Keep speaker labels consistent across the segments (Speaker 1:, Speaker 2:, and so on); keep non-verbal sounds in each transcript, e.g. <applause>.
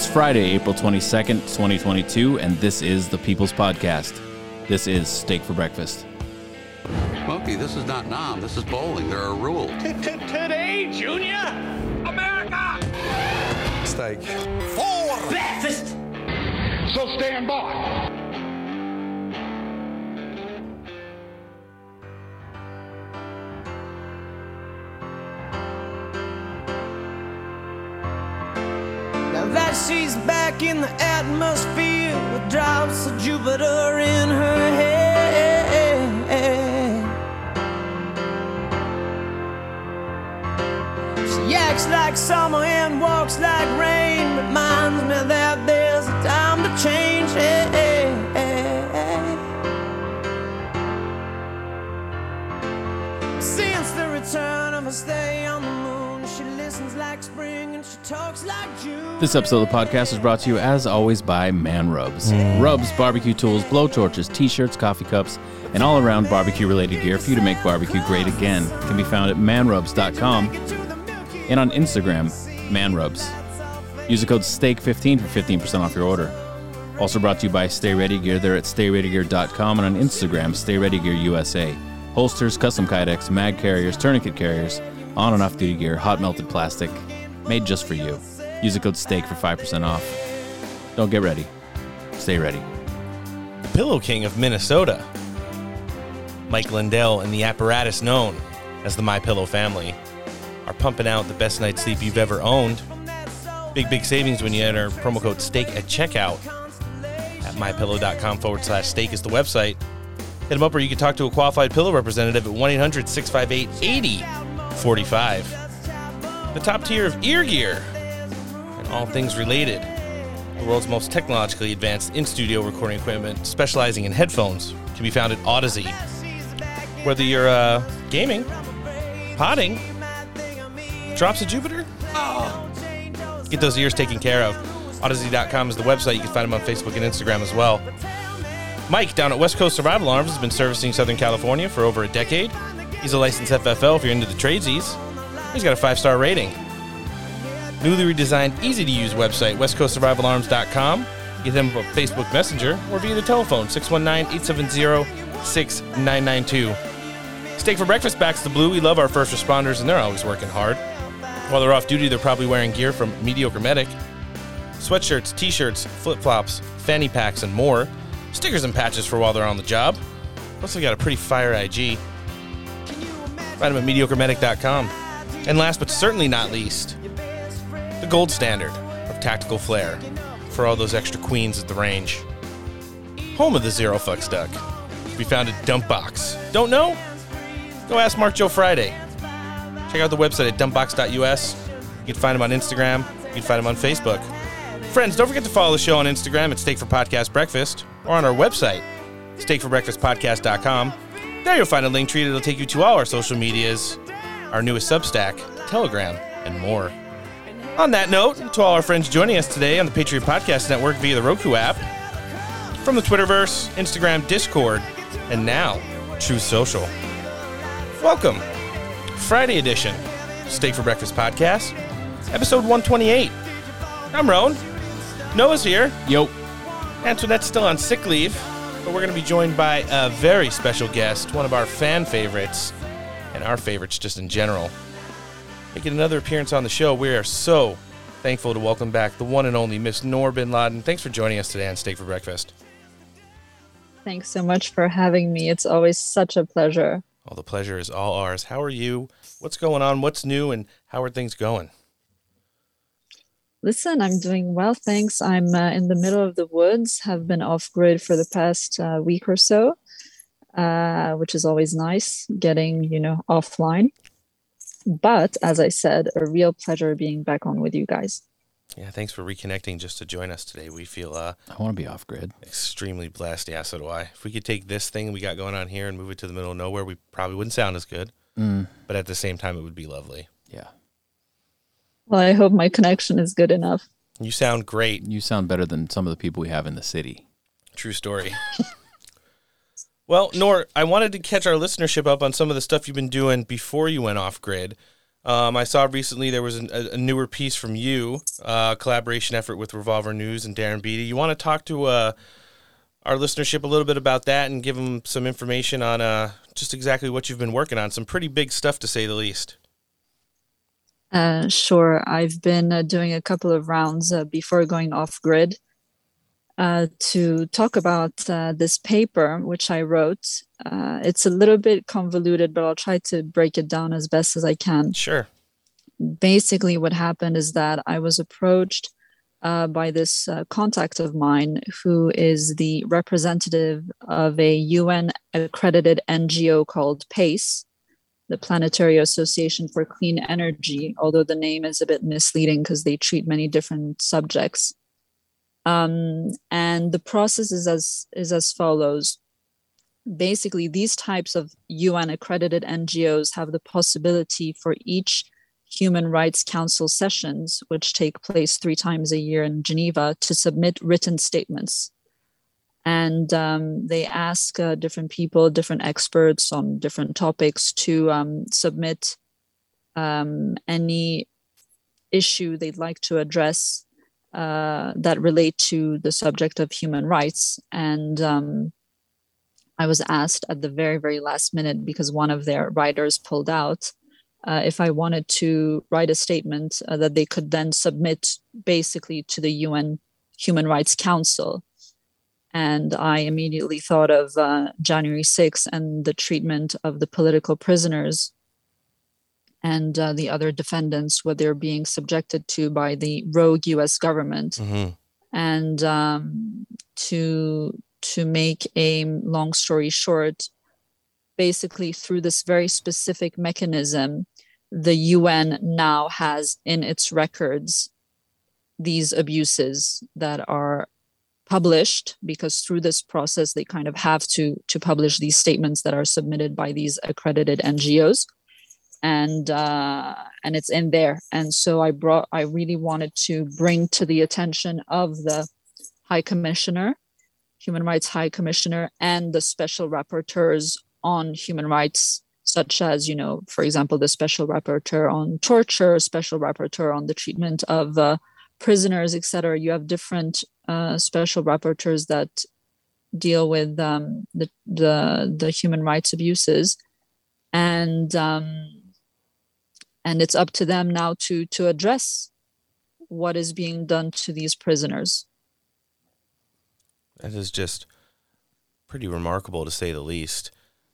Speaker 1: It's
Speaker 2: Friday, April 22nd, 2022, and this is the People's Podcast. This is Steak for Breakfast.
Speaker 3: Smokey, this is not Nam. This is bowling. There are rules.
Speaker 4: Today, Junior? America!
Speaker 5: steak.
Speaker 4: For breakfast!
Speaker 5: So stand by.
Speaker 6: She's back in the atmosphere with drops of Jupiter in her head. She acts like summer and walks like rain. Reminds me that there's a time to change. Since the return of a stay on the moon,
Speaker 2: This episode of the podcast is brought to you, as always, by Man Rubs. Mm. Rubs, barbecue tools, blowtorches, t shirts, coffee cups, and all around barbecue related gear for you to make barbecue great again. Can be found at manrubs.com and on Instagram, manrubs. Use the code STEAK15 for 15% off your order. Also brought to you by Stay Ready Gear. They're at stayreadygear.com and on Instagram, Stay Ready Gear USA. Holsters, custom kydex, mag carriers, tourniquet carriers, on and off duty gear, hot melted plastic, made just for you. Use the code STEAK for 5% off. Don't get ready. Stay ready.
Speaker 7: The Pillow King of Minnesota. Mike Lindell and the apparatus known as the My Pillow family are pumping out the best night's sleep you've ever owned. Big, big savings when you enter promo code STEAK at checkout at mypillow.com forward slash steak is the website. Hit them up or you can talk to a qualified pillow representative at 1 800 658 8045. The top tier of ear gear and all things related the world's most technologically advanced in studio recording equipment, specializing in headphones, can be found at Audeze. Whether you're uh, gaming, potting, drops of Jupiter, get those ears taken care of. Audeze.com is the website. You can find them on Facebook and Instagram as well. Mike down at West Coast Survival Arms has been servicing Southern California for over a decade. He's a licensed FFL if you're into the tradesies. He's got a five star rating. Newly redesigned, easy to use website, westcoastsurvivalarms.com. Get him a Facebook Messenger or via the telephone, 619 870 6992. Steak for breakfast backs the blue. We love our first responders, and they're always working hard. While they're off duty, they're probably wearing gear from Mediocre Medic sweatshirts, t shirts, flip flops, fanny packs, and more. Stickers and patches for while they're on the job. Plus, they got a pretty fire IG. Find them at mediocremedic.com. And last but certainly not least, the gold standard of tactical flair for all those extra queens at the range. Home of the Zero Fucks Duck. Be found at Dumpbox. Don't know? Go ask Mark Joe Friday. Check out the website at dumpbox.us. You can find them on Instagram. You can find them on Facebook. Friends, don't forget to follow the show on Instagram at Steak for Podcast Breakfast or on our website, steakforbreakfastpodcast.com. There you'll find a link tree that'll take you to all our social medias, our newest Substack, Telegram, and more. On that note, to all our friends joining us today on the Patriot Podcast Network via the Roku app, from the Twitterverse, Instagram, Discord, and now Truth Social. Welcome, Friday edition, Steak for Breakfast Podcast, episode 128. I'm Roan. Noah's here.
Speaker 2: Yo.
Speaker 7: Antoinette's still on sick leave, but we're going to be joined by a very special guest, one of our fan favorites, and our favorites just in general. Making another appearance on the show, we are so thankful to welcome back the one and only Miss Noor Bin Ladin. Thanks for joining us today on Steak for Breakfast.
Speaker 8: Thanks so much for having me. It's always such a pleasure.
Speaker 7: All the pleasure is all ours. How are you? What's going on? What's new? And how are things going?
Speaker 8: Listen, I'm doing well, thanks. I'm uh, in the middle of the woods, have been off grid for the past uh, week or so, uh, which is always nice getting, you know, offline. But as I said, a real pleasure being back on with you guys.
Speaker 7: Yeah, thanks for reconnecting just to join us today. We feel uh,
Speaker 2: I want to be off grid.
Speaker 7: extremely blessed. Yeah, so do I. If we could take this thing we got going on here and move it to the middle of nowhere, we probably wouldn't sound as good.
Speaker 2: Mm.
Speaker 7: But at the same time, it would be lovely.
Speaker 2: Yeah.
Speaker 8: Well, I hope my connection is good enough.
Speaker 7: You sound great.
Speaker 2: You sound better than some of the people we have in the city.
Speaker 7: True story. <laughs> well, Noor, I wanted to catch our listenership up on some of the stuff you've been doing before you went off grid. Um, I saw recently there was an, a, a, newer piece from you, uh, collaboration effort with Revolver News and Darren Beattie. You want to talk to uh, our listenership a little bit about that and give them some information on uh, just exactly what you've been working on? Some pretty big stuff, to say the least.
Speaker 8: Uh, sure. I've been uh, doing a couple of rounds uh, before going off grid uh, to talk about uh, this paper, which I wrote. Uh, it's a little bit convoluted, but I'll try to break it down as best as I can.
Speaker 7: Sure.
Speaker 8: Basically, what happened is that I was approached by this contact of mine who is the representative of a UN accredited NGO called PACE the Planetary Association for Clean Energy, although the name is a bit misleading because they treat many different subjects. Um, and the process is as is as follows. Basically, these types of UN accredited NGOs have the possibility for each Human Rights Council sessions, which take place three times a year in Geneva, to submit written statements and um, they ask uh, different people, different experts on different topics to um, submit um, any issue they'd like to address uh, that relate to the subject of human rights. And um, I was asked at the very, very last minute because one of their writers pulled out. Uh, if I wanted to write a statement uh, that they could then submit basically to the UN Human Rights Council and I immediately thought of uh, January 6th and the treatment of the political prisoners and uh, the other defendants, what they're being subjected to by the rogue U.S. government.
Speaker 7: Mm-hmm.
Speaker 8: And um, to to make a long story short, basically through this very specific mechanism, the UN now has in its records these abuses that are published because through this process they kind of have to to publish these statements that are submitted by these accredited NGOs and uh, and it's in there. And so I brought I really wanted to bring to the attention of the High Commissioner Human Rights High Commissioner and the special rapporteurs on human rights such as you know for example the special rapporteur on torture special rapporteur on the treatment of uh, prisoners etc you have different uh, special rapporteurs that deal with um, the, the the human rights abuses, and um, and it's up to them now to to address what is being done to these prisoners.
Speaker 7: That is just pretty remarkable to say the least.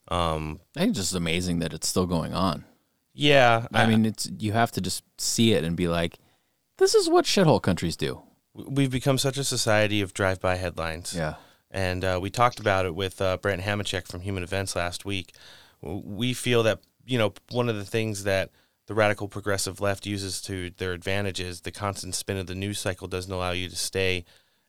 Speaker 7: Um,
Speaker 2: I think it's just amazing that it's still going on.
Speaker 7: Yeah,
Speaker 2: I, I mean, it's you have to just see it and be like, this is what shithole countries do
Speaker 7: we've become such a society of drive-by headlines.
Speaker 2: Yeah.
Speaker 7: And uh, we talked about it with uh, Brent Hamachek from Human Events last week. We feel that you know one of the things that the radical progressive left uses to their advantage is the constant spin of the news cycle doesn't allow you to stay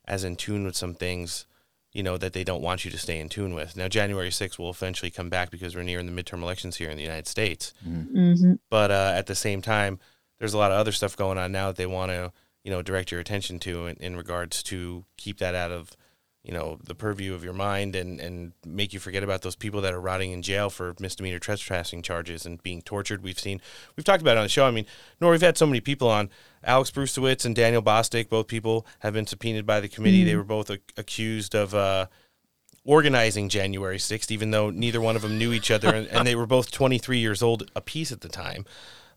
Speaker 7: as in tune with some things you know that they don't want you to stay in tune with. Now January 6th will eventually come back because we're nearing the midterm elections here in the United States.
Speaker 8: Mm-hmm. mm-hmm.
Speaker 7: But uh, at the same time, there's a lot of other stuff going on now that they want to you know direct your attention to in, in regards to keep that out of you know the purview of your mind and and make you forget about those people that are rotting in jail for misdemeanor trespassing charges and being tortured. We've seen we've talked about it on the show. I mean Noor we've had so many people on. Alex Bruesewitz and daniel bostic both people have been subpoenaed by the committee. Mm-hmm. they were both a- accused of uh, organizing january 6th even though neither one of them knew each other and, and they were both 23 years old apiece at the time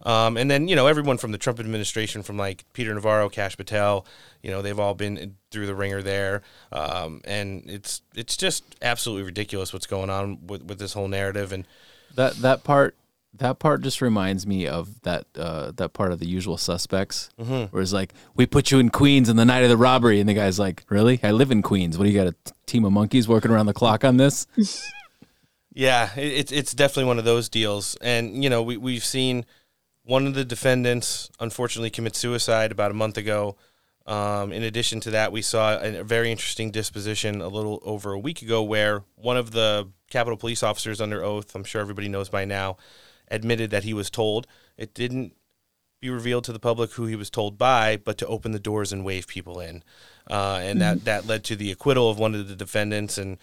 Speaker 7: um, and then you know everyone from the Trump administration, from like Peter Navarro, Kash Patel, you know they've all been through the ringer there, um, and it's it's just absolutely ridiculous what's going on with, with this whole narrative. And
Speaker 2: that that part that part just reminds me of that uh, that part of the Usual Suspects,
Speaker 7: mm-hmm.
Speaker 2: where it's like we put you in Queens on the night of the robbery, and the guy's like, "Really? I live in Queens. What do you got a team of monkeys working around the clock on this?" <laughs>
Speaker 7: yeah, it's it's definitely one of those deals, and you know we we've seen one of the defendants unfortunately committed suicide about a month ago. Um, in addition to that, we saw a very interesting disposition a little over a week ago where one of the Capitol police officers under oath, I'm sure everybody knows by now, admitted that he was told. It didn't be revealed to the public who he was told by, but to open the doors and wave people in. Uh, and that, that led to the acquittal of one of the defendants and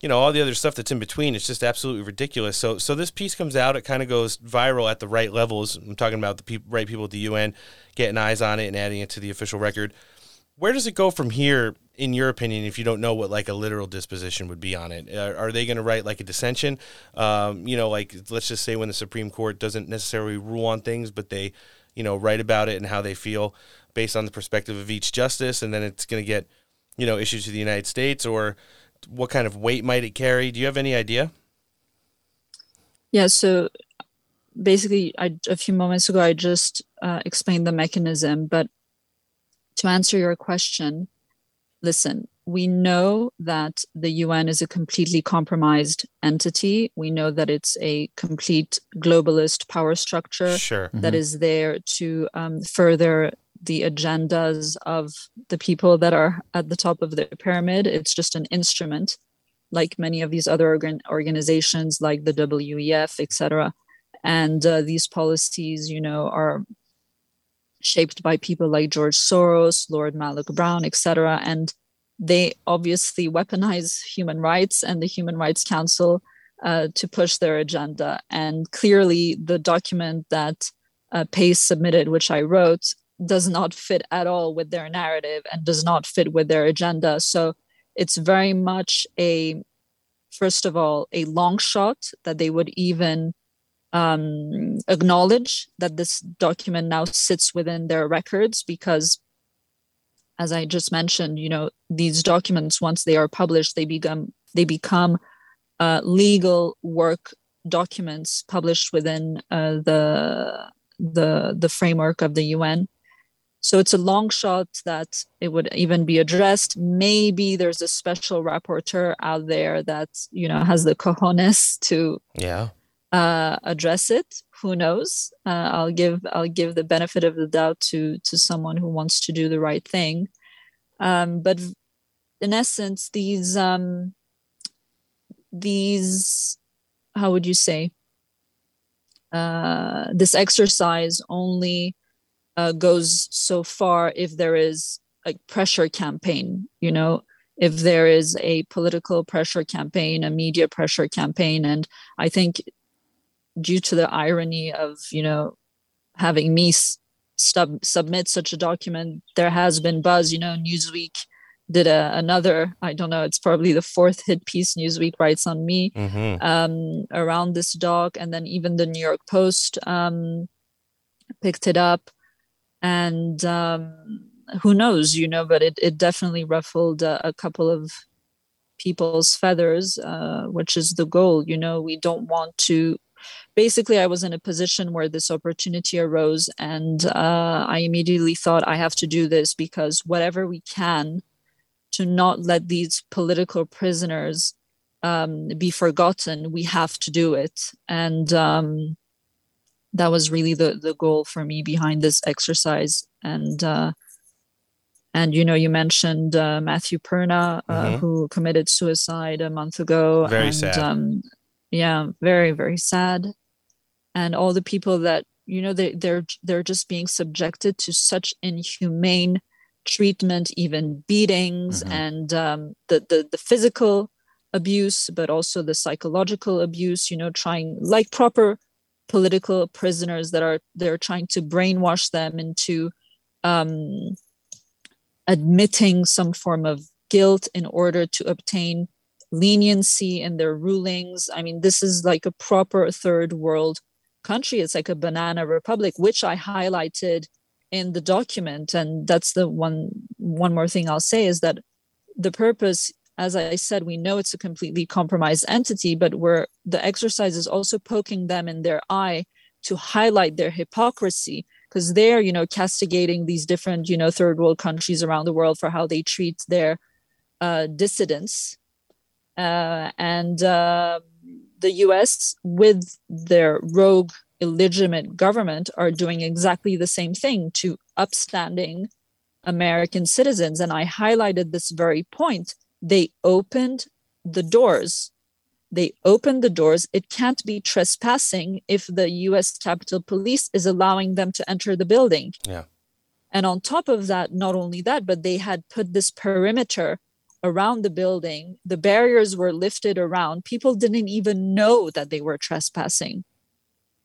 Speaker 7: you know all the other stuff that's in between it's just absolutely ridiculous. So so this piece comes out it kind of goes viral at the right levels. I'm talking about the pe- right people at the un getting eyes on it and adding it to the official record. Where does it go from here in your opinion if you don't know what like a literal disposition would be on it? Are, are they going to write like a dissension? Um, you know like let's just say when the supreme court doesn't necessarily rule on things but they you know write about it and how they feel based on the perspective of each justice and then it's going to get you know issued to the united states or what kind of weight might it carry? Do you have any idea?
Speaker 8: Yeah, so basically, I, a few moments ago, I just uh, explained the mechanism. But to answer your question, listen, we know that the UN is a completely compromised entity. We know that it's a complete globalist power structure
Speaker 7: sure.
Speaker 8: that
Speaker 2: Mhm.
Speaker 8: is there to um, further the agendas of the people that are at the top of the pyramid. It's just an instrument, like many of these other organ- organizations, like the WEF, etc. And uh, these policies, you know, are shaped by people like George Soros, Lord Malloch Brown, etc. And they obviously weaponize human rights and the Human Rights Council uh, to push their agenda. And clearly, the document that uh, Pace submitted, which I wrote, does not fit at all with their narrative and does not fit with their agenda. So it's very much a, first of all, a long shot that they would even um, acknowledge that this document now sits within their records because as i just mentioned you know these documents once they are published they become they become uh, legal work documents published within uh, the the the framework of the UN. So it's a long shot that it would even be addressed. Maybe there's a special rapporteur out there that you know has the cojones to
Speaker 7: Yeah.
Speaker 8: uh, address it. Who knows? Uh, I'll give I'll give the benefit of the doubt to to someone who wants to do the right thing. Um, but in essence, these um, these how would you say uh, this exercise only uh, goes so far if there is a pressure campaign. You know, if there is a political pressure campaign, a media pressure campaign, and I think due to the irony of you know having me sub- submit such a document there has been buzz you know newsweek did a, another i don't know it's probably the fourth hit piece newsweek writes on me
Speaker 7: Mm-hmm.
Speaker 8: um, around this doc and then even the new york post um, picked it up and um, who knows you know but it, it definitely ruffled a, a couple of people's feathers uh, which is the goal you know we don't want to basically i was in a position where this opportunity arose and uh, i immediately thought i have to do this because whatever we can to not let these political prisoners um, be forgotten we have to do it. And um, that was really the, the goal for me behind this exercise and uh, and you know you mentioned uh, matthew perna uh,
Speaker 7: Mhm.
Speaker 8: who committed suicide a month ago
Speaker 7: Very
Speaker 8: and
Speaker 7: sad.
Speaker 8: um, yeah very very sad and all the people that you know they they're they're just being subjected to such inhumane treatment even beatings
Speaker 2: Mhm.
Speaker 8: and um, the, the the physical abuse but also the psychological abuse you know trying like proper political prisoners that are they're trying to brainwash them into um, admitting some form of guilt in order to obtain leniency in their rulings. I mean, this is like a proper third world country. It's like a banana republic, which I highlighted in the document. And that's the one one more thing I'll say is that the purpose, as I said, we know it's a completely compromised entity, but where the exercise is also poking them in their eye to highlight their hypocrisy because they're you know castigating these different you know third world countries around the world for how they treat their uh, dissidents. Uh, and uh, the us with their rogue illegitimate government are doing exactly the same thing to upstanding american citizens. And i highlighted this very point they opened the doors they opened the doors. It can't be trespassing if the US Capitol Police is allowing them to enter the building.
Speaker 7: Yeah.
Speaker 8: And on top of that, not only that, but they had put this perimeter around the building. The barriers were lifted around. People didn't even know that they were trespassing.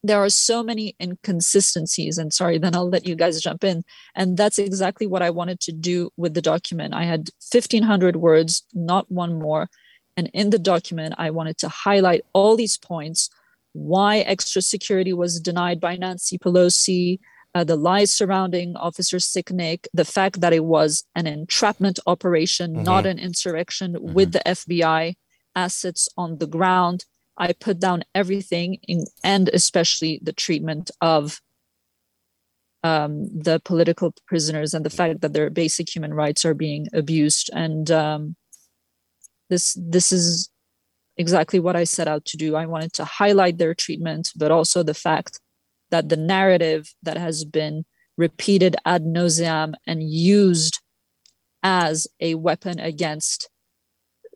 Speaker 8: There are so many inconsistencies. And sorry, then I'll let you guys jump in. And that's exactly what I wanted to do with the document. I had 1,500 words, not one more. And in the document, I wanted to highlight all these points why extra security was denied by Nancy Pelosi, uh, the lies surrounding Officer Sicknick, the fact that it was an entrapment operation, mm-hmm. not an insurrection mm-hmm. with the FBI assets on the ground. I put down everything, in, and especially the treatment of um, the political prisoners and the fact that their basic human rights are being abused. And um, this this is exactly what I set out to do. I wanted to highlight their treatment, but also the fact that the narrative that has been repeated ad nauseam and used as a weapon against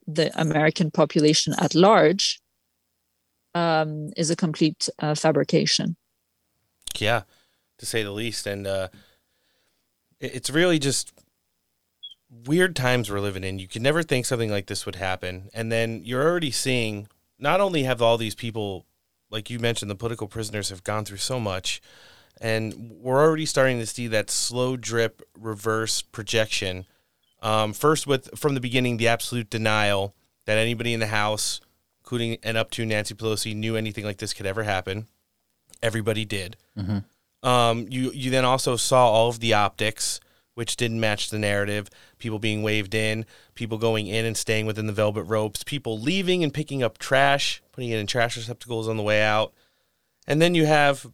Speaker 8: the American population at large um, is a complete uh, fabrication.
Speaker 7: Yeah, to say the least. And uh, it's really just weird times we're living in. You could never think something like this would happen. And then you're already seeing not only have all these people like you mentioned, the political prisoners have gone through so much, and we're already starting to see that slow drip reverse projection. Um, first, with from the beginning, the absolute denial that anybody in the House, including and up to Nancy Pelosi, knew anything like this could ever happen. Everybody did. Mm-hmm. Um, you you then also saw all of the optics which didn't match the narrative. People being waved in, people going in and staying within the velvet ropes, people leaving and picking up trash, putting it in trash receptacles on the way out. And then you have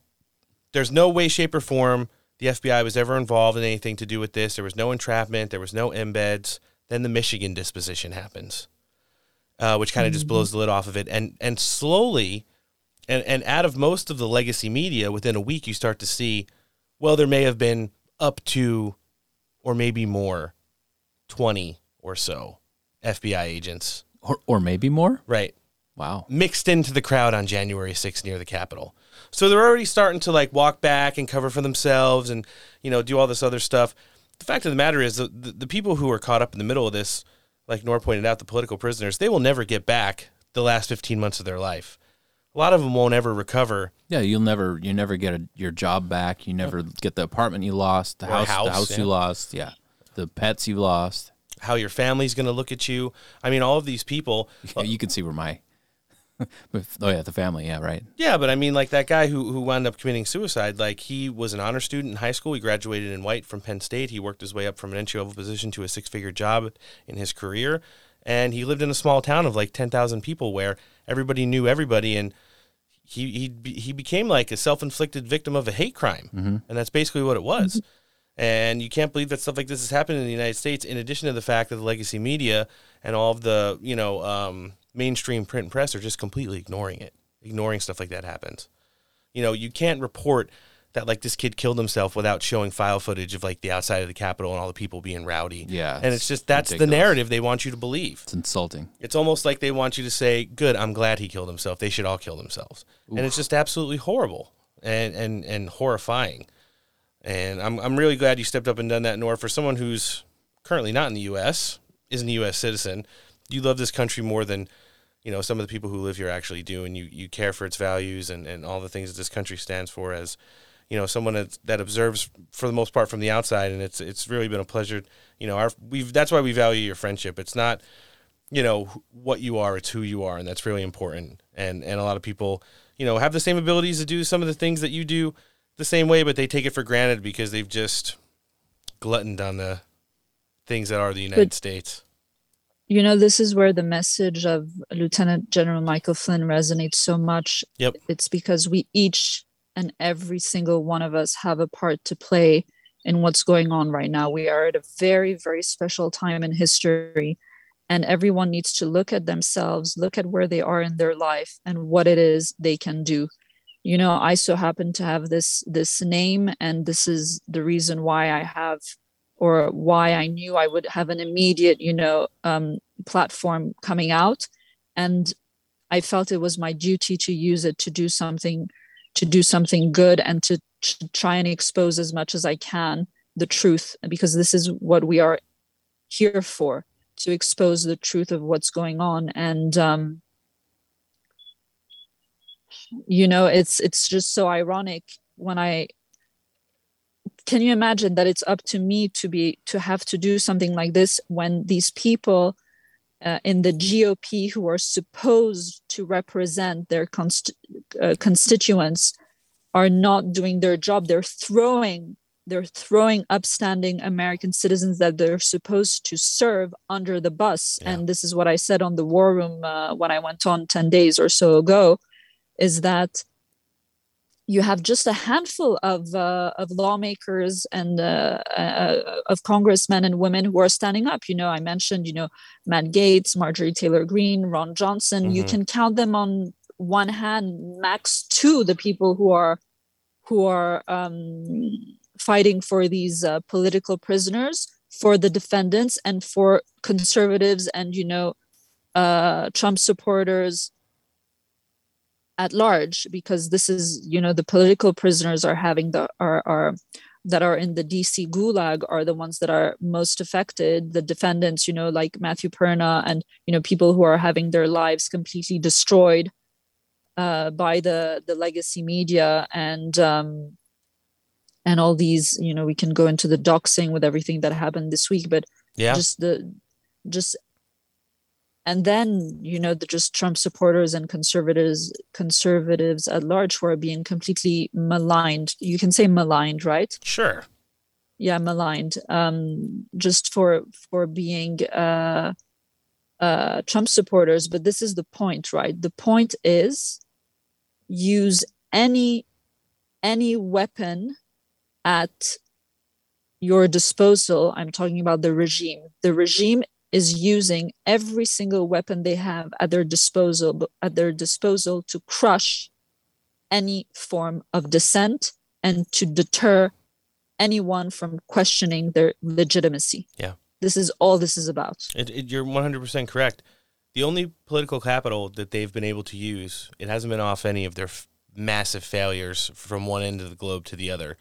Speaker 7: there's no way, shape, or form the FBI was ever involved in anything to do with this. There was no entrapment, there was no embeds. Then the Michigan disposition happens, uh, which kind of mm-hmm. just blows the lid off of it. And and slowly, and, and out of most of the legacy media, within a week, you start to see, well, there may have been up to or maybe more, 20 or so FBI agents.
Speaker 2: Or, or maybe more?
Speaker 7: Right.
Speaker 2: Wow.
Speaker 7: Mixed into the crowd on January 6th near the Capitol. So they're already starting to like walk back and cover for themselves and, you know, do all this other stuff. The fact of the matter is the, the, the people who are caught up in the middle of this, like Noor pointed out, the political prisoners, they will never get back the last 15 months of their life. A lot of them won't ever recover.
Speaker 2: Yeah, you'll never you never get a, your job back. You never get the apartment you lost, the house, house, the house yeah. you lost. Yeah, the pets you lost.
Speaker 7: How your family's going to look at you. I mean, all of these people. <laughs>
Speaker 2: You can see where my. <laughs> oh yeah, the family. Yeah, right.
Speaker 7: Yeah, but I mean, like that guy who who wound up committing suicide. Like he was an honor student in high school. He graduated in white from Penn State. He worked his way up from an entry level position to a six figure job in his career, and he lived in a small town of like ten thousand people where everybody knew everybody and he he he became like a self-inflicted victim of a hate crime, mm-hmm. and that's basically what it was. Mm-hmm. And you can't believe that stuff like this has happened in the United States. In addition to the fact that the legacy media and all of the you know um, mainstream print and press are just completely ignoring it, ignoring stuff like that happens. You know, you can't report that like this kid killed himself without showing file footage of like the outside of the Capitol and all the people being rowdy.
Speaker 2: Yeah.
Speaker 7: And it's just that's ridiculous. the narrative they want you to believe.
Speaker 2: It's insulting.
Speaker 7: It's almost like they want you to say, Good, I'm glad he killed himself. They should all kill themselves. Oof. And it's just absolutely horrible and, and, and horrifying. And I'm I'm really glad you stepped up and done that, Noor. For someone who's currently not in the US, isn't a US citizen, you love this country more than you know some of the people who live here actually do and you, you care for its values and, and all the things that this country stands for as you know someone that, that observes for the most part from the outside and it's it's really been a pleasure. You know our we've that's why we value your friendship. It's not you know what you are it's who you are and that's really important. And and a lot of people you know have the same abilities to do some of the things that you do the same way but they take it for granted because they've just gluttoned on the things that are the United but, States
Speaker 8: you know this is where the message of Lieutenant General Michael Flynn resonates so much
Speaker 7: yep
Speaker 8: it's because we each and every single one of us have a part to play in what's going on right now. We are at a very, very special time in history, and everyone needs to look at themselves, look at where they are in their life, and what it is they can do. You know, I so happen to have this this name, and this is the reason why I have, or why I knew I would have an immediate, you know, um, platform coming out. And I felt it was my duty to use it to do something to do something good and to, try and expose as much as I can the truth because this is what we are here for to expose the truth of what's going on and um you know it's it's just so ironic when i can you imagine that it's up to me to be to have to do something like this when these people uh, in the GOP who are supposed to represent their const- uh, constituents are not doing their job they're throwing they're throwing upstanding American citizens that they're supposed to serve under the bus. Yeah. And this is what I said on the war room uh, when I went on 10 days or so ago is that you have just a handful of, uh, of lawmakers and uh, uh of congressmen and women who are standing up. You know, I mentioned, you know, Matt Gaetz, Marjorie Taylor Greene, Ron Johnson. Mm-hmm. You can count them on one hand, max two, the people who are who are um, fighting for these uh, political prisoners, for the defendants, and for conservatives and you know uh, Trump supporters at large, because this is you know the political prisoners are having the are are that are in the DC gulag are the ones that are most affected. The defendants, you know, like Matthew Perna and you know people who are having their lives completely destroyed uh, by the the legacy media and um, and all these you know we can go into the doxing with everything that happened this week but yeah just the just and then you know the just trump supporters and conservatives conservatives at large who are being completely maligned you can say maligned right
Speaker 7: sure
Speaker 8: yeah maligned um just for for being uh uh trump supporters but this is the point right the point is use any any weapon at your disposal. I'm talking about the regime. The regime is using every single weapon they have at their disposal at their disposal to crush any form of dissent and to deter anyone from questioning their legitimacy.
Speaker 7: Yeah.
Speaker 8: This is all this is about.
Speaker 7: It, it, you're 100% correct. The only political capital that they've been able to use, it hasn't been off any of their f- massive failures from one end of the globe to the other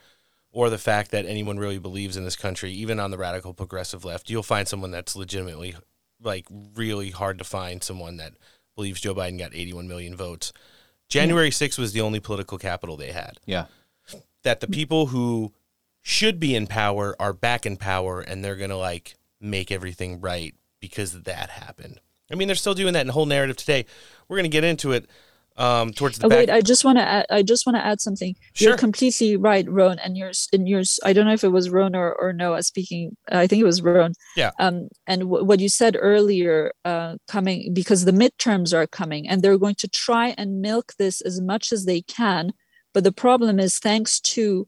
Speaker 7: or the fact that anyone really believes in this country, even on the radical progressive left, you'll find someone that's legitimately like really hard to find someone that believes Joe Biden got 81 million votes. January 6th was the only political capital they had.
Speaker 2: Yeah.
Speaker 7: That the people who should be in power are back in power and they're going to like make everything right because that happened. I mean, they're still doing that in the whole narrative today. We're going to get into it um, towards the
Speaker 8: oh,
Speaker 7: back.
Speaker 8: Wait, I just want to add. I just want to add something.
Speaker 7: Sure.
Speaker 8: You're completely right, Ron. And yours, and yours. I don't know if it was Ron or, or Noah speaking. I think it was Ron.
Speaker 7: Yeah.
Speaker 8: Um, and w- what you said earlier, uh, coming because the midterms are coming, and they're going to try and milk this as much as they can. But the problem is, thanks to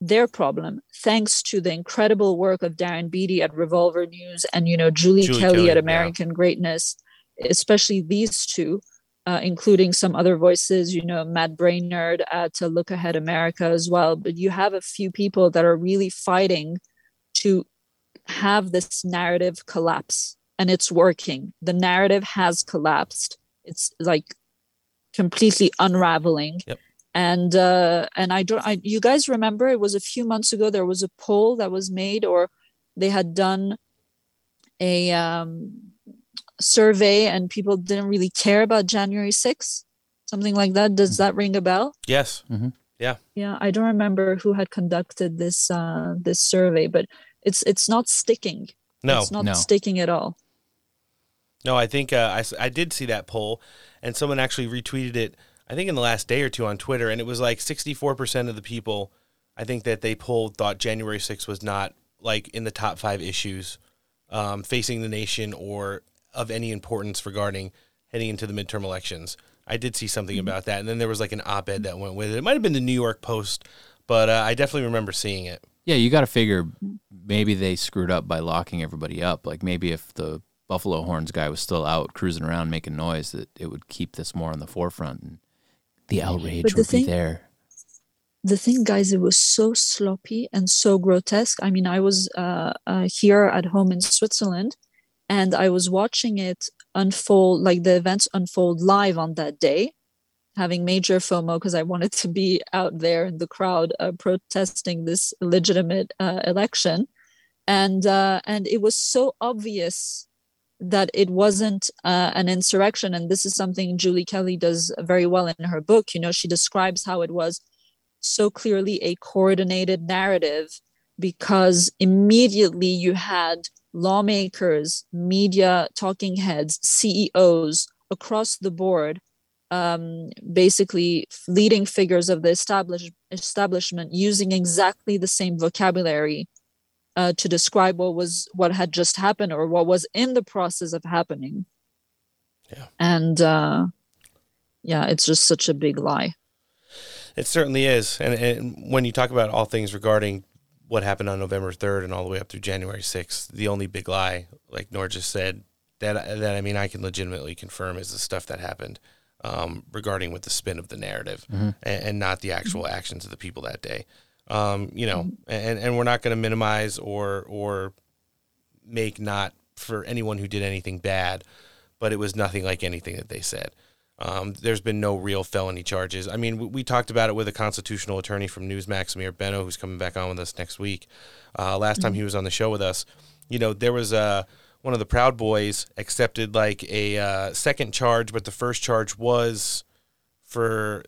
Speaker 8: their problem, thanks to the incredible work of Darren Beattie at Revolver News and you know Julie, Julie Kelly, Kelly, at American yeah. Greatness, especially these two uh, including some other voices, you know, Matt Braynard at To Look Ahead America as well. But you have a few people that are really fighting to have this narrative collapse, and it's working. The narrative has collapsed. It's like completely unraveling.
Speaker 7: Yep.
Speaker 8: And uh, and I don't. I, you guys remember? It was a few months ago. There was a poll that was made, or they had done a um, survey and people didn't really care about January 6th, something like that. Does that ring a bell?
Speaker 7: Yes.
Speaker 2: Mm-hmm.
Speaker 7: Yeah.
Speaker 8: Yeah, I don't remember who had conducted this uh, this survey, but it's it's not sticking.
Speaker 7: No,
Speaker 8: it's not
Speaker 2: no.
Speaker 8: sticking at all.
Speaker 7: No, I think uh, I I did see that poll, and someone actually retweeted it. I think in the last day or two on Twitter, and it was like 64% of the people I think that they polled thought January 6th was not like in the top five issues um, facing the nation or of any importance regarding heading into the midterm elections. I did see something mm-hmm. about that, and then there was like an op-ed that went with it. It might have been the New York Post, but uh, I definitely remember seeing it.
Speaker 2: Yeah, you got to figure maybe they screwed up by locking everybody up. Like maybe if the Buffalo Horns guy was still out cruising around making noise, that it would keep this more on the forefront, and the outrage the would thing, be there.
Speaker 8: The thing, guys, it was so sloppy and so grotesque. I mean, I was uh, uh, here at home in Switzerland, and I was watching it unfold like the events unfold live on that day having major fomo because i wanted to be out there in the crowd uh, protesting this legitimate uh, election. And uh, and it was so obvious that it wasn't uh, an insurrection. And this is something julie kelly does very well in her book. You know she describes how it was so clearly a coordinated narrative because immediately you had lawmakers, media talking heads, CEOs across the board, um, basically leading figures of the establish- establishment using exactly the same vocabulary uh, to describe what was what had just happened or what was in the process of happening.
Speaker 7: Yeah.
Speaker 8: And uh, yeah, it's just such a big lie.
Speaker 7: It certainly is. And, and when you talk about all things regarding what happened on November 3rd and all the way up through January 6th, the only big lie, like Noor just said, that, that I mean, I can legitimately confirm is the stuff that happened um, regarding with the spin of the narrative and, and, not the actual actions of the people that day. Um, you know, and, and we're not going to minimize or, or make not for anyone who did anything bad, but it was nothing like anything that they said. Um, there's been no real felony charges. I mean, we, we, talked about it with a constitutional attorney from Newsmax, Amir Benno, who's coming back on with us next week. Uh, last time he was on the show with us, you know, there was a one of the Proud Boys accepted like a uh, second charge, but the first charge was for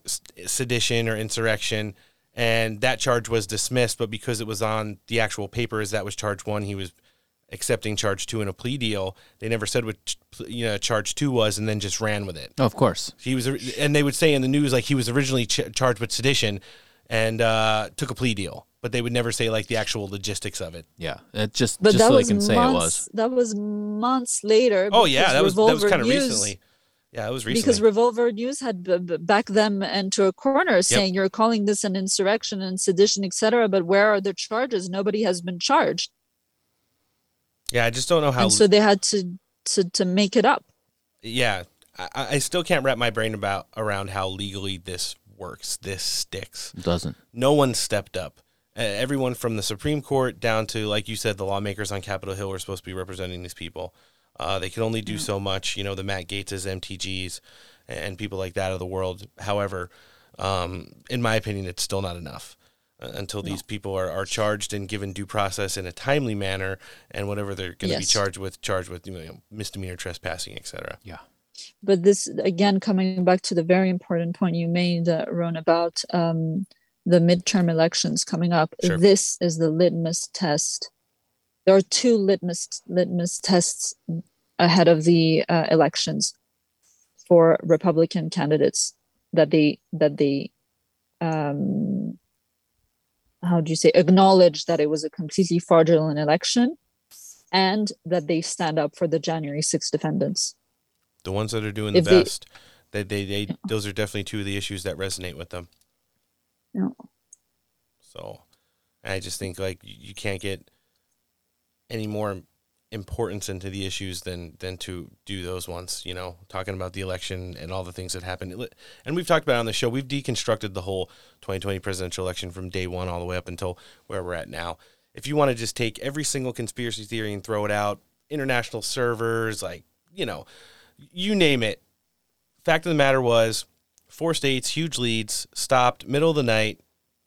Speaker 7: sedition or insurrection, and that charge was dismissed. But because it was on the actual papers, that was charge one. He was accepting charge two in a plea deal. They never said what you know charge two was, and then just ran with it.
Speaker 2: Oh, of course,
Speaker 7: he was, and they would say in the news like he was originally ch- charged with sedition and uh, took a plea deal, but they would never say like the actual logistics of it.
Speaker 2: Yeah, it just
Speaker 8: but
Speaker 2: just
Speaker 8: that
Speaker 2: so they
Speaker 8: was
Speaker 2: can
Speaker 8: months,
Speaker 2: say it was.
Speaker 8: That was months later.
Speaker 7: Oh yeah, that was that was kind of
Speaker 8: News-
Speaker 7: recently. Yeah, it was recently.
Speaker 8: Because Revolver News had b- b- backed them into a corner, saying you're calling this an insurrection and sedition, etc. But where are the charges? Nobody has been charged,
Speaker 7: yeah, I just don't know how.
Speaker 8: and so they had to to to make it up.
Speaker 7: yeah, I, I still can't wrap my brain about around how legally this works. This sticks.
Speaker 2: It doesn't.
Speaker 7: no one stepped up. Uh, everyone from the Supreme Court down to, like you said, the lawmakers on Capitol Hill were supposed to be representing these people. Uh, they can only do so much. You know, the Matt Gaetz's, MTGs, and people like that of the world. However, um, in my opinion, it's still not enough uh, until these people are, are charged and given due process in a timely manner, and whatever they're going to be charged with, charged with you know, misdemeanor trespassing, etc.
Speaker 2: Yeah.
Speaker 8: But this again, coming back to the very important point you made, uh, Ron, about um, the midterm elections coming up.
Speaker 7: Sure.
Speaker 8: This is the litmus test. There are two litmus litmus tests ahead of the uh, elections for Republican candidates that they that they um, how do you say acknowledge that it was a completely fraudulent election and that they stand up for the January 6 defendants.
Speaker 7: The ones that are doing the
Speaker 8: If they-
Speaker 7: best, they, they, they, those are definitely two of the issues that resonate with them.
Speaker 8: Yeah.
Speaker 7: So I just think like you can't get any more importance into the issues than than to do those ones. You know, talking about the election and all the things that happened, and we've talked about on the show. We've deconstructed the whole 2020 presidential election from day one all the way up until where we're at now. If you want to just take every single conspiracy theory and throw it out, international servers, like you know, you name it. Fact of the matter was, four states, huge leads, stopped middle of the night,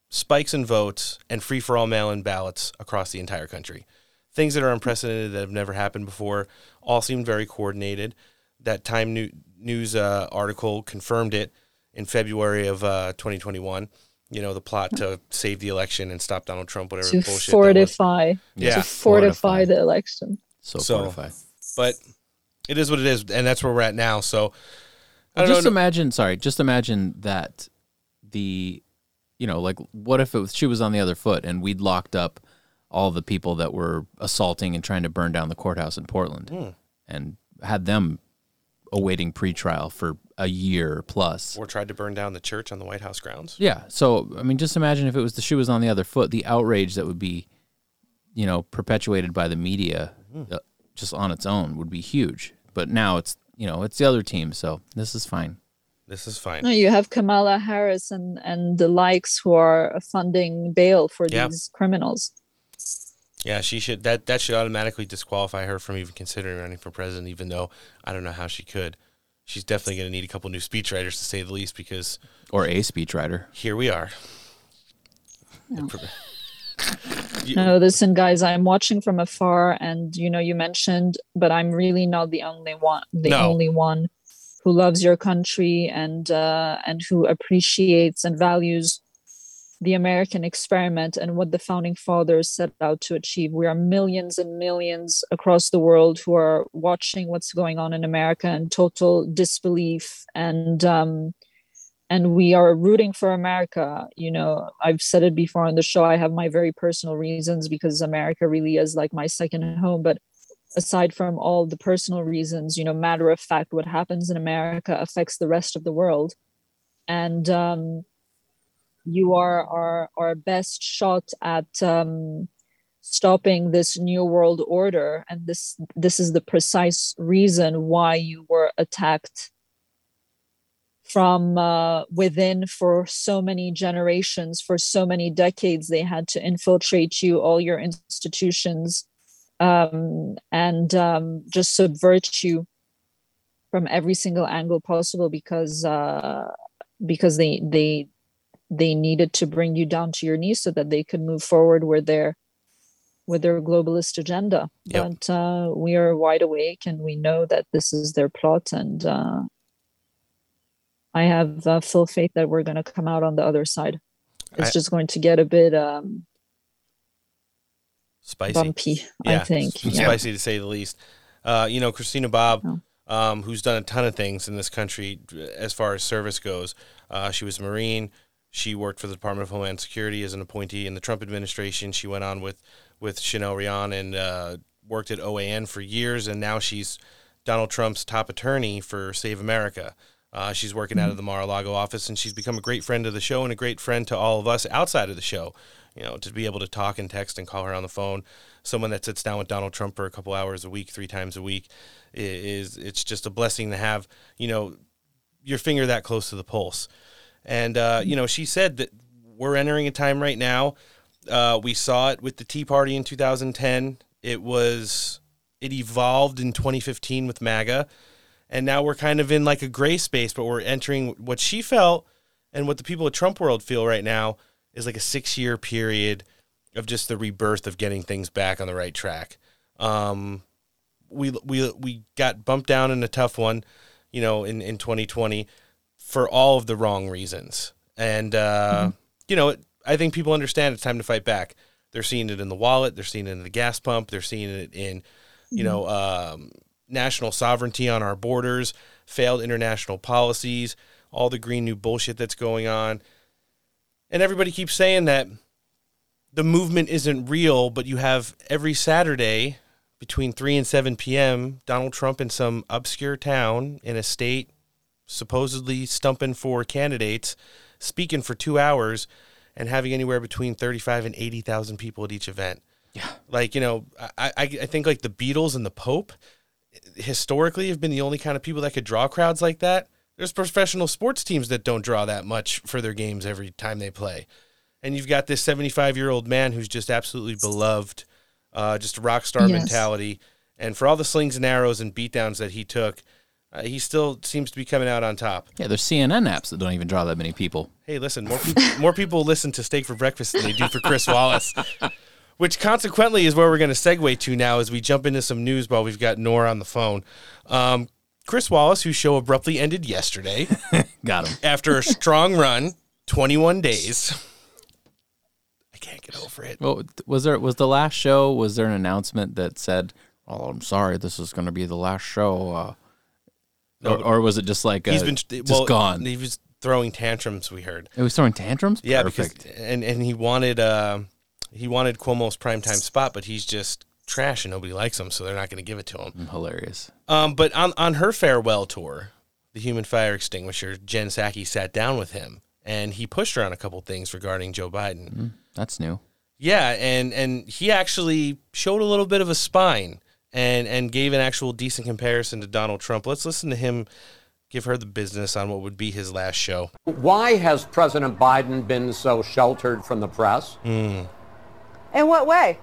Speaker 7: spikes in votes, and free for all mail in ballots across the entire country. Things that are unprecedented that have never happened before. All seemed very coordinated. That Time New- News uh, article confirmed it in February of uh, 2021. You know, the plot to save the election and stop Donald Trump, whatever
Speaker 8: to
Speaker 7: bullshit. that was.
Speaker 8: fortify
Speaker 7: Yeah.
Speaker 8: to fortify
Speaker 2: Fortify.
Speaker 8: the election.
Speaker 2: So,
Speaker 7: So-
Speaker 2: fortified.
Speaker 7: But it is what it is, and that's where we're at now. So I don't
Speaker 2: just
Speaker 7: know.
Speaker 2: imagine. Sorry, just imagine that the, you know, like what if it was she was on the other foot and we'd locked up all the people that were assaulting and trying to burn down the courthouse in Portland,
Speaker 7: Hmm.
Speaker 2: and had them awaiting pretrial for a year plus.
Speaker 7: or tried to burn down the church on the White House grounds.
Speaker 2: Yeah. So I mean, just imagine if it was the shoe was on the other foot, the outrage that would be, you know, perpetuated by the media,
Speaker 7: Mm-hmm.
Speaker 2: uh, just on its own, would be huge. But now it's you know it's the other team, so this is fine.
Speaker 7: This is fine.
Speaker 8: No, you have Kamala Harris and and the likes who are funding bail for
Speaker 7: Yeah.
Speaker 8: these criminals.
Speaker 7: Yeah, she should that that should automatically disqualify her from even considering running for president. Even though I don't know how she could. She's definitely going to need a couple new speechwriters to say the least because
Speaker 2: Or a speechwriter.
Speaker 7: here we are. <laughs> You-
Speaker 8: No, listen, guys, I'm watching from afar, and you know, you mentioned, but I'm really not the only one, the
Speaker 7: No.
Speaker 8: only one who loves your country and uh, and who appreciates and values the American experiment and what the founding fathers set out to achieve. We are millions and millions across the world who are watching what's going on in America in total disbelief and um, and we are rooting for America. You know, I've said it before on the show. I have my very personal reasons because America really is like my second home. But aside from all the personal reasons, you know, matter of fact, what happens in America affects the rest of the world. And um, you are our, our best shot at um, stopping this new world order. And this this is the precise reason why you were attacked from uh, within for so many generations, for so many decades. They had to infiltrate you, all your institutions, um, and um, just subvert you from every single angle possible because uh, because they they they needed to bring you down to your knees so that they could move forward with their with their globalist agenda.
Speaker 7: Yep.
Speaker 8: But uh, we are wide awake and we know that this is their plot and. Uh, I have uh, full faith that we're going to come out on the other side. It's
Speaker 7: I-
Speaker 8: just going to get a bit um,
Speaker 7: spicy.
Speaker 8: bumpy,
Speaker 7: Yeah,
Speaker 8: I think.
Speaker 7: s-
Speaker 8: Yeah.
Speaker 7: spicy to say the least. Uh, you know, Christina Bobb,
Speaker 8: Oh.
Speaker 7: um, who's done a ton of things in this country as far as service goes. Uh, she was a Marine. She worked for the Department of Homeland Security as an appointee in the Trump administration. She went on with with Chanel Rion and uh, worked at OAN for years, and now she's Donald Trump's top attorney for Save America. Uh, she's working out of the Mar-a-Lago office, and she's become a great friend of the show and a great friend to all of us outside of the show. You know, to be able to talk and text and call her on the phone, someone that sits down with Donald Trump for a couple hours a week, three times a week, is it's just a blessing to have. You know, your finger that close to the pulse. And uh, you know, she said that we're entering a time right now. Uh, we saw it with the Tea Party in 2010. It was it evolved in 2015 with MAGA, and now we're kind of in like a gray space. But we're entering what she felt and what the people at Trump World feel right now is like a six year period of just the rebirth of getting things back on the right track. Um, we we we got bumped down in a tough one, you know, in in 2020 for all of the wrong reasons. And uh, you know, I think people understand it's time to fight back. They're seeing it in the wallet, they're seeing it in the gas pump, they're seeing it in, you know, um, national sovereignty on our borders, failed international policies, all the green new bullshit that's going on. And everybody keeps saying that the movement isn't real, but you have every Saturday between 3 and 7 p.m. Donald Trump in some obscure town in a state supposedly stumping for candidates, speaking for two hours, and having anywhere between 35 and 80,000 people at each event. Yeah. Like, you know, I, I, I think like the Beatles and the Pope historically have been the only kind of people that could draw crowds like that. There's professional sports teams that don't draw that much for their games every time they play. And you've got this 75 year old man who's just absolutely beloved, uh, just a rock star
Speaker 8: Yes.
Speaker 7: mentality. And for all the slings and arrows and beatdowns that he took, uh, he still seems to be coming out on top.
Speaker 2: Yeah, there's CNN apps that don't even draw that many people.
Speaker 7: Hey, listen, more people, <laughs> more people listen to Steak for Breakfast than they do for Chris Wallace. <laughs> Which consequently is where we're going to segue to now as we jump into some news while we've got Noor on the phone. Um, Chris Wallace, whose show abruptly ended yesterday <laughs>
Speaker 2: Got him.
Speaker 7: after a strong run, 21 days. I can't get over it.
Speaker 2: Well, was there was the last show? Was there an announcement that said, "Oh, I'm sorry, this is going to be the last show," uh, or, or was it just like uh,
Speaker 7: He's been
Speaker 2: just
Speaker 7: well,
Speaker 2: gone?
Speaker 7: He was throwing tantrums. We heard.
Speaker 2: It was throwing tantrums.
Speaker 7: Yeah,
Speaker 2: Perfect.
Speaker 7: because and and he wanted uh, he wanted Cuomo's primetime spot, but he's just trash and nobody likes him, so they're not going to give it to him.
Speaker 2: hilarious.
Speaker 7: Um, but on on her farewell tour, the Human Fire Extinguisher, Jen Psaki sat down with him and he pushed her on a couple things regarding Joe Biden.
Speaker 2: That's new.
Speaker 7: Yeah, and and he actually showed a little bit of a spine and and gave an actual decent comparison to Donald Trump. Let's listen to him give her the business on what would be his last show.
Speaker 9: Why has President Biden been so sheltered from the press? Hmm.
Speaker 10: In what way?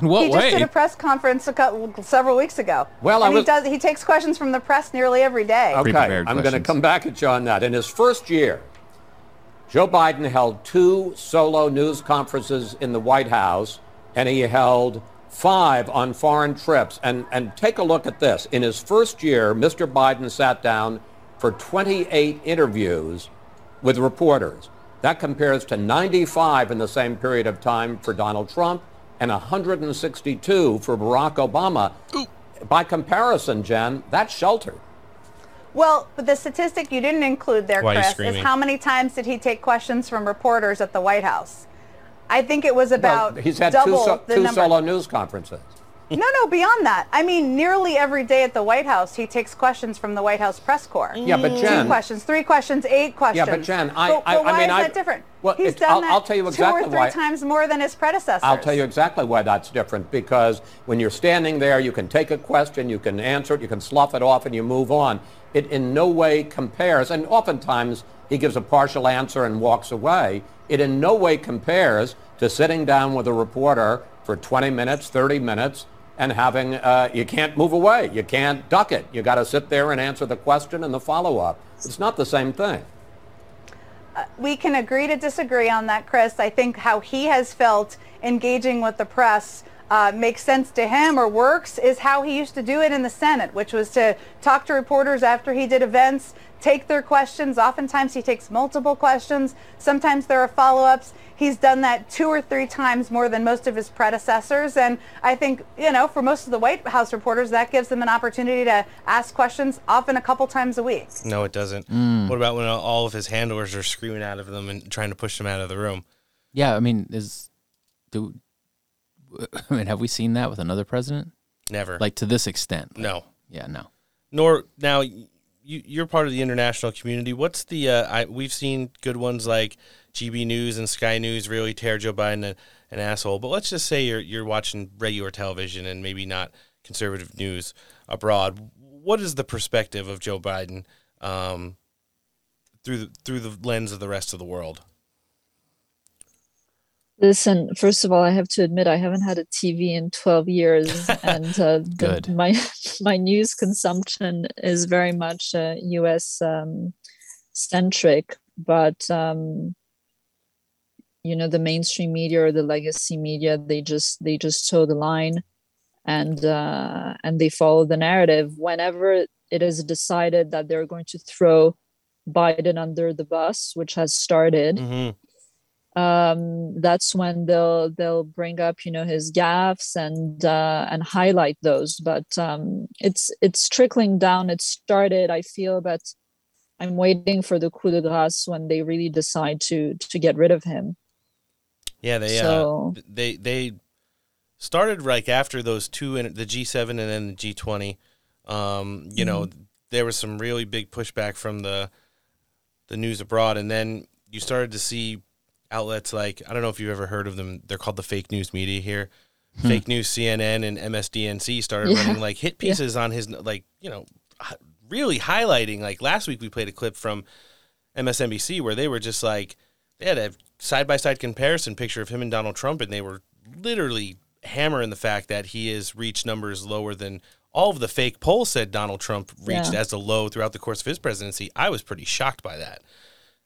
Speaker 2: In what
Speaker 9: he just did a press conference a couple, several weeks ago.
Speaker 10: Well, I
Speaker 9: and
Speaker 10: was-
Speaker 9: he does. He takes questions from the press nearly every day.
Speaker 10: Okay, I'm going to come back at you on that. In his first year, Joe Biden held two solo news conferences in the White House, and he held five on foreign trips. And, and take a look at this. In his first year, Mr. Biden sat down for 28 interviews with reporters. That compares to 95 in the same period of time for Donald Trump and 162 for Barack Obama. By comparison, Jen, that's sheltered.
Speaker 9: Well, but the statistic you didn't include there,
Speaker 7: Why
Speaker 9: Chris, is how many times did he take questions from reporters at the White House? I think it was about
Speaker 10: Well, he's had two,
Speaker 9: double
Speaker 10: so,
Speaker 9: the
Speaker 10: two solo news conferences.
Speaker 9: No, no, beyond that. I mean, nearly every day at the White House, he takes questions from the White House press corps.
Speaker 10: Yeah, but Jen.
Speaker 9: Two questions, three questions, eight questions.
Speaker 10: Yeah, but Jen, I-
Speaker 9: But-
Speaker 10: I-
Speaker 9: but
Speaker 10: I
Speaker 9: why
Speaker 10: mean,
Speaker 9: is
Speaker 10: I-
Speaker 9: that different?
Speaker 10: well,
Speaker 9: He's done
Speaker 10: I'll-
Speaker 9: that
Speaker 10: I'll tell you
Speaker 9: two or three
Speaker 10: why-
Speaker 9: times more than his predecessors.
Speaker 10: I'll tell you exactly why that's different because when you're standing there, you can take a question, you can answer it, you can slough it off, and you move on. It in no way compares, and oftentimes he gives a partial answer and walks away. It in no way compares to sitting down with a reporter for 20 minutes, 30 minutes, and having, uh, you can't move away. You can't duck it. You got to sit there and answer the question and the follow-up. It's not the same thing.
Speaker 9: we can agree to disagree on that, Chris. I think how he has felt engaging with the press uh, makes sense to him or works is how he used to do it in the Senate, which was to talk to reporters after he did events, take their questions. Oftentimes he takes multiple questions. Sometimes there are follow-ups. He's done that two or three times more than most of his predecessors. And I think, you know, for most of the White House reporters, that gives them an opportunity to ask questions often a couple times a week.
Speaker 7: No, it doesn't.
Speaker 2: Mm.
Speaker 7: What about when all of his handlers are screaming out of them and trying to push him out of the room?
Speaker 2: Yeah, I mean, is do <laughs> I mean have we seen that with another president?
Speaker 7: Never.
Speaker 2: Like to this extent?
Speaker 7: no.
Speaker 2: Yeah, no.
Speaker 7: Noor now you you're part of the international community. What's the uh, I, we've seen good ones like GB News and Sky News really tear Joe Biden a, an asshole. But let's just say you're you're watching regular television and maybe not conservative news abroad. What is the perspective of Joe Biden um, through the through the lens of the rest of the world?
Speaker 8: Listen, first of all, I have to admit I haven't had a TV in 12 years, <laughs> and uh, the- my <laughs> my news consumption is very much uh, U.S. Um, centric. But um, you know, the mainstream media or the legacy media, they just they just toe the line, and uh, and they follow the narrative. Whenever it is decided that they're going to throw Biden under the bus, which has started
Speaker 7: Mm-hmm.
Speaker 8: um, that's when they'll they'll bring up you know his gaffes and uh, and highlight those. But um, it's it's trickling down. It started. I feel, but I'm waiting for the coup de grace when they really decide to to get rid of him.
Speaker 7: Yeah, they
Speaker 8: So-
Speaker 7: uh, they they started like after those two in the G7 and then the G20. Um, you know, there was some really big pushback from the the news abroad, and then you started to see outlets like I don't know if you've ever heard of them. They're called the fake news media here. Fake news CNN and MSDNC started
Speaker 8: Yeah.
Speaker 7: running like hit <laughs> pieces on his like you know really highlighting like last week we played a clip from MSNBC where they were just like they had a side by side comparison picture of him and Donald Trump, and they were literally hammering the fact that he has reached numbers lower than all of the fake polls said Donald Trump reached
Speaker 8: Yeah.
Speaker 7: as a low throughout the course of his presidency. I was pretty shocked by that,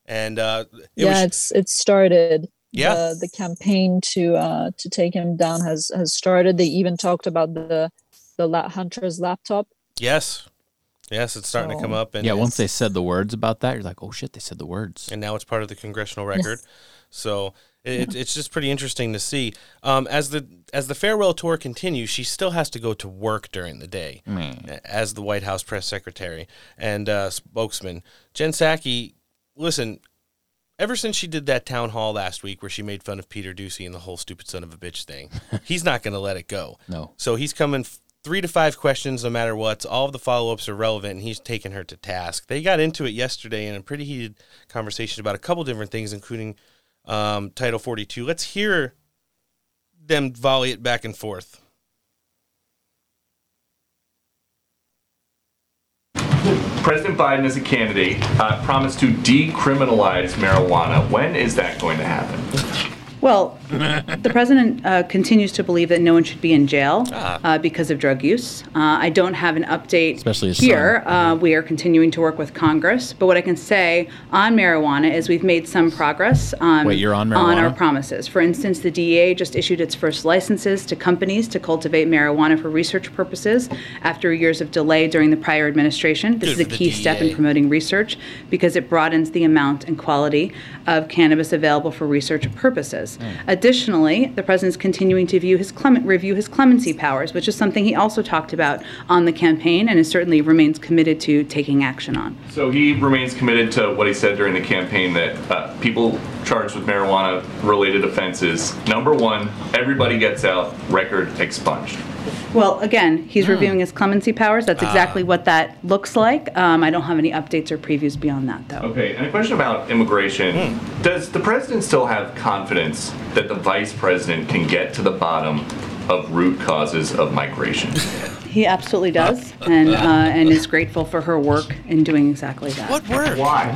Speaker 7: and uh, it
Speaker 8: yeah,
Speaker 7: was
Speaker 8: it's it started.
Speaker 7: Yeah.
Speaker 8: the, the campaign to uh, to take him down has has started. They even talked about the the la- hunter's laptop.
Speaker 7: yes, yes, it's starting to come up, and
Speaker 2: yeah, once they said the words about that, you're like, oh shit, they said the words.
Speaker 7: and now it's part of the congressional record. So it, it's just pretty interesting to see. Um, as the as the farewell tour continues, she still has to go to work during the day as the White House press secretary and uh, spokesman. Jen Psaki, listen. Ever since she did that town hall last week where she made fun of Peter Doocy and the whole stupid son of a bitch thing, <laughs> he's not going to let it go.
Speaker 2: No.
Speaker 7: So he's coming f- three to five questions no matter what. All of the follow ups are relevant, and he's taking her to task. They got into it yesterday in a pretty heated conversation about a couple different things, including um, Title 42. Let's hear them volley it back and forth.
Speaker 11: President Biden, as a candidate, uh, promised to decriminalize marijuana. When is that going to happen?
Speaker 12: Well, the president uh, continues to believe that no one should be in jail uh, because of drug use. Uh, I don't have an update
Speaker 2: Especially
Speaker 12: here. Uh, we are continuing to work with Congress. But what I can say on marijuana is we've made some progress on,
Speaker 2: Wait, you're on
Speaker 12: on our promises. For instance, the DEA just issued its first licenses to companies to cultivate marijuana for research purposes after years of delay during the prior administration. This
Speaker 7: Good
Speaker 12: is a key step in promoting research because it broadens the amount and quality of cannabis available for research purposes. Additionally, the president's continuing to view his clement, review his clemency powers, which is something he also talked about on the campaign and is certainly remains committed to taking action on.
Speaker 11: So he remains committed to what he said during the campaign that uh, people charged with marijuana related offenses, number one, everybody gets out, record expunged.
Speaker 12: Well, again, he's hmm. reviewing his clemency powers. That's exactly ah. what that looks like. Um, I don't have any updates or previews beyond that, though.
Speaker 11: Okay, and a question about immigration. Hmm. Does the president still have confidence that the vice president can get to the bottom of root causes of migration?
Speaker 12: He absolutely does, and uh, and is grateful for her work in doing exactly that.
Speaker 7: What word?
Speaker 11: Why?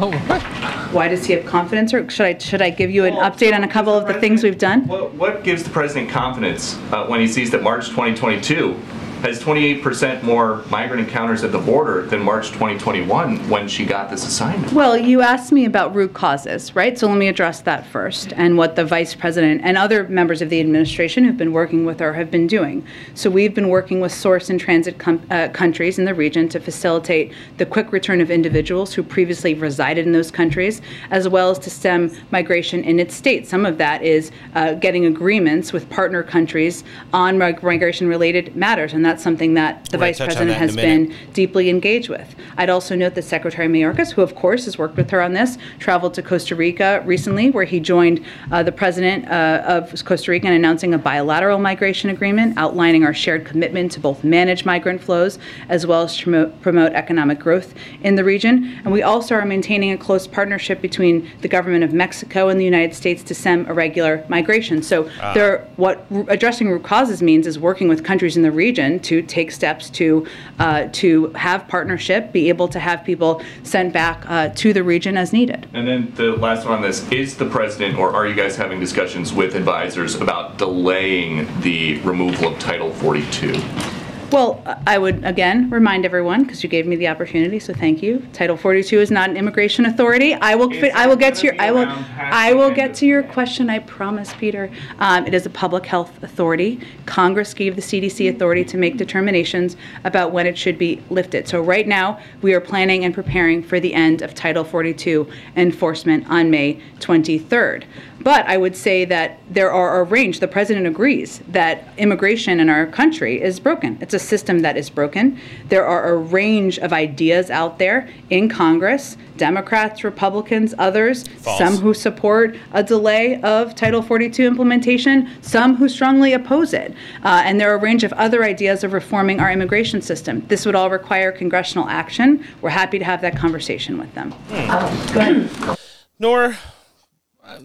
Speaker 12: Why does he have confidence, or should I should I give you an update on a couple of the things we've done?
Speaker 11: What, what gives the president confidence uh, when he sees that March 2022 has 28% more migrant encounters at the border than March 2021 when she got this assignment?
Speaker 12: Well, you asked me about root causes, right? So let me address that first and what the vice president and other members of the administration who've been working with her have been doing. So we've been working with source and transit uh, countries in the region to facilitate the quick return of individuals who previously resided in those countries, as well as to stem migration in its state. Some of that is uh, getting agreements with partner countries on mig- migration-related matters, and that's something that the
Speaker 7: We're
Speaker 12: vice president has been deeply engaged with. I'd also note that Secretary Mayorkas, who of course has worked with her on this, traveled to Costa Rica recently, where he joined uh, the president uh, of Costa Rica in announcing a bilateral migration agreement outlining our shared commitment to both manage migrant flows as well as promote, promote economic growth in the region. And we also are maintaining a close partnership between the government of Mexico and the United States to stem irregular migration. So
Speaker 7: Ah.
Speaker 12: there, what addressing root causes means is working with countries in the region to take steps to uh, to have partnership, be able to have people sent back uh, to the region as needed.
Speaker 11: And then the last one on this is the president, or are you guys having discussions with advisors about delaying the removal of Title 42?
Speaker 12: Well, I would again remind everyone because you gave me the opportunity, so thank you. Title 42 is not an immigration authority. I will. Fit, I will get to your. I will. I will get to your question. I promise, Peter. Um, it is a public health authority. Congress gave the CDC authority to make determinations about when it should be lifted. So right now, we are planning and preparing for the end of Title 42 enforcement on May 23rd. But I would say that there are a range. The president agrees that immigration in our country is broken. It's a system that is broken. There are a range of ideas out there in Congress Democrats, Republicans, others,
Speaker 7: False.
Speaker 12: some who support a delay of Title 42 implementation, some who strongly oppose it. Uh, and there are a range of other ideas of reforming our immigration system. This would all require congressional action. We're happy to have that conversation with them. Go ahead.
Speaker 7: Noor, uh,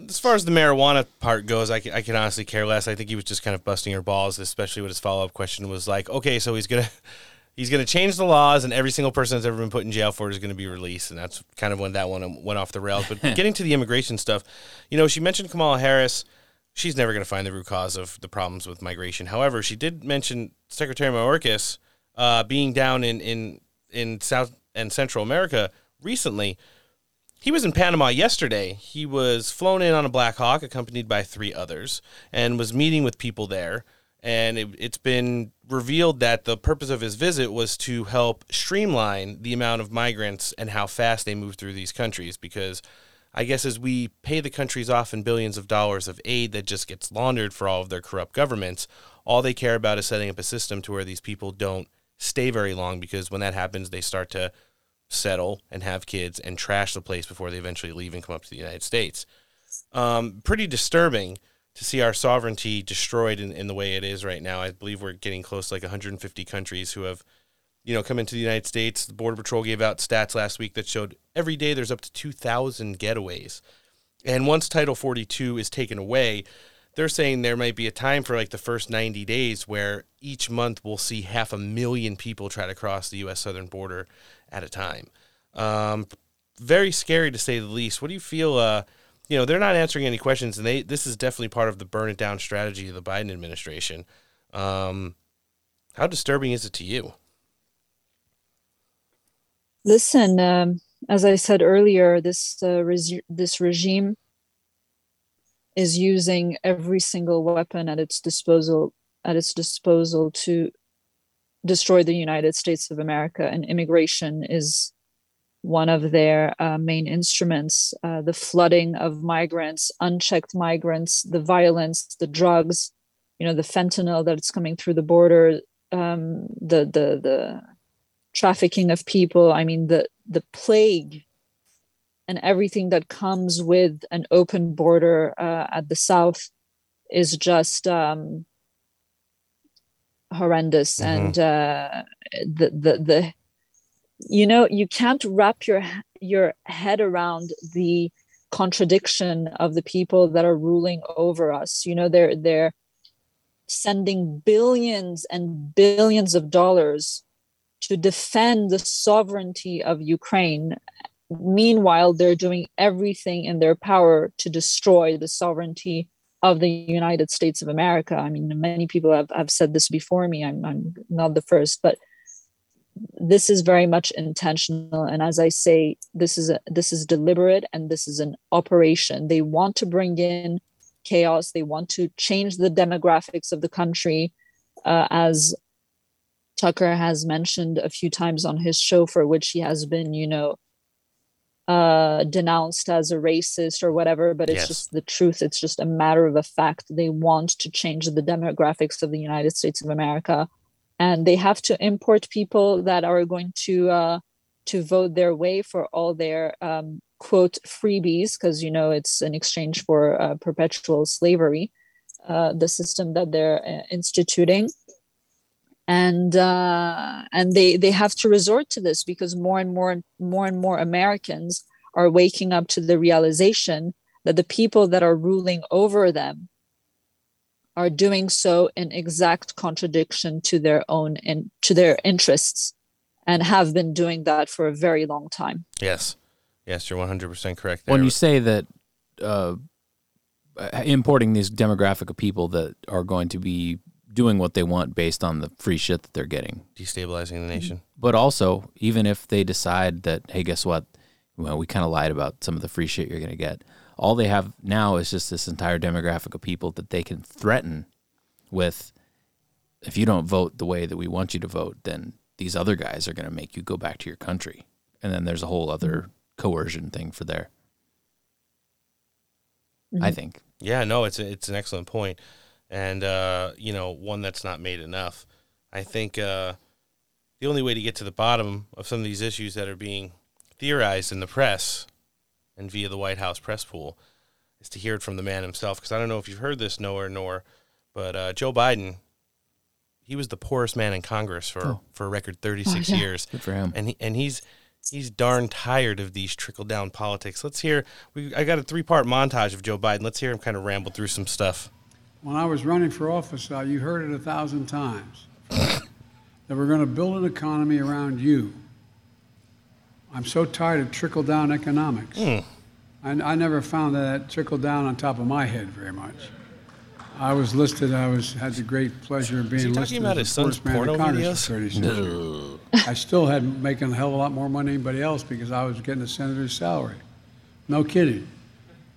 Speaker 7: as far as the marijuana part goes, I can, I can honestly care less. I think he was just kind of busting her balls, especially when his follow up question was like, okay, so he's gonna <laughs> he's gonna change the laws, and every single person that's ever been put in jail for it is gonna be released, and that's kind of when that one went off the rails. But <laughs> getting to the immigration stuff, you know, she mentioned Kamala Harris. She's never gonna find the root cause of the problems with migration. However, she did mention Secretary Mayorkas uh, being down in in in South and Central America recently. He was in Panama yesterday. He was flown in on a Black Hawk, accompanied by three others, and was meeting with people there. And it, it's been revealed that the purpose of his visit was to help streamline the amount of migrants and how fast they move through these countries. Because I guess as we pay the countries off in billions of dollars of aid that just gets laundered for all of their corrupt governments, all they care about is setting up a system to where these people don't stay very long because when that happens, they start to settle and have kids and trash the place before they eventually leave and come up to the United States. Um, pretty disturbing to see our sovereignty destroyed in, in the way it is right now. I believe we're getting close to like 150 countries who have, you know, come into the United States. The Border Patrol gave out stats last week that showed every day there's up to 2,000 getaways. And once Title 42 is taken away, they're saying there might be a time for like the first 90 days where each month we'll see half a million people try to cross the U.S. southern border at a time. Um, very scary to say the least. What do you feel? Uh, you know, they're not answering any questions, and they this is definitely part of the burn it down strategy of the Biden administration. Um, how disturbing is it to you?
Speaker 8: Listen, um, as I said earlier, this uh, this regime is using every single weapon at its disposal at its disposal to destroy the United States of America, and immigration is one of their uh, main instruments. Uh, the flooding of migrants, unchecked migrants, the violence, the drugs, you know, the fentanyl that's coming through the border, um, the the the trafficking of people. I mean, the the plague and everything that comes with an open border uh, at the south is just um, horrendous
Speaker 13: Mhm.
Speaker 8: and uh, the the the you know you can't wrap your your head around the contradiction of the people that are ruling over us you know they're they're sending billions and billions of dollars to defend the sovereignty of Ukraine meanwhile they're doing everything in their power to destroy the sovereignty of the United States of America. I mean, many people have, have said this before me. I'm, I'm not the first, but this is very much intentional. And as I say, this is a, this is deliberate and this is an operation. They want to bring in chaos. They want to change the demographics of the country, uh, as Tucker has mentioned a few times on his show, for which he has been, you know, uh denounced as a racist or whatever but it's
Speaker 13: Yes.
Speaker 8: just the truth. It's just a matter of a fact. They want to change the demographics of the united states of america and they have to import people that are going to uh to vote their way for all their um quote freebies because you know it's in exchange for uh, perpetual slavery uh the system that they're uh, instituting and uh, and they they have to resort to this because more and more and more and more Americans are waking up to the realization that the people that are ruling over them are doing so in exact contradiction to their own and to their interests and have been doing that for a very long time.
Speaker 7: Yes, yes, you're 100 percent correct. There.
Speaker 2: When you say that uh, importing these demographic of people that are going to be doing what they want based on the free shit that they're getting,
Speaker 7: destabilizing the nation.
Speaker 2: but also even if they decide that hey guess what? Well we kind of lied about some of the free shit you're going to get. All they have now is just this entire demographic of people that they can threaten with if you don't vote the way that we want you to vote then these other guys are going to make you go back to your country. And then there's a whole other coercion thing for there. I mm-hmm. think.
Speaker 7: Yeah, no, it's a, it's an excellent point, and uh, you know one that's not made enough. I think uh, the only way to get to the bottom of some of these issues that are being theorized in the press and via the White House press pool is to hear it from the man himself. Because I don't know if you've heard this, Noah or Nor, but uh, Joe Biden, he was the poorest man in Congress for
Speaker 2: Oh.
Speaker 7: for a record thirty six
Speaker 2: Oh, yeah.
Speaker 7: years.
Speaker 2: Good for him.
Speaker 7: And he, and he's he's darn tired of these trickle down politics. Let's hear. We I got a three part montage of Joe Biden. Let's hear him kind of ramble through some stuff.
Speaker 14: When I was running for office, uh, you heard it a thousand times that we're going to build an economy around you. I'm so tired of trickle down economics.
Speaker 7: Hmm.
Speaker 14: I, I never found that trickle down on top of my head very much. I was listed. I was had the great pleasure of being listed
Speaker 7: about
Speaker 14: as
Speaker 7: his
Speaker 14: the
Speaker 7: son's
Speaker 14: poorest man in
Speaker 7: porno
Speaker 14: Congress for 36
Speaker 7: No.
Speaker 14: I still had making a hell of a lot more money than anybody else because I was getting a senator's salary. No kidding.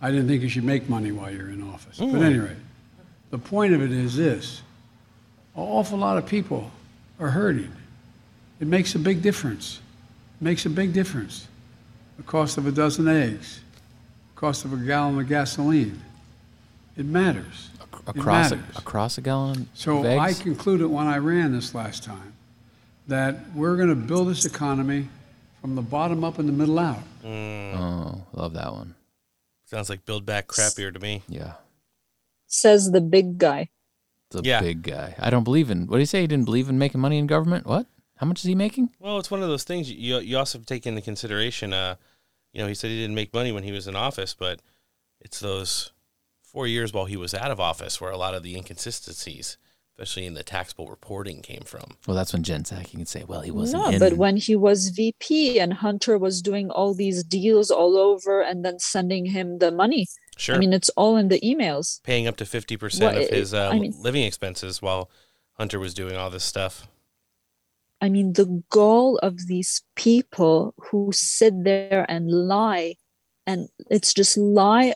Speaker 14: I didn't think you should make money while you're in office. But
Speaker 7: Mm.
Speaker 14: anyway, the point of it is this: an awful lot of people are hurting. It makes a big difference. It makes a big difference. The cost of a dozen eggs, cost of a gallon of gasoline. It matters. It
Speaker 2: across a, across a gallon
Speaker 14: So
Speaker 2: of
Speaker 14: I concluded when I ran this last time that we're going to build this economy from the bottom up and the middle out. Mm.
Speaker 2: oh love that one
Speaker 7: Sounds like Build Back Crappier to me.
Speaker 2: Yeah.
Speaker 8: Says the big guy.
Speaker 2: the
Speaker 7: Yeah.
Speaker 2: big guy i don't believe in what did he say he didn't believe in making money in government what how much is he making
Speaker 7: Well, it's one of those things you you also have to take into consideration. Uh, you know, he said he didn't make money when he was in office, but it's those four years while he was out of office where a lot of the inconsistencies especially in the taxable reporting came from.
Speaker 2: Well, that's when Jen Psaki can say, "Well, he wasn't."
Speaker 8: No,
Speaker 2: in.
Speaker 8: but when he was VP and Hunter was doing all these deals all over and then sending him the money.
Speaker 7: Sure.
Speaker 8: I mean, it's all in the emails.
Speaker 7: paying up to 50%
Speaker 8: Well,
Speaker 7: of his uh,
Speaker 8: I mean-
Speaker 7: living expenses while Hunter was doing all this stuff.
Speaker 8: I mean, the goal of these people who sit there and lie, and it's just lie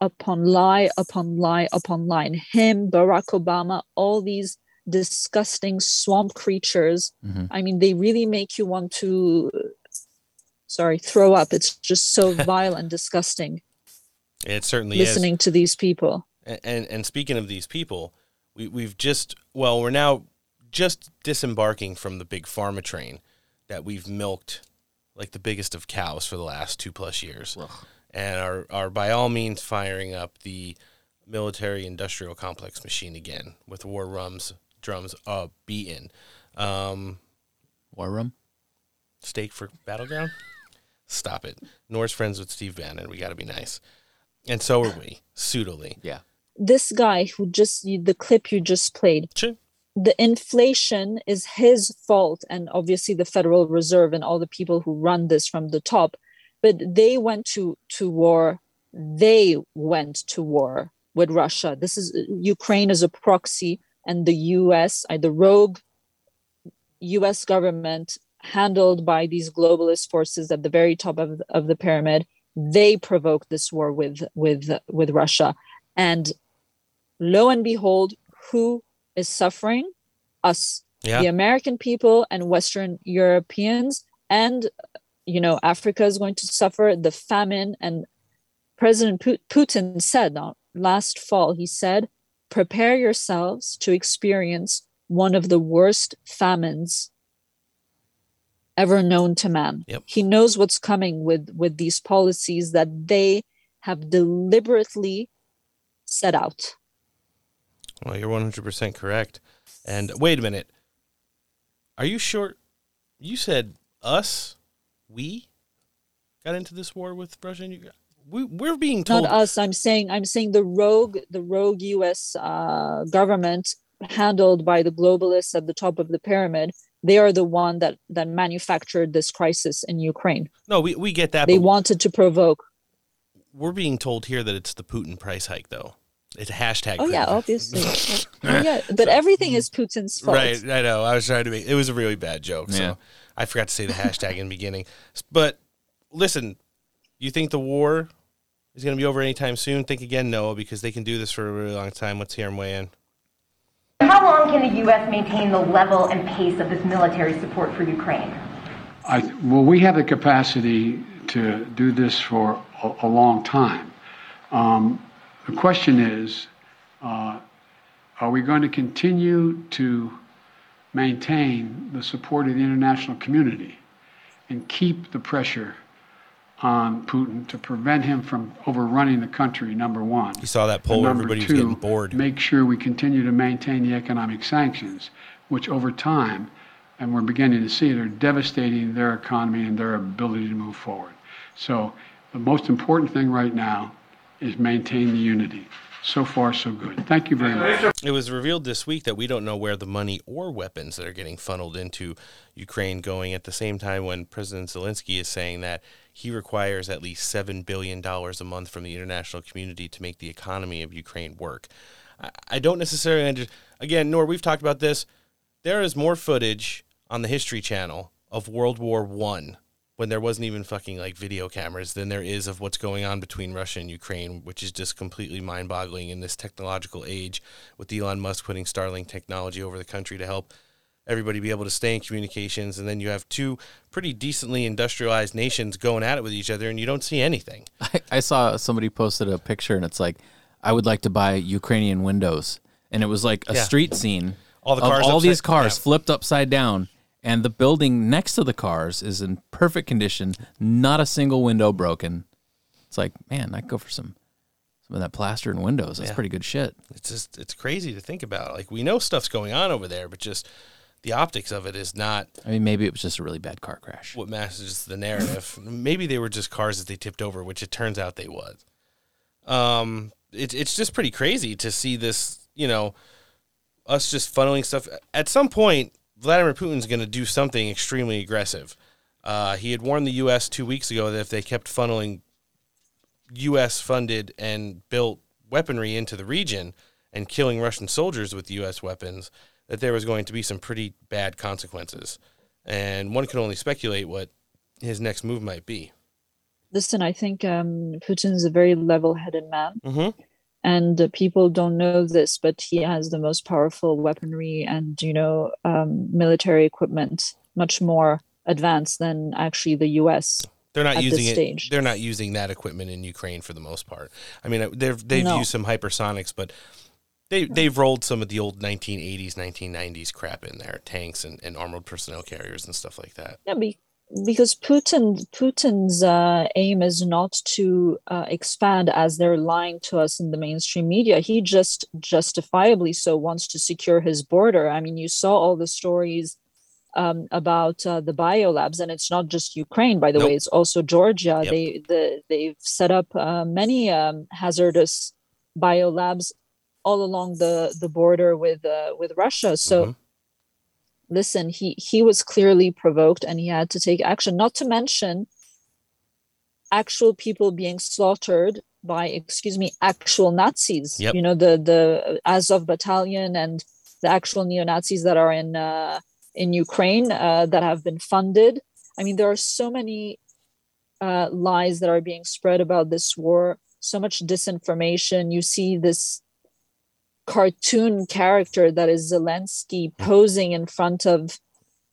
Speaker 8: upon lie upon lie upon lie. And him, Barack Obama, all these disgusting swamp creatures.
Speaker 2: Mhm.
Speaker 8: I mean, they really make you want to, sorry, throw up. It's just so <laughs> vile and disgusting
Speaker 7: It certainly
Speaker 8: listening
Speaker 7: is.
Speaker 8: to these people.
Speaker 7: And, and and speaking of these people, we we've just well, we're now just disembarking from the big pharma train that we've milked like the biggest of cows for the last two plus years, and are are by all means firing up the military industrial complex machine again with war rums drums uh beaten. Um,
Speaker 2: War rum,
Speaker 7: Steak for battleground. Stop it. Noor's friends with Steve Bannon. We got to be nice, and so are we. Pseudily.
Speaker 2: Yeah.
Speaker 8: This guy who just, the clip you just played,
Speaker 7: Sure.
Speaker 8: the inflation is his fault and obviously the federal reserve and all the people who run this from the top but they went to to war they went to war with russia this is ukraine is a proxy and the us uh, the rogue us government handled by these globalist forces at the very top of, of the pyramid they provoked this war with with with russia. And lo and behold who is suffering? Us
Speaker 7: Yeah.
Speaker 8: the american people and western europeans. And you know africa is going to suffer the famine. And president putin said uh, last fall he said prepare yourselves to experience one of the worst famines ever known to man
Speaker 7: Yep.
Speaker 8: he knows what's coming with with these policies that they have deliberately set out
Speaker 7: Well, you're 100% correct. And wait a minute. Are you sure? You said us, we got into this war with Russia and Ukraine? We, we're being told.
Speaker 8: not us i'm saying i'm saying the rogue the rogue us uh, government handled by the globalists at the top of the pyramid they are the one that that manufactured this crisis in ukraine
Speaker 7: No, we, we get that.
Speaker 8: they wanted to provoke
Speaker 7: we're being told here that it's the Putin price hike, though. It's a hashtag.
Speaker 8: oh yeah obviously <laughs> yeah but everything is mm. putin's fault
Speaker 7: Right, I know. I was trying to make it was a really bad joke,
Speaker 2: Yeah.
Speaker 7: so I forgot to say the hashtag in the beginning. But listen, you think the war is going to be over anytime soon? Think again, Noah, because they can do this for a really long time. Let's hear him weigh in.
Speaker 13: How long can the U.S. maintain the level and pace of this military support for Ukraine?
Speaker 14: I, well, we have the capacity to do this for a, a long time. Um, the question is, uh, are we going to continue to maintain the support of the international community and keep the pressure on Putin to prevent him from overrunning the country, number one?
Speaker 7: You saw that poll where everybody was
Speaker 14: two,
Speaker 7: getting bored.
Speaker 14: Make sure we continue to maintain the economic sanctions, which over time, and we're beginning to see it, are devastating their economy and their ability to move forward. So the most important thing right now is maintain the unity. So far, so good. Thank you very much.
Speaker 7: It was revealed this week that we don't know where the money or weapons that are getting funneled into Ukraine going at the same time when President Zelensky is saying that he requires at least $7 billion a month from the international community to make the economy of Ukraine work. I, I don't necessarily under, again, nor we've talked about this. There is more footage on the History Channel of World War One when there wasn't even fucking like video cameras than there is of what's going on between Russia and Ukraine, which is just completely mind boggling in this technological age with Elon Musk putting Starlink technology over the country to help everybody be able to stay in communications. And then you have two pretty decently industrialized nations going at it with each other, and you don't see anything. <laughs>
Speaker 2: I, I saw somebody posted a picture and it's like, I would like to buy Ukrainian windows. And it was like a
Speaker 7: Yeah.
Speaker 2: street scene
Speaker 7: All the cars
Speaker 2: all these cars
Speaker 7: yeah.
Speaker 2: flipped upside down. And the building next to the cars is in perfect condition, not a single window broken. It's like, man, I go for some some of that plaster and windows. That's
Speaker 7: Yeah.
Speaker 2: pretty good shit.
Speaker 7: It's just it's crazy to think about. Like we know stuff's going on over there, but just the optics of it is not
Speaker 2: I mean, maybe it was just a really bad car crash.
Speaker 7: what matches the narrative. Maybe they were just cars that they tipped over, which it turns out they was. Um, it's it's just pretty crazy to see this. You know, us just funneling stuff. At some point, Vladimir Putin's going to do something extremely aggressive. Uh, he had warned the U.S. two weeks ago that if they kept funneling U.S. funded and built weaponry into the region and killing Russian soldiers with U.S. weapons, that there was going to be some pretty bad consequences. And one can only speculate what his next move might be.
Speaker 8: Listen, I think um, is a very level-headed man.
Speaker 7: Mm-hmm.
Speaker 8: and uh, people don't know this but he has the most powerful weaponry and you know um, military equipment much more advanced than actually the us
Speaker 7: They're not
Speaker 8: at
Speaker 7: using
Speaker 8: this
Speaker 7: it.
Speaker 8: stage
Speaker 7: They're not using that equipment in Ukraine for the most part. I mean, they've they've
Speaker 8: No.
Speaker 7: used some hypersonics, but they they've rolled some of the old 1980s, 1990s crap in there, tanks and, and armored personnel carriers and stuff like that.
Speaker 8: yeah be, because putin putin's uh, aim is not to uh, expand as they're lying to us in the mainstream media he just justifiably so wants to secure his border i mean you saw all the stories um, about uh, the biolabs, and it's not just Ukraine, by the way. It's also Georgia.
Speaker 15: Yep.
Speaker 8: They the, they've set up uh, many um, hazardous biolabs all along the the border with uh, with Russia. So, listen, he he was clearly provoked, and he had to take action. Not to mention actual people being slaughtered by, excuse me, actual Nazis.
Speaker 15: Yep.
Speaker 8: You know the the Azov battalion and the actual neo Nazis that are in. Uh, in Ukraine uh, that have been funded. I mean, there are so many uh, lies that are being spread about this war, so much disinformation. You see this cartoon character that is Zelensky posing in front of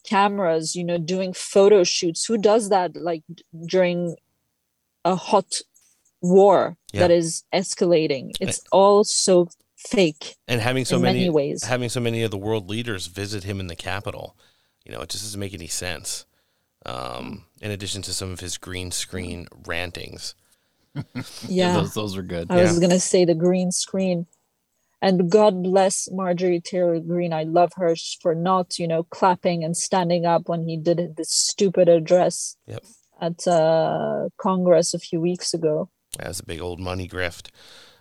Speaker 8: cameras, you know, doing photo shoots. Who does that like during a hot war
Speaker 7: Yeah.
Speaker 8: that is escalating? It's all so fake
Speaker 7: And having so
Speaker 8: in
Speaker 7: many,
Speaker 8: many ways.
Speaker 7: having so many of the world leaders visit him in the capital, you know, it just doesn't make any sense. Um, in addition to some of his green screen rantings. <laughs>
Speaker 8: Yeah.
Speaker 2: those, those are good.
Speaker 8: I was going to say the green screen. And God bless Marjorie Taylor Greene. I love her for not, you know, clapping and standing up when he did this stupid address
Speaker 7: Yep.
Speaker 8: at uh, Congress a few weeks ago.
Speaker 7: That's a big old money grift.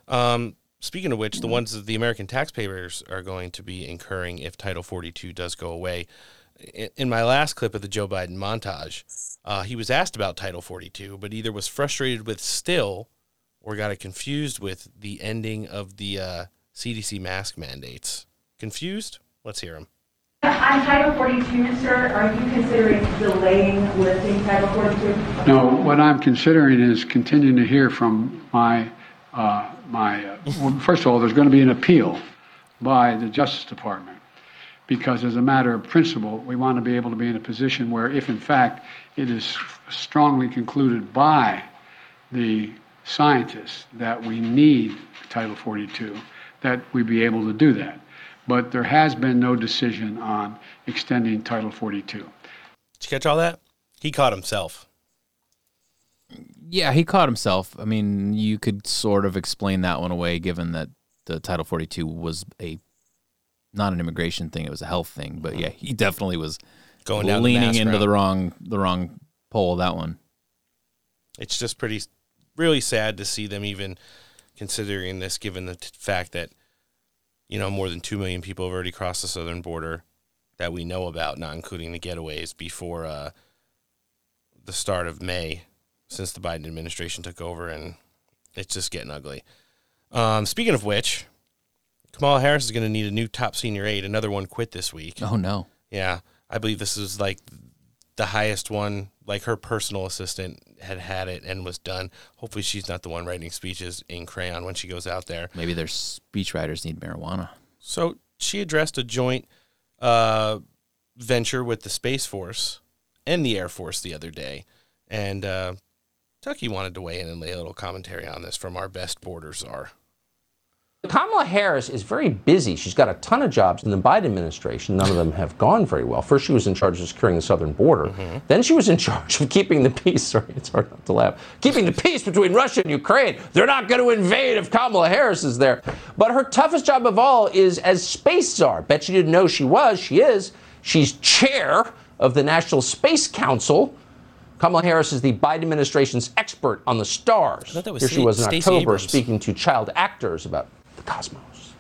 Speaker 7: Um, speaking of which, the ones that the American taxpayers are going to be incurring if Title 42 does go away. In, in my last clip of the Joe Biden montage, uh, he was asked about Title 42, but either was frustrated with still or got it confused with the ending of the uh, CDC mask mandates. Confused? Let's hear him.
Speaker 13: On Title 42, sir, are you considering delaying lifting Title 42?
Speaker 14: No, what I'm considering is continuing to hear from my, uh, my, uh, well, first of all, there's going to be an appeal by the Justice Department. Because as a matter of principle, we want to be able to be in a position where if in fact it is strongly concluded by the scientists that we need Title 42, that we be able to do that. But there has been no decision on extending Title 42.
Speaker 7: Did you catch all that? He caught himself.
Speaker 2: Yeah, he caught himself. I mean, you could sort of explain that one away, given that the Title 42 was a not an immigration thing; it was a health thing. But yeah, he definitely was
Speaker 7: Going down
Speaker 2: leaning
Speaker 7: mask
Speaker 2: into
Speaker 7: route.
Speaker 2: the wrong the wrong pole. That one.
Speaker 7: it's just pretty really sad to see them even considering this given the t- fact that you know more than 2 million people have already crossed the southern border that we know about not including the getaways before uh, the start of May since the Biden administration took over and it's just getting ugly. Um, speaking of which, Kamala Harris is going to need a new top senior aide. Another one quit this week.
Speaker 2: Oh no.
Speaker 7: Yeah, I believe this is like the highest one. Like her personal assistant had had it and was done. Hopefully, she's not the one writing speeches in crayon when she goes out there.
Speaker 2: Maybe their speechwriters need marijuana.
Speaker 7: So she addressed a joint uh, venture with the Space Force and the Air Force the other day, and uh, Tucky wanted to weigh in and lay a little commentary on this from our best border czar.
Speaker 15: Kamala Harris is very busy. She's got a ton of jobs in the Biden administration. None of them have gone very well. First, she was in charge of securing the southern border. Mm-hmm. Then she was in <laughs> charge of keeping the peace. <laughs> Sorry, it's hard not to laugh. Keeping the peace between Russia and Ukraine. They're not going to invade if Kamala Harris is there. But her toughest job of all is as space czar. Bet you didn't know she was. She is. She's chair of the National Space Council. Kamala Harris is the Biden administration's expert on the stars.
Speaker 7: thought that was
Speaker 15: Here she was in
Speaker 7: Stacey
Speaker 15: October
Speaker 7: Abrams.
Speaker 15: speaking to child actors about the cosmos.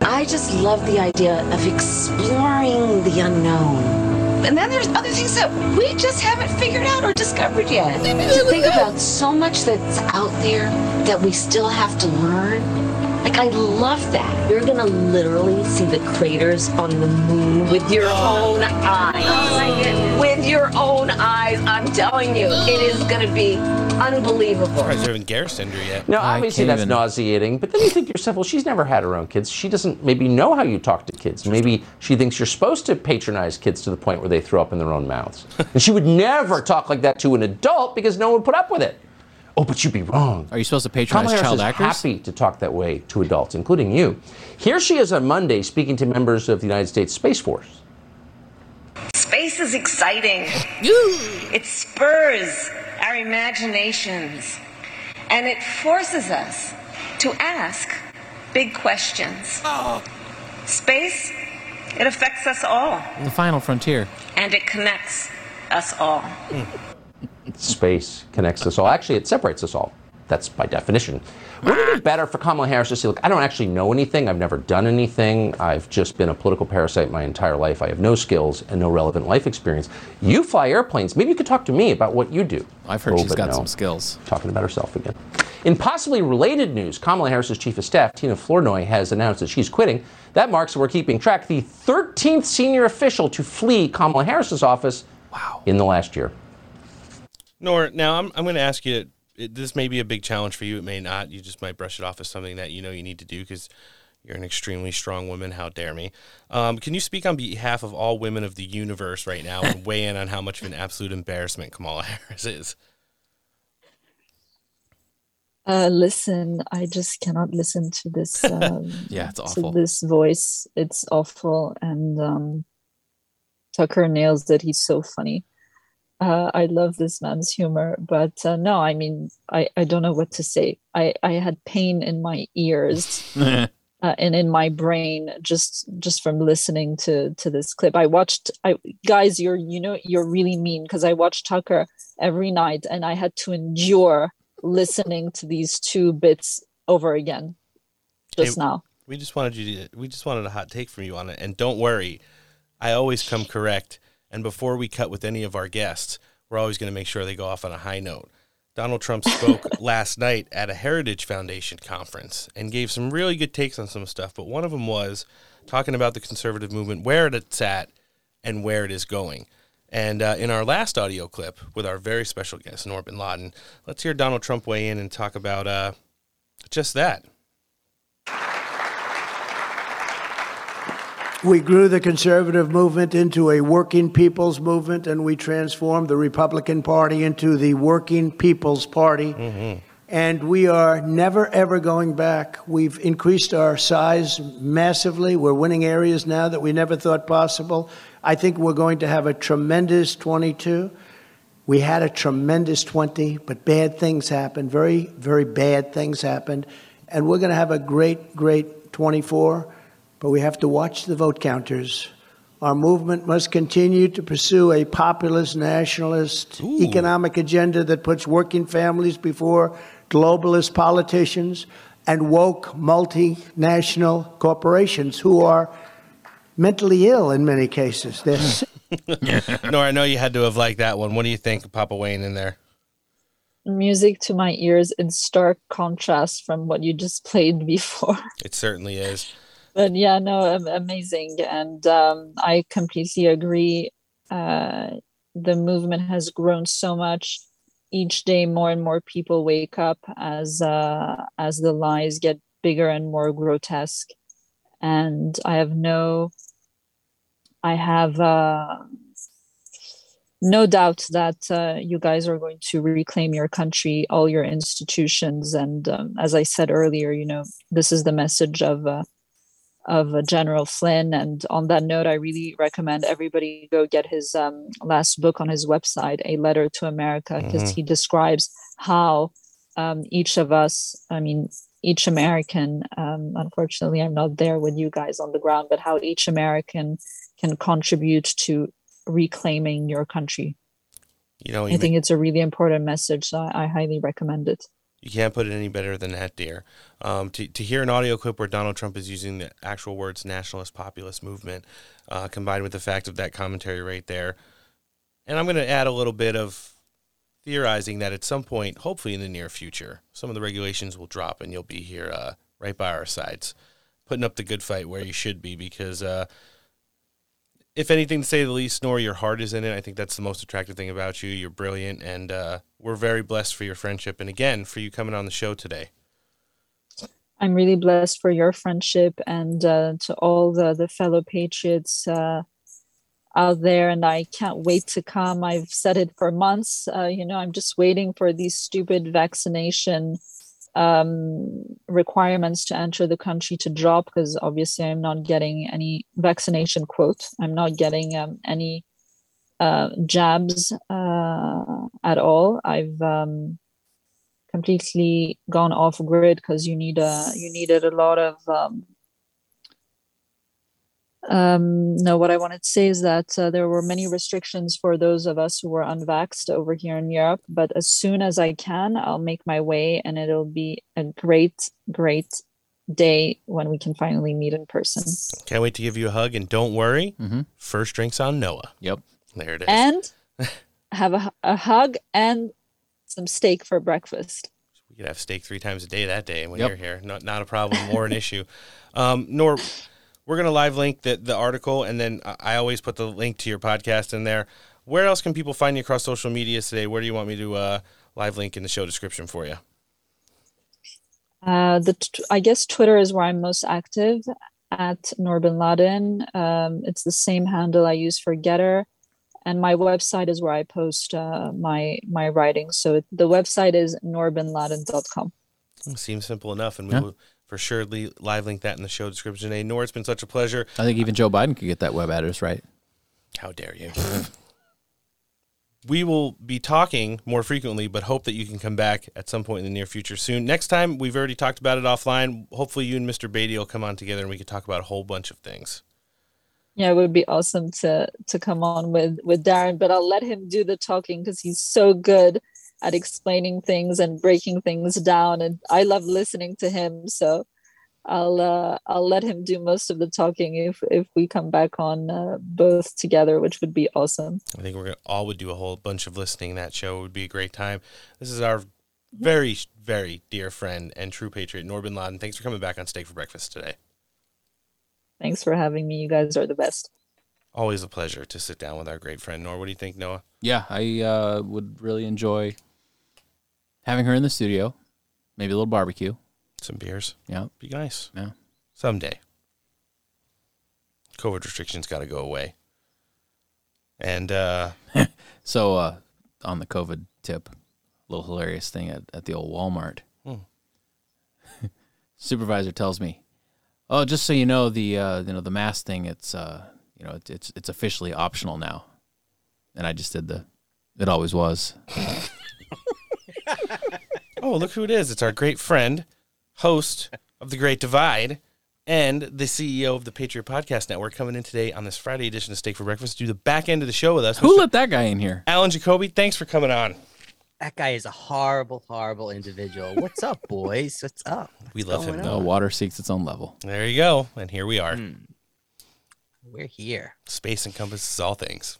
Speaker 16: I just love the idea of exploring the unknown. And then there's other things that we just haven't figured out or discovered yet. to think about so much that's out there that we still have to learn. Like, I love that. You're gonna literally see the craters on the moon with your own eyes. With your own eyes, I'm telling you, it is gonna be unbelievable.
Speaker 7: Surprised they haven't Garrisoned her yet.
Speaker 15: No, obviously that's nauseating. But then you think to yourself, well, she's never had her own kids. She doesn't maybe know how you talk to kids. Maybe she thinks you're supposed to patronize kids to the point where they throw up in their own mouths. and she would never talk like that to an adult because no one would put up with it. Oh, but you'd be wrong.
Speaker 2: Are you supposed to
Speaker 15: Kamala
Speaker 2: patronize
Speaker 15: Harris
Speaker 2: child
Speaker 15: is
Speaker 2: actors?
Speaker 15: happy to talk that way to adults, including you. Here she is on Monday speaking to members of the United States Space Force.
Speaker 16: Space is exciting. It spurs our imaginations and it forces us to ask big questions. Oh. Space, it affects us all
Speaker 2: The final frontier.
Speaker 16: and it connects us all. Hmm.
Speaker 15: Space connects us all. Actually, it separates us all. That's by definition. Wouldn't it be better for Kamala Harris to say, look, I don't actually know anything. I've never done anything. I've just been a political parasite my entire life. I have no skills and no relevant life experience. You fly airplanes. Maybe you could talk to me about what you do.
Speaker 2: I've heard
Speaker 15: Oh,
Speaker 2: she's got
Speaker 15: no.
Speaker 2: some skills.
Speaker 15: Talking about herself again. In possibly related news, Kamala Harris's chief of staff, Tina Flournoy, has announced that she's quitting. That marks, we're keeping track, the 13th senior official to flee Kamala Harris's office in the last year.
Speaker 7: Noor now, I'm I'm going to ask you. It, this may be a big challenge for you. It may not. You just might brush it off as something that you know you need to do because you're an extremely strong woman. How dare me? Um, can you speak on behalf of all women of the universe right now and weigh in on how much of an absolute embarrassment Kamala <laughs> Harris is?
Speaker 8: Uh, listen, I just cannot listen to this. <laughs> Um,
Speaker 2: Yeah, it's
Speaker 8: To
Speaker 2: awful.
Speaker 8: this voice, it's awful. And um, Tucker nails that He's so funny. Uh, I love this man's humor, but uh, no, I mean, I, I don't know what to say. I, I had pain in my ears <laughs> uh, and in my brain just just from listening to to this clip. I watched. I guys, you're you know you're really mean because I watched Tucker every night and I had to endure listening to these two bits over again just
Speaker 7: Hey,
Speaker 8: now.
Speaker 7: We just wanted you to. We just wanted a hot take from you on it. And don't worry, I always come correct. And before we cut with any of our guests, we're always going to make sure they go off on a high note. Donald Trump spoke <laughs> last night at a Heritage Foundation conference and gave some really good takes on some stuff. But one of them was talking about the conservative movement, where it's at, and where it is going. And uh, in our last audio clip with our very special guest, Norbin Bin Ladin, let's hear Donald Trump weigh in and talk about uh, just that.
Speaker 17: We grew the conservative movement into a working people's movement, and we transformed the Republican Party into the working people's party. Mm-hmm. And we are never, ever going back. We've increased our size massively. We're winning areas now that we never thought possible. I think we're going to have a tremendous 22. We had a tremendous 20, but bad things happened. Very, very bad things happened. And we're going to have a great, great 24 but we have to watch the vote counters. Our movement must continue to pursue a populist, nationalist economic agenda that puts working families before globalist politicians and woke multinational corporations who are mentally ill in many cases. They're <laughs> <laughs>
Speaker 7: no, I know you had to have liked that one. What do you think Papa Wayne in there?
Speaker 8: Music to my ears in stark contrast from what you just played before.
Speaker 7: It certainly is.
Speaker 8: But yeah no amazing. And um, i completely agree. Uh, the movement has grown so much. Each day more and more people wake up as uh, as the lies get bigger and more grotesque. And i have no i have uh, no doubt that uh, you guys are going to reclaim your country all your institutions. And um, as i said earlier you know this is the message of uh, of General Flynn. And on that note, I really recommend everybody go get his um, last book on his website, A Letter to America, because
Speaker 18: Mhm.
Speaker 8: he describes how um, each of us, I mean, each American, um, unfortunately, I'm not there with you guys on the ground, but how each American can contribute to reclaiming your country.
Speaker 7: You know,
Speaker 8: I think it's a really important message. So I, I highly recommend it.
Speaker 7: You can't put it any better than that, dear. Um, to, to hear an audio clip where Donald Trump is using the actual words nationalist populist movement, uh, combined with the fact of that commentary right there. And I'm going to add a little bit of theorizing that at some point, hopefully in the near future, some of the regulations will drop and you'll be here uh, right by our sides, putting up the good fight where you should be. Because uh, if anything to say the least, Noor, your heart is in it. I think that's the most attractive thing about you. You're brilliant, and uh, we're very blessed for your friendship, and again for you coming on the show today.
Speaker 8: I'm really blessed for your friendship and uh, to all the, the fellow patriots uh, out there. And I can't wait to come. I've said it for months. Uh, you know, I'm just waiting for these stupid vaccination um, requirements to enter the country to drop because obviously I'm not getting any vaccination quote. I'm not getting um, any uh, jabs uh, at all. I've um, completely gone off grid because you need a you needed a lot of um, um, no, what I wanted to say is that uh, there were many restrictions for those of us who were unvaxxed over here in Europe. But as soon as I can, I'll make my way, and it'll be a great, great day when we can finally meet in person.
Speaker 7: Can't wait to give you a hug, and don't worry, first drinks on Noah.
Speaker 2: Yep,
Speaker 7: there it is.
Speaker 8: And <laughs> have a, a hug and some steak for breakfast.
Speaker 7: We could have steak three times a day that day when
Speaker 2: Yep.
Speaker 7: you're here. Not not a problem or an issue. Um, Noor we're gonna live link the the article, and then I I always put the link to your podcast in there. Where else can people find you across social media today? Where do you want me to uh, live link in the show description for you?
Speaker 8: Uh, the t- I guess Twitter is where I'm most active at Noor Bin Ladin. Um, it's the same handle I use for Gettr, and my website is where I post uh, my my writings. So the website is noorbinladin.com.
Speaker 7: Seems simple enough, and we
Speaker 2: Yeah.
Speaker 7: will for sure li- live link that in the show description today. Noor, it's been such a pleasure.
Speaker 2: I think even Joe Biden could get that web address right.
Speaker 7: How dare you? we will be talking more frequently, but hope that you can come back at some point in the near future soon. Next time, we've already talked about it offline. Hopefully, you and Mr. Beattie will come on together and we can talk about a whole bunch of things.
Speaker 8: Yeah, it would be awesome to to come on with with Darren, but I'll let him do the talking because he's so good at explaining things and breaking things down, and I love listening to him. So I'll uh, I'll let him do most of the talking if if we come back on uh, both together, which would be awesome.
Speaker 7: I think we're gonna all would do a whole bunch of listening. That show would be a great time. This is our very, very dear friend and true patriot, Noor Bin Ladin. Thanks for coming back on Steak for Breakfast today.
Speaker 8: Thanks for having me. You guys are the best.
Speaker 7: Always a pleasure to sit down with our great friend Noor. What do you think, Noah?
Speaker 2: Yeah, I uh, would really enjoy having her in the studio. Maybe a little barbecue.
Speaker 7: Some beers.
Speaker 2: Yeah.
Speaker 7: Be nice.
Speaker 2: Yeah.
Speaker 7: Someday. COVID restrictions got to go away. And uh, <laughs>
Speaker 2: So, uh, on the COVID tip, a little hilarious thing at, at the old Walmart.
Speaker 7: Hmm. <laughs>
Speaker 2: Supervisor tells me, "Oh, just so you know, the uh, you know the mask thing. It's uh, you know, it's it's, officially optional now." And I just did the. It always was. <laughs>
Speaker 7: oh, look who it is. It's our great friend, host of The Great Divide, and the CEO of the Patriot Podcast Network coming in today on this Friday edition of Steak for Breakfast to do the back end of the show with us.
Speaker 2: Who let that guy in here?
Speaker 7: Alan Jacoby, thanks for coming on.
Speaker 18: That guy is a horrible, horrible individual. What's up, boys? What's up?
Speaker 7: We love him,
Speaker 18: going
Speaker 2: No
Speaker 18: on?
Speaker 2: water seeks its own level.
Speaker 7: There you go. And here we are.
Speaker 18: Hmm. We're here.
Speaker 7: Space encompasses all things.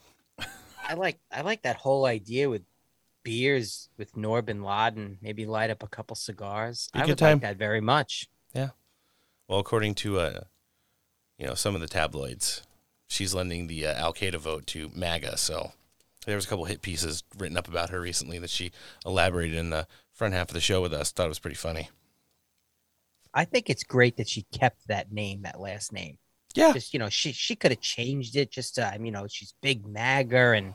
Speaker 18: I like I like that whole idea with beers with Noor Bin Ladin. Maybe light up a couple cigars.
Speaker 7: Be a
Speaker 18: I
Speaker 7: good
Speaker 18: would
Speaker 7: time.
Speaker 18: like that very much.
Speaker 7: Yeah. Well, according to uh, you know, some of the tabloids, she's lending the uh, Al Qaeda vote to MAGA. So there was a couple hit pieces written up about her recently that she elaborated in the front half of the show with us. Thought it was pretty funny.
Speaker 18: I think it's great that she kept that name, that last name.
Speaker 7: Yeah.
Speaker 18: Just you know, she she could have changed it. Just to, I mean, you know, she's big MAGA and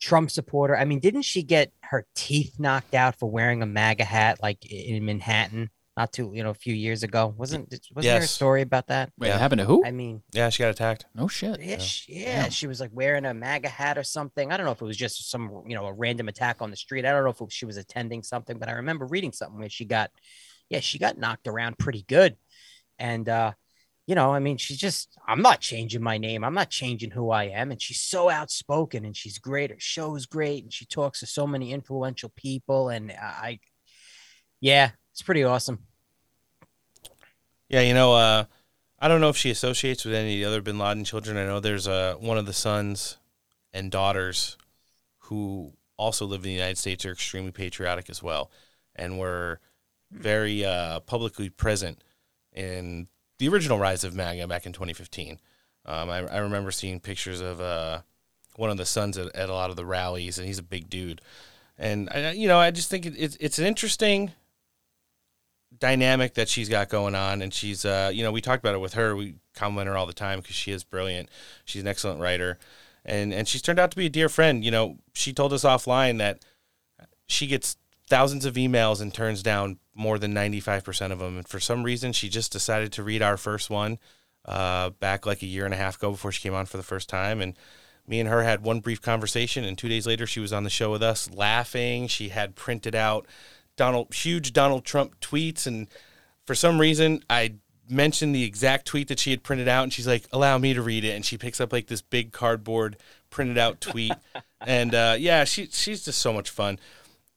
Speaker 18: Trump supporter. I mean, didn't she get her teeth knocked out for wearing a MAGA hat like in Manhattan? Not too, you know, a few years ago. Wasn't wasn't there a
Speaker 7: Yes.
Speaker 18: story about that?
Speaker 2: Wait, it happened to who?
Speaker 18: I mean,
Speaker 7: Yeah, she got attacked.
Speaker 2: No shit.
Speaker 18: yeah, she, yeah, she was like wearing a MAGA hat or something. I don't know if it was just some, you know, a random attack on the street. I don't know if it- she was attending something, but I remember reading something where she got, yeah, she got knocked around pretty good. And, uh, you know, I mean, she's just, I'm not changing my name. I'm not changing who I am. And she's so outspoken and she's great. Her show's great. And she talks to so many influential people. And I, Yeah, it's pretty awesome.
Speaker 7: Yeah, you know, uh, I don't know if she associates with any of the other Bin Laden children. I know there's uh, one of the sons and daughters who also live in the United States are extremely patriotic as well, and were very uh, publicly present in the original rise of MAGA back in 2015. Um, I, I remember seeing pictures of uh, one of the sons at, at a lot of the rallies, and he's a big dude. And I, you know, I just think it, it's it's an interesting dynamic that she's got going on, and she's uh, you know, we talked about it with her. We compliment her all the time because she is brilliant. She's an excellent writer, and and she's turned out to be a dear friend. You know, she told us offline that she gets thousands of emails and turns down more than 95% of them. And for some reason, she just decided to read our first one uh, back like a year and a half ago before she came on for the first time. And me and her had one brief conversation. And two days later, she was on the show with us laughing. She had printed out Donald, huge Donald Trump tweets. And for some reason, I mentioned the exact tweet that she had printed out. And she's like, allow me to read it. And she picks up like this big cardboard printed out tweet. <laughs> and uh, yeah, she, she's just so much fun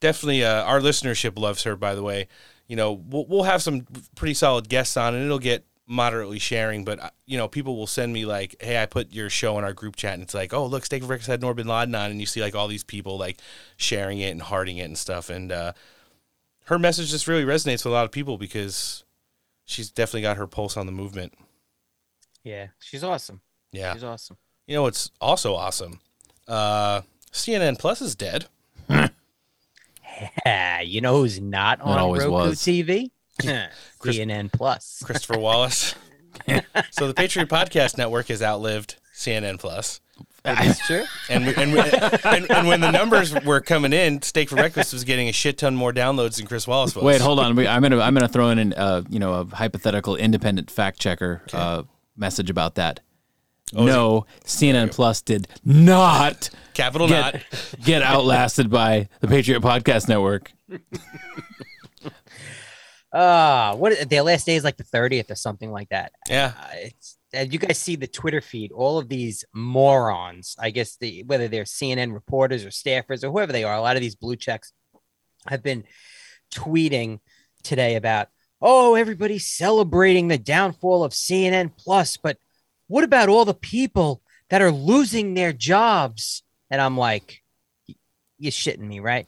Speaker 7: definitely uh, our listenership loves her by the way you know we'll, we'll have some pretty solid guests on and it'll get moderately sharing but uh, you know people will send me like hey i put your show in our group chat and it's like oh look steak breakfast had Noor bin Ladin on and you see like all these people like sharing it and hearting it and stuff and uh, her message just really resonates with a lot of people because she's definitely got her pulse on the movement
Speaker 18: Yeah, she's awesome.
Speaker 7: yeah
Speaker 18: She's awesome.
Speaker 7: you know what's also awesome uh, cnn plus is dead <laughs>
Speaker 18: you know who's not on
Speaker 7: always
Speaker 18: Roku
Speaker 7: was.
Speaker 18: TV? <laughs> <laughs> CNN Plus.
Speaker 7: Christopher Wallace. so the Patriot Podcast Network has outlived CNN Plus.
Speaker 18: That's true. <laughs>
Speaker 7: And, we, and, we, and and when the numbers were coming in, Steak for Breakfast was getting a shit ton more downloads than Chris Wallace was.
Speaker 2: Wait, hold on. We- I'm gonna I'm gonna throw in an uh, you know a hypothetical independent fact checker uh, message about that.
Speaker 7: Oh,
Speaker 2: no, CNN Plus did not
Speaker 7: Capital
Speaker 2: get,
Speaker 7: not. <laughs>
Speaker 2: get outlasted by the Patriot Podcast Network. <laughs>
Speaker 18: Ah, what their last day is like the 30th or something like that.
Speaker 7: Yeah.
Speaker 18: Uh, it's and you guys see the Twitter feed, all of these morons, I guess the whether they're CNN reporters or staffers or whoever they are, a lot of these blue checks have been tweeting today about, oh, everybody's celebrating the downfall of CNN Plus, but what about all the people that are losing their jobs? And I'm like, you're shitting me, right?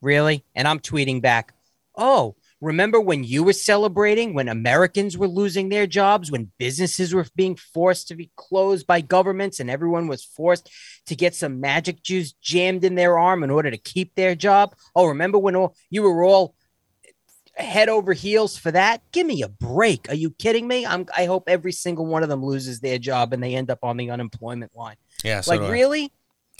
Speaker 18: Really? And I'm tweeting back, oh, remember when you were celebrating when Americans were losing their jobs, when businesses were being forced to be closed by governments and everyone was forced to get some magic juice jammed in their arm in order to keep their job? Oh, remember when all, you were all head over heels for that? Give me a break. Are you kidding me? I'm, I hope every single one of them loses their job and they end up on the unemployment line.
Speaker 7: Yeah, so
Speaker 18: like
Speaker 7: do I.
Speaker 18: really?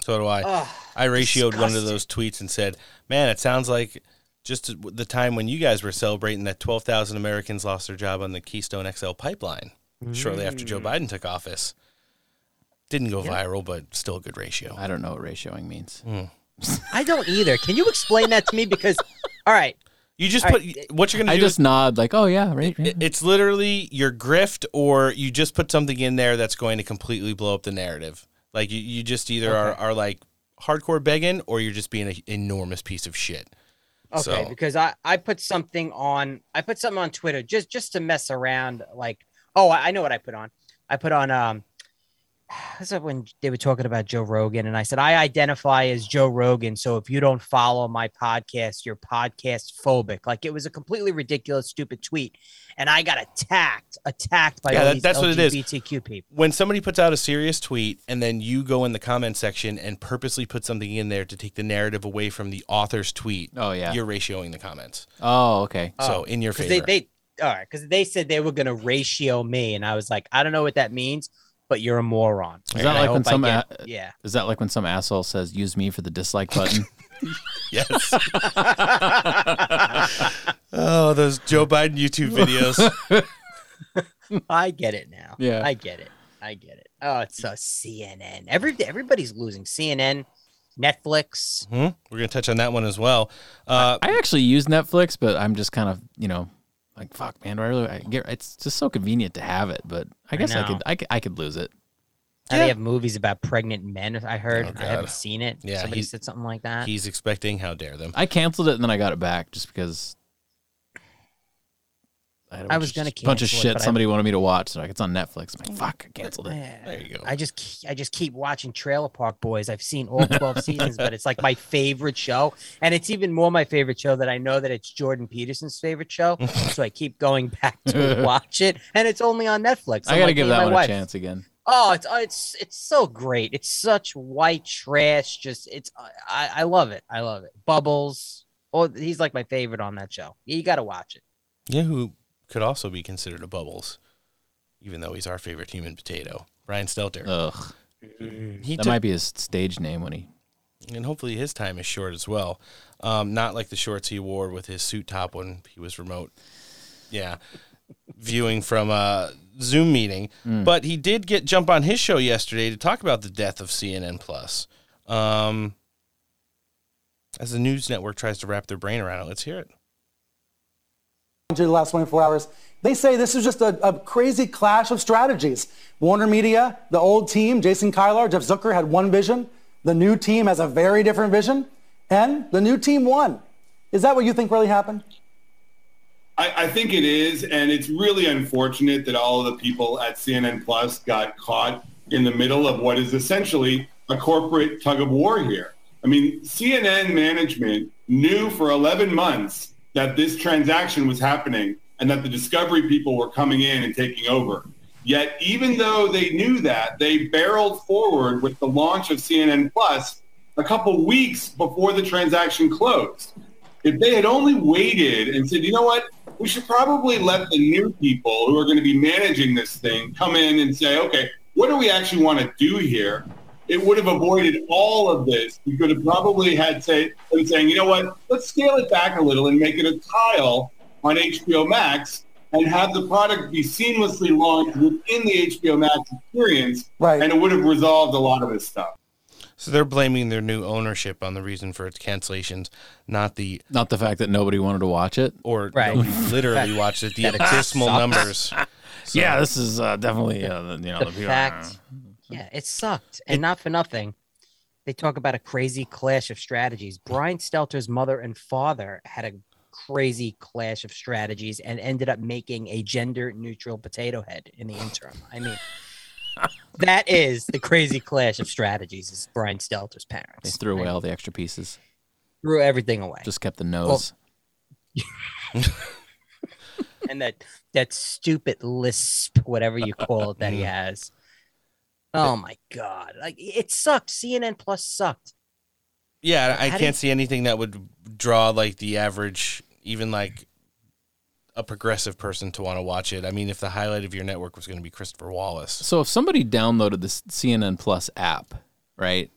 Speaker 7: So do I.
Speaker 18: Ugh,
Speaker 7: I ratioed one of those tweets and said, "Man, it sounds like just the time when you guys were celebrating that 12,000 Americans lost their job on the Keystone XL pipeline shortly after Joe mm. Biden took office. Didn't go
Speaker 18: Yeah.
Speaker 7: viral, but still a good ratio.
Speaker 2: I don't know what ratioing means. Hmm. <laughs>
Speaker 18: I don't either. Can you explain that to me? Because, all right,
Speaker 7: You just
Speaker 18: All
Speaker 7: put
Speaker 18: right.
Speaker 7: what you're gonna
Speaker 2: I
Speaker 7: do.
Speaker 2: just nod like, oh yeah, right.
Speaker 7: It- it's literally your grift, or you just put something in there that's going to completely blow up the narrative. Like you, you just either are, are like hardcore begging, or you're just being an enormous piece of shit.
Speaker 18: Okay,
Speaker 7: So-
Speaker 18: because I I put something on I put something on Twitter just just to mess around. Like, oh, I I know what I put on. I put on um. This is when they were talking about Joe Rogan, and I said I identify as Joe Rogan. So if you don't follow my podcast, you're podcast phobic. Like it was a completely ridiculous, stupid tweet, and I got attacked, attacked by
Speaker 7: Yeah,
Speaker 18: all
Speaker 7: that-
Speaker 18: these
Speaker 7: that's what it is.
Speaker 18: LGBTQ people.
Speaker 7: when somebody puts out a serious tweet and then you go in the comment section and purposely put something in there to take the narrative away from the author's tweet,
Speaker 2: Oh yeah.
Speaker 7: you're ratioing the comments.
Speaker 2: Oh okay.
Speaker 7: So oh. in your favor.
Speaker 18: They, they all right, because they said they were gonna ratio me, and I was like, I don't know what that means, but you're a moron.
Speaker 2: Is that
Speaker 18: I
Speaker 2: like when some
Speaker 18: get-
Speaker 2: a-
Speaker 18: yeah.
Speaker 2: Is that like when some asshole says use me for the dislike button? <laughs>
Speaker 7: yes. <laughs> oh, those Joe Biden YouTube videos. <laughs>
Speaker 18: I get it now.
Speaker 2: Yeah.
Speaker 18: I get it. I get it. Oh, it's a CNN. Every everybody's losing. CNN, Netflix.
Speaker 7: Hmm? We're gonna touch on that one as well. Uh,
Speaker 2: I actually use Netflix, but I'm just kind of you know like fuck man, do I really I get it's just so convenient to have it, but I
Speaker 18: I
Speaker 2: guess I,
Speaker 18: know.
Speaker 2: could I could I could lose it.
Speaker 18: Now They have movies about pregnant men. I heard.
Speaker 7: Oh,
Speaker 18: I haven't seen it.
Speaker 7: Yeah,
Speaker 18: Somebody
Speaker 7: he-
Speaker 18: said something like that.
Speaker 7: he's expecting. How dare them?
Speaker 2: I canceled it and then I got it back just because had a
Speaker 18: I
Speaker 2: bunch
Speaker 18: was
Speaker 2: of
Speaker 18: gonna
Speaker 2: sh- bunch of
Speaker 18: cancel it,
Speaker 2: shit
Speaker 18: I-
Speaker 2: somebody wanted me to watch. So like, it's on Netflix. I'm like, mm. fuck, I canceled it.
Speaker 18: There you go. I just I just keep watching Trailer Park Boys. I've seen all 12 <laughs> seasons, but it's like my favorite show. And it's even more my favorite show that I know that it's Jordan Peterson's favorite show. <laughs> so I keep going back to <laughs> watch it. And it's only on Netflix.
Speaker 2: I
Speaker 18: I'm
Speaker 2: gotta
Speaker 18: like,
Speaker 2: give that one
Speaker 18: wife.
Speaker 2: a chance again.
Speaker 18: Oh, it's uh, it's it's so great. It's such white trash. Just it's uh, I, I love it. I love it. Bubbles. Oh, he's like my favorite on that show. You got to watch it.
Speaker 7: Yeah, who could also be considered a Bubbles, even though he's our favorite human potato, Brian Stelter.
Speaker 2: Ugh.
Speaker 7: He
Speaker 2: that
Speaker 7: took-
Speaker 2: might be his stage name when he.
Speaker 7: and hopefully his time is short as well. Um, not like the shorts he wore with his suit top when he was remote. Yeah, viewing from a Zoom meeting.
Speaker 2: Mm.
Speaker 7: But he did get jump on his show yesterday to talk about the death of CNN Plus. Um, as the news network tries to wrap their brain around it, let's hear it.
Speaker 19: To the last 24 hours. They say this is just a, a crazy clash of strategies. Warner Media, the old team, Jason Kilar, Jeff Zucker had one vision. The new team has a very different vision. And the new team won. Is that what you think really happened?
Speaker 20: I, I think it is, and it's really unfortunate that all of the people at CNN Plus got caught in the middle of what is essentially a corporate tug of war here. I mean, CNN management knew for 11 months that this transaction was happening and that the Discovery people were coming in and taking over. Yet, even though they knew that, they barreled forward with the launch of CNN Plus a couple weeks before the transaction closed. If they had only waited and said, you know what, we should probably let the new people who are going to be managing this thing come in and say, okay, what do we actually want to do here? It would have avoided all of this. We could have probably had say them saying, you know what, let's scale it back a little and make it a tile on HBO Max and have the product be seamlessly launched within the HBO Max experience.
Speaker 19: Right.
Speaker 20: And it would have resolved a lot of this stuff.
Speaker 7: So they're blaming their new ownership on the reason for its cancellations, not the
Speaker 2: Not the fact that nobody wanted to watch it.
Speaker 7: or
Speaker 18: Right.
Speaker 7: literally <laughs> watched it. The
Speaker 18: That
Speaker 7: abysmal numbers. So- <laughs>
Speaker 2: Yeah, this is uh, definitely uh, you know
Speaker 18: the
Speaker 2: the people-
Speaker 18: fact, yeah, it sucked, and not for nothing. They talk about a crazy clash of strategies. Brian Stelter's mother and father had a crazy clash of strategies and ended up making a gender neutral potato head in the interim. I mean, <laughs> that is the crazy clash of strategies. Is Brian Stelter's parents.
Speaker 2: They threw away all the extra pieces.
Speaker 18: threw everything away,
Speaker 2: Just kept the nose. <laughs>
Speaker 18: and that that stupid lisp, whatever you call it, that he <laughs> has. Oh my god! Like it sucked. CNN Plus sucked.
Speaker 7: Yeah, I
Speaker 18: How
Speaker 7: can't
Speaker 18: did-
Speaker 7: see anything that would draw like the average, even like a progressive person to want to watch it. I mean, if the highlight of your network was going to be Christopher Wallace,
Speaker 2: So if somebody downloaded this CNN Plus app, right?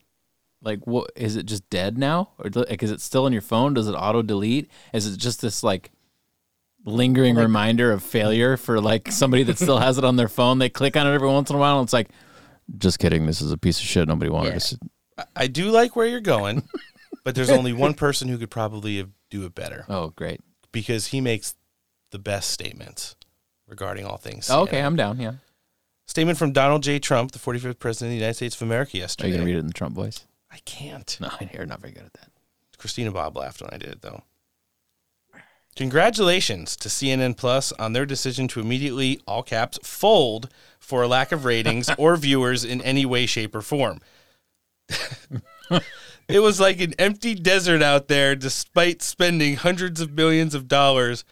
Speaker 2: Like, what is it? Just dead now, or like is it still on your phone? Does it auto delete? Is it just this like lingering reminder of failure for like somebody that still has it on their phone? They click on it every once in a while, and it's like, just kidding. This is a piece of shit. Nobody wanted
Speaker 7: Yeah.
Speaker 2: to. See.
Speaker 7: I- do like where you're going, <laughs> but there's only one person who could probably do it better
Speaker 2: Oh, great.
Speaker 7: because he makes the best statements regarding all things.
Speaker 2: Oh, okay,
Speaker 7: CNN.
Speaker 2: I'm down. Yeah.
Speaker 7: Statement from Donald J. Trump, the 45th president of the United States of America,
Speaker 2: Are
Speaker 7: yesterday.
Speaker 2: you gonna read it in the Trump voice?
Speaker 7: I can't. <laughs>
Speaker 2: No, you're not very good at that.
Speaker 7: Christina Bobb laughed when I did it, though. Congratulations to CNN Plus on their decision to immediately, all caps, fold for a lack of ratings <laughs> or viewers in any way, shape, or form. <laughs> it was like an empty desert out there despite spending hundreds of millions of dollars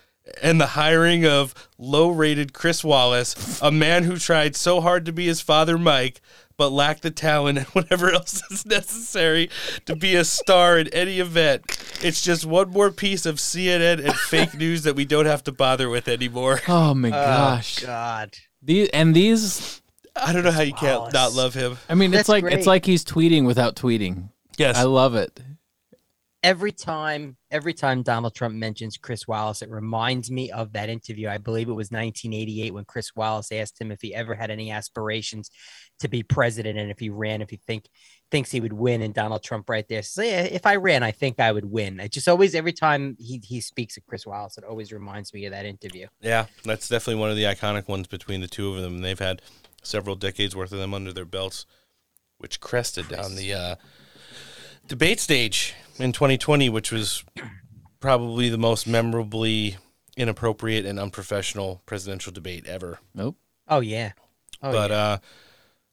Speaker 7: and the hiring of low rated Chris Wallace, a man who tried so hard to be his father Mike, but lacked the talent and <laughs> whatever else is necessary to be a star in any event. It's just one more piece of CNN and fake news that we don't have to bother with anymore.
Speaker 2: Oh my oh, gosh.
Speaker 18: God.
Speaker 2: These and these.
Speaker 7: I don't know how you can't not love him.
Speaker 2: I mean,
Speaker 18: That's
Speaker 2: it's like
Speaker 18: great.
Speaker 2: it's like he's tweeting without tweeting.
Speaker 7: Yes.
Speaker 2: I love it.
Speaker 18: every time every time Donald Trump mentions Chris Wallace, it reminds me of that interview. I believe it was 1988 when Chris Wallace asked him if he ever had any aspirations to be president and if he ran, if he think thinks he would win. And Donald Trump right there says, yeah, if I ran, I think I would win. It just always every time he he speaks of Chris Wallace, it always reminds me of that interview.
Speaker 7: Yeah, that's definitely one of the iconic ones between the two of them. They've had several decades worth of them under their belts, which crested down the uh, debate stage in 2020, which was probably the most memorably inappropriate and unprofessional presidential debate ever.
Speaker 2: Nope.
Speaker 18: Oh yeah. Oh,
Speaker 7: but uh,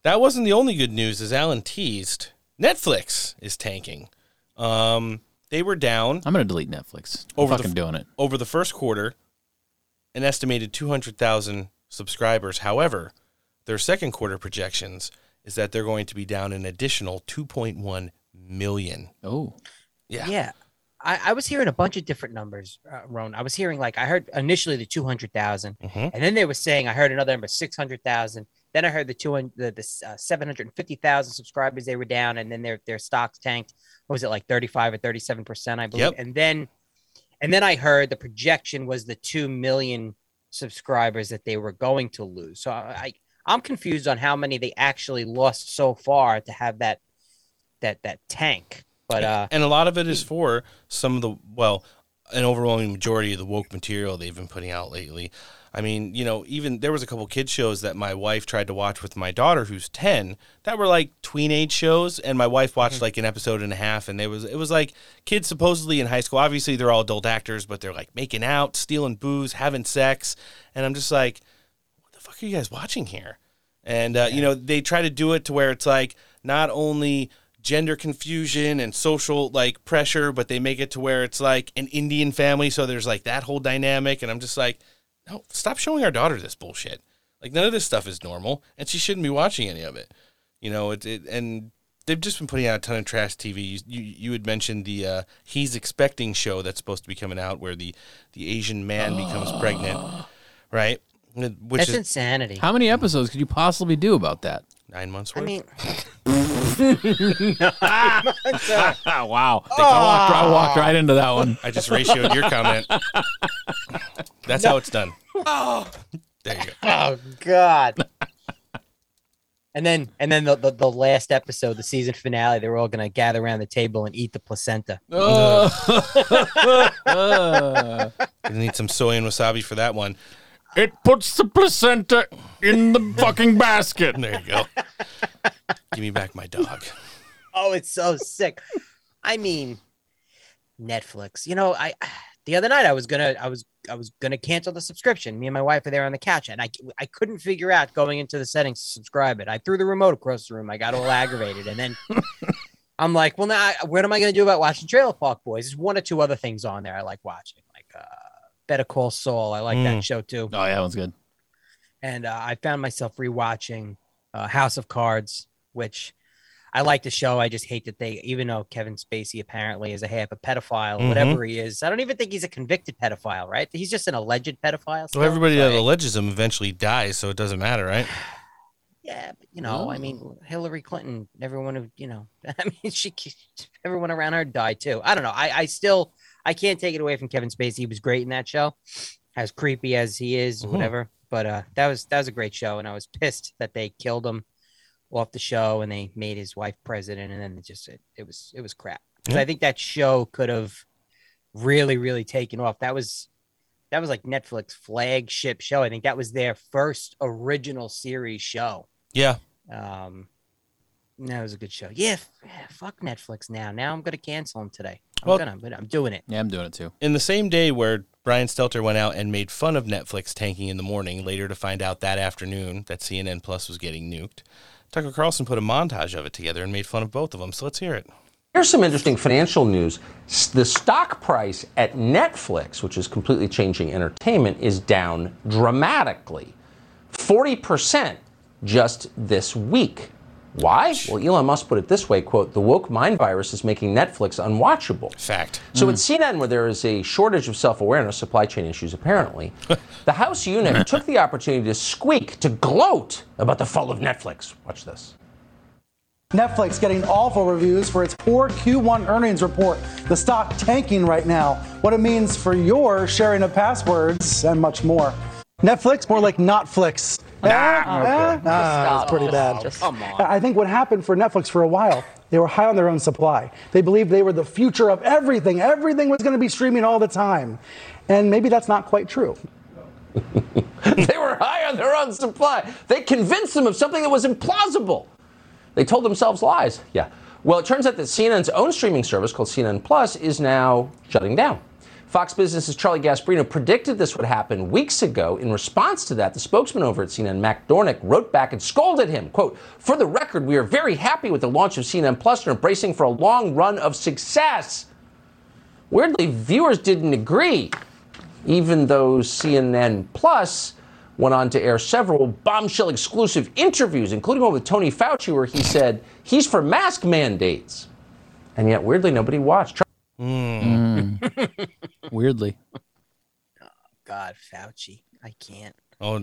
Speaker 7: that wasn't the only good news. As Alan teased, Netflix is tanking. Um, they were down.
Speaker 2: I'm gonna delete Netflix. I'm
Speaker 7: over
Speaker 2: fucking
Speaker 7: the,
Speaker 2: doing it.
Speaker 7: over the first quarter. An estimated 200,000 subscribers. However, their second quarter projections is that they're going to be down an additional 2.1 million.
Speaker 2: Oh,
Speaker 7: yeah,
Speaker 18: Yeah. I, I was hearing a bunch of different numbers, uh, Ron. I was hearing like I heard initially the two and then they were saying I heard another number six hundred thousand. Then I heard the two hundred the, the uh, seven hundred and fifty thousand subscribers they were down, and then their their stocks tanked. What was it like thirty five or thirty seven percent? I believe.
Speaker 7: Yep.
Speaker 18: And then and then I heard the projection was the two million subscribers that they were going to lose. So I, I I'm confused on how many they actually lost so far to have that that that tank. But uh,
Speaker 7: and a lot of it is for some of the well, an overwhelming majority of the woke material they've been putting out lately. I mean, you know, even there was a couple kid shows that my wife tried to watch with my daughter who's 10 that were like tween age shows and my wife watched like an episode and a half and they was it was like kids supposedly in high school. Obviously they're all adult actors, but they're like making out, stealing booze, having sex, and I'm just like what the fuck are you guys watching here? And uh, you know, they try to do it to where it's like not only gender confusion and social like pressure, but they make it to where it's like an Indian family, so there's like that whole dynamic and I'm just like, no, stop showing our daughter this bullshit. Like none of this stuff is normal and she shouldn't be watching any of it. You know, it, it and they've just been putting out a ton of trash TV. You you, you had mentioned the uh, he's expecting show that's supposed to be coming out where the the Asian man becomes pregnant, right? Which
Speaker 18: that's
Speaker 7: is
Speaker 18: insanity.
Speaker 2: How many episodes could you possibly do about that?
Speaker 7: Nine months
Speaker 18: I mean, <laughs>
Speaker 2: wow. I, walked, I walked right into that one.
Speaker 7: I just ratioed your comment. That's how it's done. <laughs>
Speaker 18: oh,
Speaker 7: There you go.
Speaker 18: oh God. And then, and then the, the, the last episode, the season finale, they were all gonna gather around the table and eat the placenta.
Speaker 2: Uh,
Speaker 7: You <laughs> need some soy and wasabi for that one.
Speaker 2: It puts the placenta in the fucking basket.
Speaker 7: There you go. Give me back my dog.
Speaker 18: Oh, it's so sick. I mean, Netflix. You know, I the other night I was gonna I was I was gonna cancel the subscription. Me and my wife are there on the couch, and I I couldn't figure out going into the settings to subscribe it. I threw the remote across the room. I got all aggravated, and then <laughs> I'm like, well, now what am I gonna do about watching Trailer Park Boys? There's one or two other things on there I like watching, like uh, Better Call Saul. I like
Speaker 2: Mm.
Speaker 18: that show too.
Speaker 2: Oh, yeah, that one's good.
Speaker 18: and uh, I found myself rewatching uh, House of Cards, which I like the show. I just hate that they, even though Kevin Spacey apparently is a half a pedophile,
Speaker 7: Mhm.
Speaker 18: whatever he is, I don't even think he's a convicted pedophile, right? He's just an alleged pedophile. still.
Speaker 7: Well, everybody
Speaker 18: So,
Speaker 7: that alleges him eventually dies, so it doesn't matter, right? <sighs>
Speaker 18: yeah, but, you know, I mean, Hillary Clinton, everyone who, you know, <laughs> I mean, she, everyone around her died too. I don't know. I, I still, I can't take it away from Kevin Spacey. He was great in that show, as creepy as he is,
Speaker 7: Mhm.
Speaker 18: whatever. But uh, that was that was a great show, and I was pissed that they killed him off the show and they made his wife president, and then it just it, it was it was crap.
Speaker 7: Yeah.
Speaker 18: I think that show could have really really taken off. That was that was like Netflix flagship show. I think that was their first original series show.
Speaker 7: Yeah.
Speaker 18: Um, that was a good show. Yeah, f- yeah, fuck Netflix now. Now I'm gonna cancel them today. I'm
Speaker 7: Well-
Speaker 18: gonna, I'm I'm doing it.
Speaker 2: Yeah, I'm doing it too.
Speaker 7: In the same day where Brian Stelter went out and made fun of Netflix tanking in the morning, later to find out that afternoon that CNN Plus was getting nuked, Tucker Carlson put a montage of it together and made fun of both of them. So let's hear it.
Speaker 15: Here's some interesting financial news. S- The stock price at Netflix, which is completely changing entertainment, is down dramatically 40% just this week. Why? Well, Elon Musk put it this way, quote, the woke mind virus is making Netflix unwatchable.
Speaker 7: Fact.
Speaker 15: So hmm. at CNN, where there is a shortage of self-awareness, supply chain issues apparently, <laughs> the House unit took the opportunity to squeak, to gloat about the fall of Netflix. Watch this.
Speaker 19: Netflix getting awful reviews for its poor Q1 earnings report. The stock tanking right now. What it means for your sharing of passwords and much more. Netflix, more like Notflix. Eh? Eh? Ah, it's pretty bad.
Speaker 18: Come on.
Speaker 19: I think what happened for Netflix for a while, they were high on their own supply. They believed they were the future of everything. Everything was going to be streaming all the time. And maybe that's not quite true. <laughs>
Speaker 15: they were high on their own supply. They convinced them of something that was implausible. They told themselves lies. Yeah. Well, it turns out that CNN's own streaming service called CNN Plus is now shutting down. Fox Business's Charlie Gasparino predicted this would happen weeks ago. In response to that, the spokesman over at CNN, Matt Dornic, wrote back and scolded him. Quote, For the record, we are very happy with the launch of CNN Plus and are bracing for a long run of success. Weirdly, viewers didn't agree, even though CNN Plus went on to air several bombshell exclusive interviews, including one with Tony Fauci, where he said he's for mask mandates. And yet, weirdly, nobody watched.
Speaker 2: Mm. <laughs> <laughs> Weirdly.
Speaker 18: Oh, God, Fauci. I can't.
Speaker 7: Oh,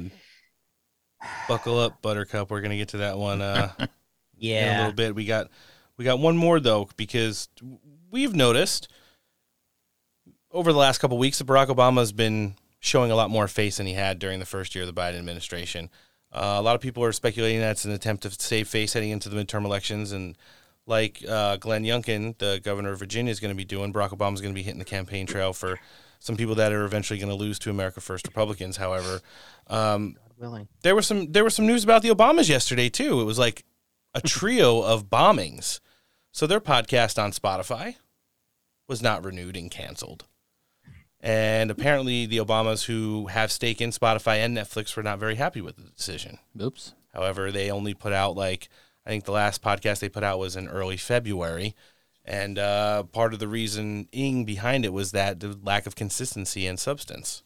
Speaker 7: buckle up, Buttercup. We're gonna get to that one. Uh, <laughs> in a little bit. We got we got one more though because we've noticed over the last couple weeks that Barack Obama has been showing a lot more face than he had during the first year of the Biden administration. Uh, a lot of people are speculating that's an attempt to save face heading into the midterm elections, and like uh, Glenn Youngkin, the governor of Virginia, is going to be doing, Barack Obama is going to be hitting the campaign trail for some people that are eventually going to lose to America First Republicans. However, um,
Speaker 18: willing.
Speaker 7: there was some there was some news about the Obamas yesterday too. It was like a trio of bombings. So their podcast on Spotify was not renewed and canceled. And apparently the Obamas who have stake in Spotify and Netflix were not very happy with the decision.
Speaker 2: Oops.
Speaker 7: However, they only put out like I think the last podcast they put out was in early February. And uh, part of the reasoning behind it was that the lack of consistency and substance.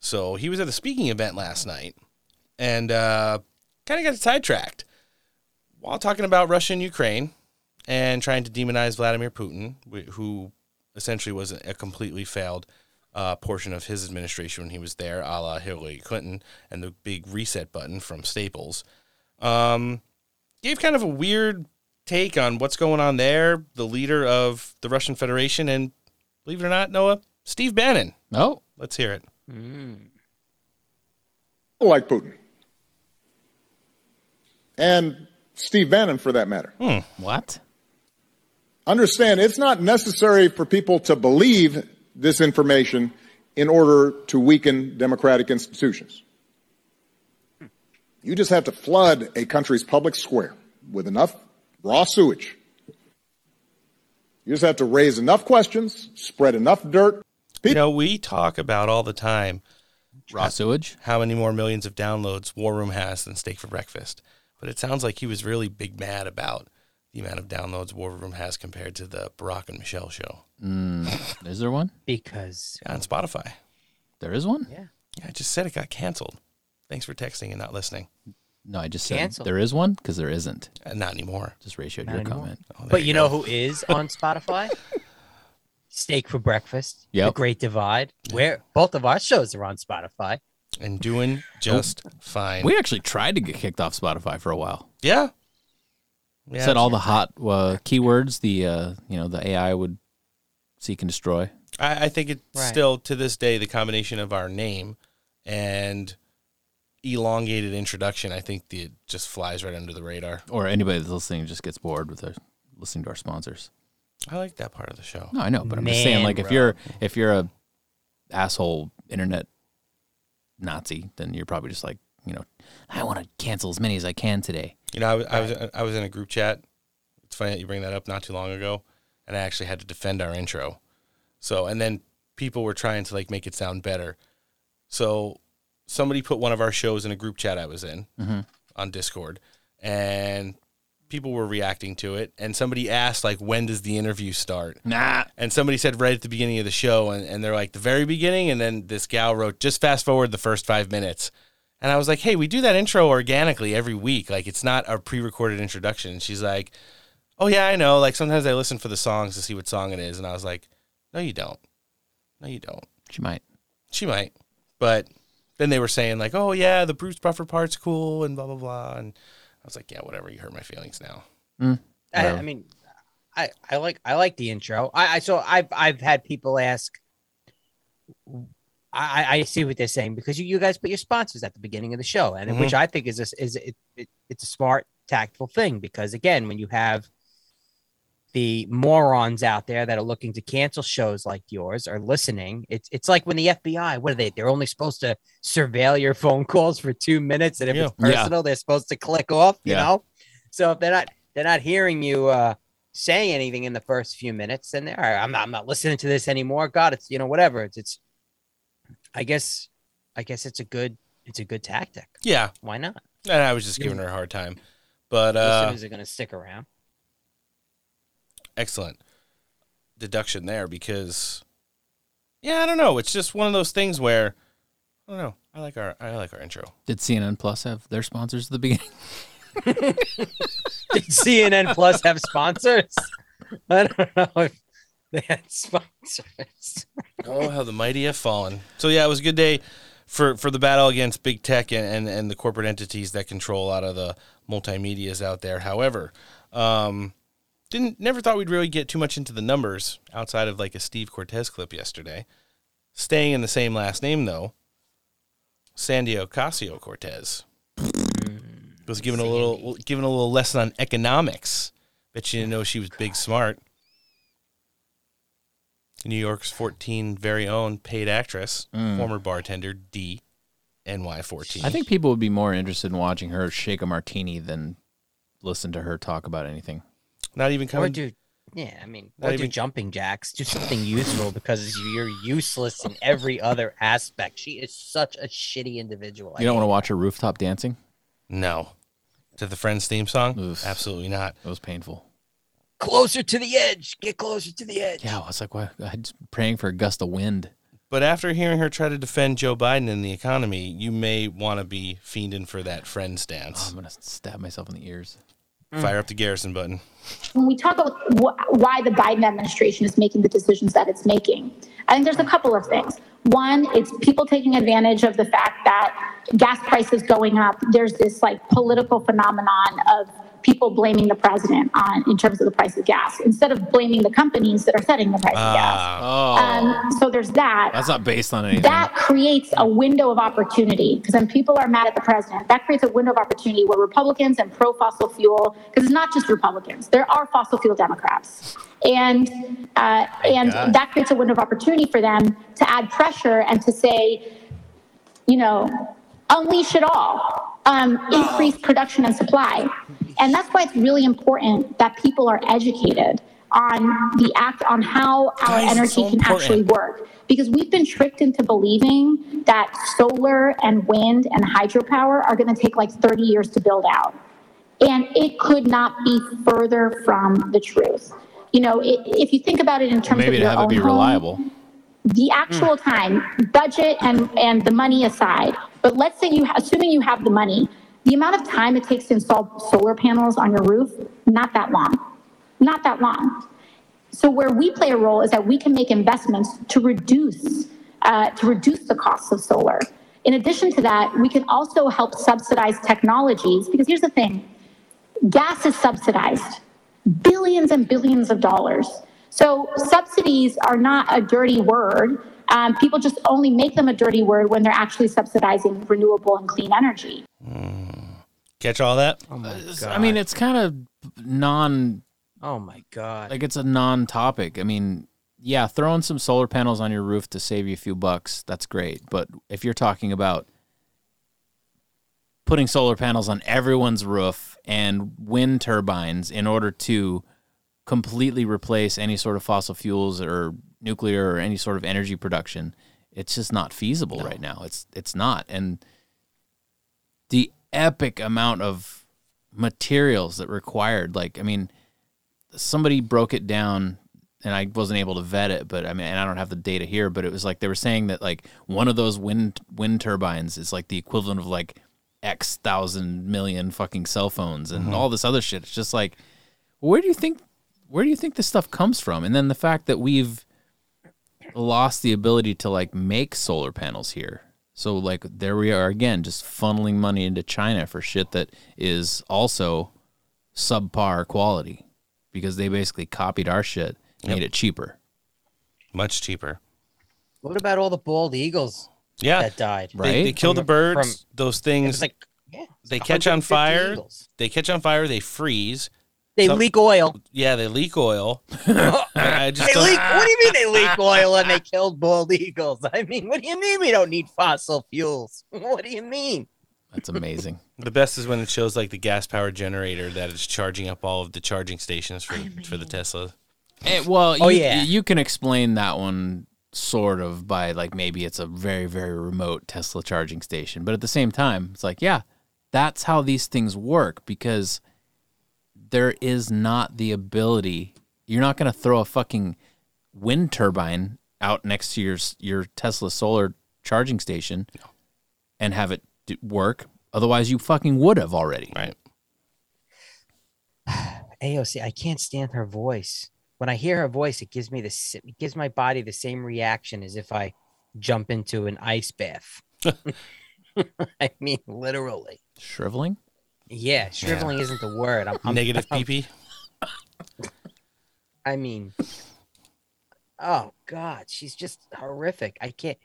Speaker 7: So he was at a speaking event last night and uh, kind of got sidetracked while talking about Russia and Ukraine and trying to demonize Vladimir Putin, who essentially was a completely failed uh, portion of his administration when he was there, a la Hillary Clinton and the big reset button from Staples. Um, gave kind of a weird take on what's going on there. The leader of the Russian Federation, and believe it or not, Noah, Steve Bannon.
Speaker 2: Oh,
Speaker 7: let's hear it.
Speaker 21: like Putin. And Steve Bannon, for that matter. Hmm.
Speaker 2: What?
Speaker 21: Understand, it's not necessary for people to believe this information in order to weaken democratic institutions. You just have to flood a country's public square with enough raw sewage. You just have to raise enough questions, spread enough dirt.
Speaker 7: You know, we talk about all the time
Speaker 2: raw sewage,
Speaker 7: how many more millions of downloads War Room has than Steak for Breakfast. But it sounds like he was really big mad about the amount of downloads War Room has compared to the Barack and Michelle show
Speaker 2: Mm, <laughs> is there one?
Speaker 18: Because
Speaker 7: on Spotify.
Speaker 2: There is one?
Speaker 18: Yeah.
Speaker 7: Yeah, I just said it got canceled. Thanks for texting and not listening.
Speaker 2: No, I just said
Speaker 18: Canceled.
Speaker 2: there is one because there isn't.
Speaker 7: Uh, not anymore.
Speaker 2: Just ratioed
Speaker 18: Not
Speaker 2: your
Speaker 18: anymore.
Speaker 2: comment.
Speaker 7: Oh,
Speaker 18: but you, know who is on Spotify? <laughs> Steak for Breakfast. The
Speaker 2: Yep.
Speaker 18: Great Divide. Where both of our shows are on Spotify.
Speaker 7: And doing just fine.
Speaker 2: We actually tried to get kicked off Spotify for a while.
Speaker 7: Yeah. Yeah,
Speaker 2: Said all the hot uh, keywords the uh, you know the AI would seek and destroy.
Speaker 7: I, I think it's
Speaker 2: Right.
Speaker 7: still to this day the combination of our name and elongated introduction. I think the, it just flies right under the radar.
Speaker 2: Or anybody that's listening just gets bored with their, listening to our sponsors.
Speaker 7: I like that part of the show.
Speaker 2: No, I know, but I'm just saying,
Speaker 7: Man,
Speaker 2: like, if
Speaker 7: bro.
Speaker 2: you're if you're a asshole internet Nazi, then you're probably just like, you know, I want to cancel as many as I can today.
Speaker 7: You know, I was, I was I was in a group chat. It's funny that you bring that up. Not too long ago, and I actually had to defend our intro. So, and then people were trying to like make it sound better. So, somebody put one of our shows in a group chat I was in
Speaker 2: Mhm.
Speaker 7: on Discord, and people were reacting to it. And somebody asked like, "When does the interview start?"
Speaker 2: Nah.
Speaker 7: And somebody said right at the beginning of the show, and, and they're like the very beginning. And then this gal wrote, "Just fast forward the first five minutes." And I was like, "Hey, we do that intro organically every week. Like it's not a pre-recorded introduction." And she's like, "Oh yeah, I know. Like sometimes I listen for the songs to see what song it is." And I was like, "No, you don't. No, you don't."
Speaker 2: She might.
Speaker 7: She might. But then they were saying like, "Oh yeah, the Bruce Buffer part's cool," and blah blah blah. And I was like, "Yeah, whatever. You hurt my feelings now."
Speaker 2: Mm.
Speaker 18: I, I mean, I, I like I like the intro. I, I so I've I've had people ask. I, I see what they're saying because you, you guys put your sponsors at the beginning of the show, and which
Speaker 7: Mhm.
Speaker 18: I think is a, is it, it, it's a smart, tactful thing because again, when you have the morons out there that are looking to cancel shows like yours are listening, it's it's like when the FBI, what are they? They're only supposed to surveil your phone calls for two minutes, and if it's
Speaker 2: Yeah. Yeah.
Speaker 18: personal, they're supposed to click off. You
Speaker 2: Yeah.
Speaker 18: know, so if they're not they're not hearing you uh, saying anything in the first few minutes, then there, I'm not, I'm not listening to this anymore. God, it's you know whatever. It's, it's I guess, I guess it's a good, it's a good tactic.
Speaker 7: Yeah.
Speaker 18: Why not?
Speaker 7: And I was just giving her a hard time. But uh,
Speaker 18: Listeners are going to stick around.
Speaker 7: Excellent deduction there because yeah, I don't know. It's just one of those things where I don't know. I like our I like our intro.
Speaker 2: Did CNN Plus have their sponsors at the beginning? <laughs>
Speaker 18: Did CNN Plus have sponsors? I don't know if they had sponsors.
Speaker 7: oh, how the mighty have fallen. So yeah, it was a good day for for the battle against big tech and and, and the corporate entities that control a lot of the multimedias out there. However, um, didn't never thought we'd really get too much into the numbers outside of like a Steve Cortes clip yesterday. Staying in the same last name though, Sandy Ocasio Cortez was given a little given a little lesson on economics. Bet you didn't know she was big smart. New York's 14 very own paid actress,
Speaker 2: Mm.
Speaker 7: former bartender D, NY 14.
Speaker 2: I think people would be more interested in watching her shake a martini than listen to her talk about anything.
Speaker 7: Not even
Speaker 18: Or
Speaker 7: coming.
Speaker 18: do, yeah, I mean,
Speaker 7: Not
Speaker 18: or do
Speaker 7: even-
Speaker 18: jumping jacks. Do something useful because you're useless in every other aspect. She is such a shitty individual.
Speaker 2: You don't want to watch her rooftop dancing?
Speaker 7: No. To the Friends theme song? Absolutely not.
Speaker 2: It was painful.
Speaker 18: closer to the edge. Get closer to the edge.
Speaker 2: Yeah, I was like, what? I was praying for a gust of wind.
Speaker 7: But after hearing her try to defend Joe Biden and the economy, you may want to be fiending for that Friends dance.
Speaker 2: Oh, I'm gonna stab myself in the ears. Mm.
Speaker 7: Fire up the Garrison button.
Speaker 22: when we talk about wh- why the Biden administration is making the decisions that it's making, I think there's a couple of things. One, it's people taking advantage of the fact that gas prices going up. There's this like political phenomenon of people blaming the president on in terms of the price of gas instead of blaming the companies that are setting the price of gas.
Speaker 2: Oh,
Speaker 22: Um, so there's that.
Speaker 2: that's not based on anything.
Speaker 22: That creates a window of opportunity because when people are mad at the president, that creates a window of opportunity where Republicans and pro fossil fuel, because it's not just Republicans, there are fossil fuel Democrats. And, uh, and
Speaker 23: God.
Speaker 22: that creates a window of opportunity for them to add pressure and to say, you know, unleash it all, um, increase production and supply. And that's why it's really important that people are educated on the act on how our
Speaker 23: Guys,
Speaker 22: energy
Speaker 23: so
Speaker 22: can actually work. Because we've been tricked into believing that solar and wind and hydropower are going to take like 30 years to build out. And it could not be further from the truth. You know, i if you think about it in terms
Speaker 2: Maybe
Speaker 22: of
Speaker 2: to
Speaker 22: your
Speaker 2: have it
Speaker 22: own
Speaker 2: be
Speaker 22: home,
Speaker 2: reliable.
Speaker 22: the actual hmm. time, budget and, and the money aside, but let's say you, assuming you have the money, the amount of time it takes to install solar panels on your roof, not that long, not that long. So where we play a role is that we can make investments to reduce, uh, to reduce the costs of solar. In addition to that, we can also help subsidize technologies, because here's the thing, gas is subsidized, billions and billions of dollars. So subsidies are not a dirty word. Um, people just only make them a dirty word when they're actually subsidizing renewable and clean energy.
Speaker 7: Catch all that?
Speaker 18: Oh my
Speaker 2: I mean, it's kind of non.
Speaker 18: Oh my god!
Speaker 2: Like it's a non-topic. I mean, yeah, throwing some solar panels on your roof to save you a few bucks, that's great. But if you're talking about putting solar panels on everyone's roof and wind turbines in order to completely replace any sort of fossil fuels or nuclear or any sort of energy production, it's just not feasible right now. It's it's not. And the epic amount of materials that required, like I mean, somebody broke it down and I wasn't able to vet it, but I mean, and I don't have the data here, but it was like they were saying that like one of those wind wind turbines is like the equivalent of like X thousand million fucking cell phones and
Speaker 7: Mhm.
Speaker 2: all this other shit. It's just like, where do you think, where do you think this stuff comes from? And then the fact that we've lost the ability to like make solar panels here. So like there we are again, just funneling money into China for shit that is also subpar quality because they basically copied our shit, made it cheaper.
Speaker 7: Much cheaper.
Speaker 18: What about all the bald eagles
Speaker 7: Yeah.
Speaker 18: that died?
Speaker 7: They, they kill the birds.
Speaker 18: from-
Speaker 7: those things.
Speaker 18: like, yeah,
Speaker 7: they catch on fire.
Speaker 18: eagles.
Speaker 7: They catch on fire. They freeze.
Speaker 18: They leak oil.
Speaker 7: Yeah, they leak oil. <laughs> I I just
Speaker 18: They leak, what do you mean they leak oil and they killed bald eagles? I mean, what do you mean we don't need fossil fuels? <laughs> What do you mean?
Speaker 2: That's amazing. <laughs>
Speaker 7: The best is when it shows like the gas powered generator that is charging up all of the charging stations for for the Tesla.
Speaker 2: Eh, well,
Speaker 7: Oh,
Speaker 2: you,
Speaker 7: yeah.
Speaker 2: you can explain that one sort of by like maybe it's a very very remote Tesla charging station, but at the same time, it's like yeah, that's how these things work because there is not the ability. You're not going to throw a fucking wind turbine out next to your your Tesla solar charging station and have it work. Otherwise, you fucking would have already.
Speaker 7: Right. <sighs>
Speaker 18: AOC, I can't stand her voice. When I hear her voice, it gives me the it gives my body the same reaction as if I jump into an ice bath. <laughs> <laughs> I mean, literally.
Speaker 2: Shriveling.
Speaker 18: Yeah, shriveling isn't the word. I'm, I'm
Speaker 7: Negative
Speaker 18: I'm-
Speaker 7: PP.
Speaker 18: I mean, oh god, she's just horrific. I can't,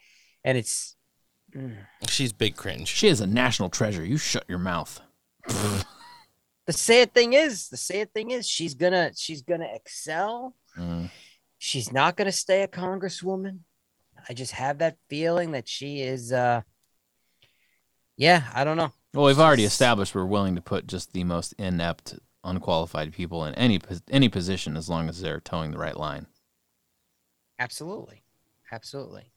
Speaker 18: and it's. mm.
Speaker 7: She's big cringe.
Speaker 2: She is a national treasure. You shut your mouth. <laughs>
Speaker 18: The sad thing is, the sad thing is, she's gonna she's gonna excel.
Speaker 2: Mm.
Speaker 18: She's not gonna stay a congresswoman. I just have that feeling that she is. uh Yeah, I don't know.
Speaker 2: Well, we've already established we're willing to put just the most inept, unqualified people in any any position as long as they're towing the right line.
Speaker 18: Absolutely, absolutely.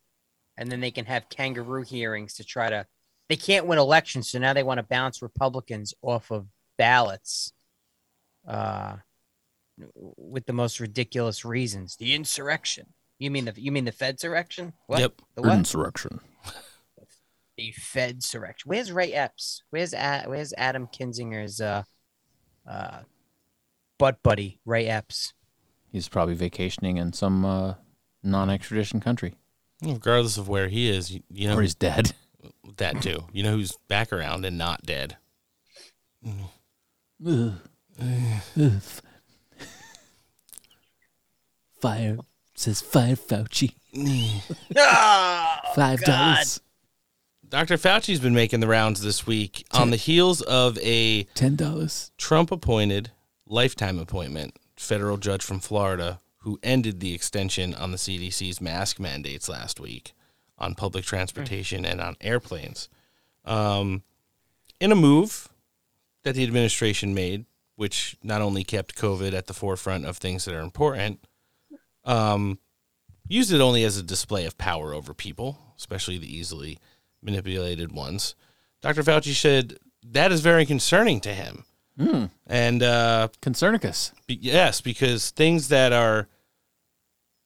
Speaker 18: And then they can have kangaroo hearings to try to. They can't win elections, so now they want to bounce Republicans off of ballots. Uh, with the most ridiculous reasons. The insurrection. You mean the you mean the Fedsurrection? What?
Speaker 7: Yep.
Speaker 18: The what?
Speaker 2: Insurrection. <laughs>
Speaker 18: the Fedsurrection. Where's Ray Epps? Where's A- where's Adam Kinzinger's uh uh butt buddy Ray Epps?
Speaker 2: He's probably vacationing in some uh, non-extradition country.
Speaker 7: Regardless of where he is, you, you know
Speaker 2: Or he's dead. <laughs>
Speaker 7: That too. You know who's back around and not dead.
Speaker 2: Ugh. Ugh. Fire says fire Fauci. <laughs> Five dollars.
Speaker 7: Dr. Fauci's been making the rounds this week on the heels of a
Speaker 2: ten dollars
Speaker 7: Trump appointed lifetime appointment federal judge from Florida who ended the extension on the CDC's mask mandates last week on public transportation and on airplanes. Um, in a move that the administration made, which not only kept COVID at the forefront of things that are important, um, used it only as a display of power over people, especially the easily manipulated ones. Dr. Fauci said that is very concerning to him.
Speaker 2: Hmm.
Speaker 7: And uh,
Speaker 2: Concernicus.
Speaker 7: be- yes, because things that are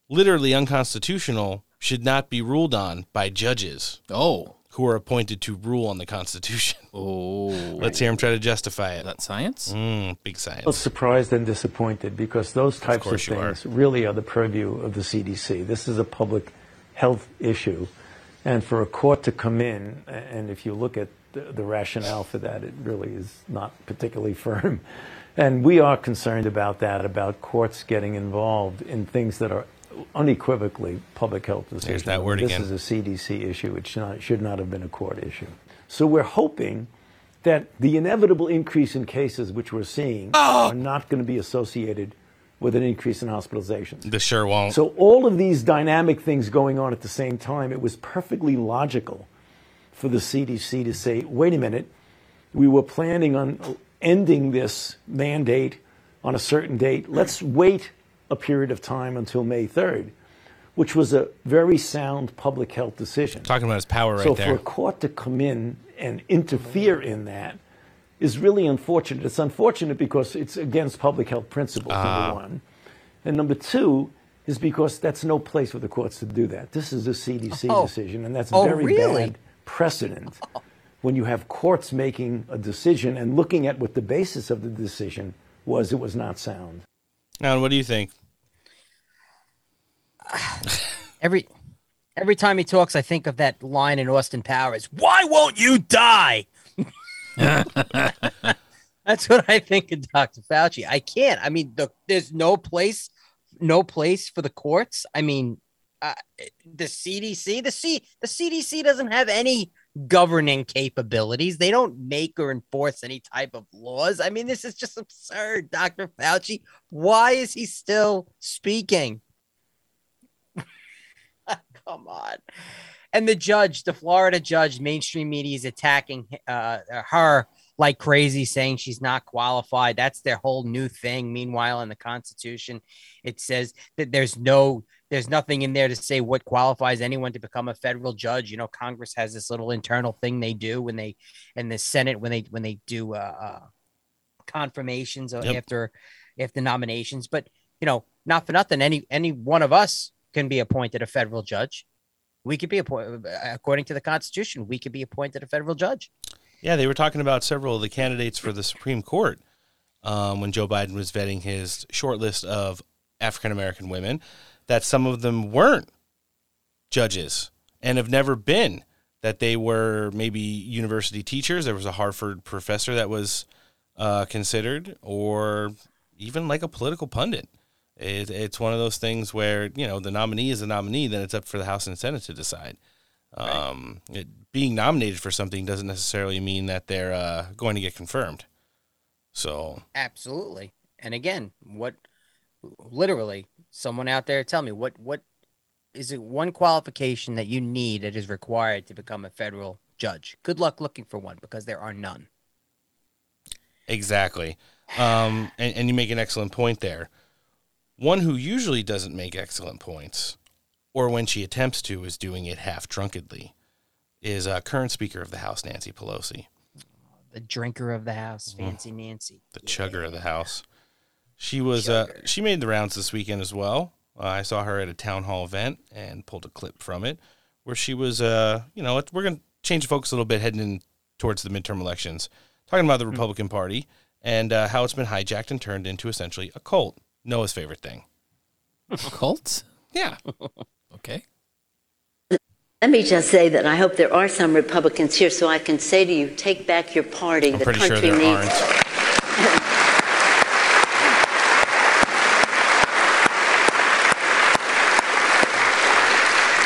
Speaker 7: literally unconstitutional should not be ruled on by judges.
Speaker 2: Oh.
Speaker 7: Who are appointed to rule on the Constitution. <laughs>
Speaker 2: Oh.
Speaker 7: Let's hear him try to justify it.
Speaker 2: that science?
Speaker 7: Mm, big science.
Speaker 24: I was surprised and disappointed because those types of,
Speaker 7: course you are.
Speaker 24: things really are the purview of the CDC. This is a public health issue. And for a court to come in, and if you look at the, the rationale for that, it really is not particularly <laughs> firm. And we are concerned about that, about courts getting involved in things that are unequivocally public health decisions.
Speaker 7: that word
Speaker 24: this
Speaker 7: again.
Speaker 24: is a CDC issue. It should not, should not have been a court issue. So we're hoping that the inevitable increase in cases which we're seeing oh! are not going to be associated with an increase in hospitalizations.
Speaker 7: The sure won't.
Speaker 24: So all of these dynamic things going on at the same time, it was perfectly logical for the CDC to say, wait a minute, we were planning on ending this mandate on a certain date. Let's wait a period of time until May 3rd, which was a very sound public health decision.
Speaker 7: Talking about his power right
Speaker 24: so
Speaker 7: there.
Speaker 24: for a court to come in and interfere in that is really unfortunate. It's unfortunate because it's against public health principles,
Speaker 7: Ah.
Speaker 24: number one. And number two is because that's no place for the courts to do that. This is a CDC
Speaker 18: Oh.
Speaker 24: decision, and that's
Speaker 18: Oh,
Speaker 24: very
Speaker 18: really?
Speaker 24: bad precedent when you have courts making a decision and looking at what the basis of the decision was, it was not sound.
Speaker 7: Alan, what do you think? <sighs>
Speaker 18: Every every time he talks, I think of that line in Austin Powers. Why won't you die? <laughs> That's what I think of Dr. Fauci. I can't. I mean, the, there's no place, no place for the courts. I mean, uh, the CDC, the C, the CDC doesn't have any governing capabilities. They don't make or enforce any type of laws. I mean, this is just absurd, Dr. Fauci. Why is he still speaking? <laughs> Come on. And the judge, the Florida judge, mainstream media is attacking uh, her like crazy, saying she's not qualified. That's their whole new thing. Meanwhile, in the Constitution, it says that there's no there's nothing in there to say what qualifies anyone to become a federal judge. You know, Congress has this little internal thing they do when they, and the Senate when they when they do uh, uh confirmations
Speaker 7: Yep.
Speaker 18: after after nominations. But you know, not for nothing, any any one of us can be appointed a federal judge. We could be appointed according to the Constitution. We could be appointed a federal judge.
Speaker 7: Yeah, they were talking about several of the candidates for the Supreme Court um, when Joe Biden was vetting his short list of African American women, that some of them weren't judges and have never been, that they were maybe university teachers. There was a Harvard professor that was uh, considered, or even like a political pundit. It, it's one of those things where, you know, the nominee is a nominee, then it's up for the House and Senate to decide. Um, it, being nominated for something doesn't necessarily mean that they're uh, going to get confirmed. So
Speaker 18: Absolutely. And again, what literally someone out there tell me what what is it one qualification that you need that is required to become a federal judge? Good luck looking for one because there are none.
Speaker 7: exactly, um, and, and you make an excellent point there. One who usually doesn't make excellent points, or when she attempts to, is doing it half drunkenly, is uh, current Speaker of the House Nancy Pelosi.
Speaker 18: The drinker of the house,
Speaker 7: Mhm.
Speaker 18: fancy Nancy.
Speaker 7: the chugger of the house. She was uh, she made the rounds this weekend as well. Uh, I saw her at a town hall event and pulled a clip from it where she was uh, you know, we're going to change the focus a little bit heading in towards the midterm elections, talking about the Republican Party and uh, how it's been hijacked and turned into essentially a cult. Noah's favorite thing.
Speaker 2: Cults?
Speaker 7: Yeah. <laughs>
Speaker 2: okay.
Speaker 25: Let me just say that I hope there are some Republicans here so I can say to you, take back your party.
Speaker 7: I'm
Speaker 25: the
Speaker 7: pretty sure
Speaker 25: country
Speaker 7: there
Speaker 25: needs.
Speaker 7: aren't. <laughs>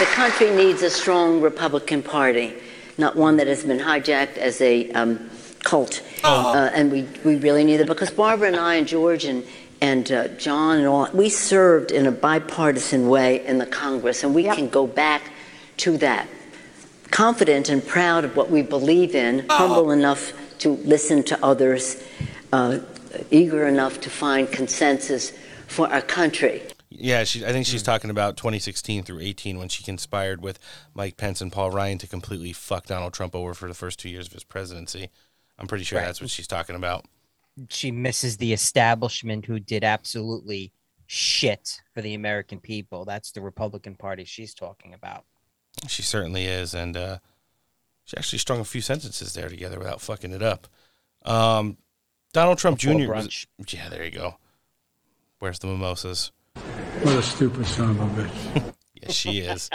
Speaker 25: The country needs a strong Republican Party, not one that has been hijacked as a um, cult. Uh, and we, we really need it because Barbara and I and George and, and uh, John and all, we served in a bipartisan way in the Congress, and we can go back to that. Confident and proud of what we believe in, humble enough to listen to others, uh, eager enough to find consensus for our country.
Speaker 7: Yeah, she, I think she's talking about 2016 through 18 when she conspired with Mike Pence and Paul Ryan to completely fuck Donald Trump over for the first two years of his presidency. I'm pretty sure
Speaker 18: Right.
Speaker 7: that's what she's talking about.
Speaker 18: She misses the establishment who did absolutely shit for the American people. That's the Republican Party she's talking about.
Speaker 7: She certainly is, and uh, she actually strung a few sentences there together without fucking it up. Um, Donald Trump
Speaker 18: Before
Speaker 7: Jr. was- yeah, there you go. Where's the mimosas?
Speaker 14: What a stupid son of a bitch. <laughs>
Speaker 7: Yes, she is.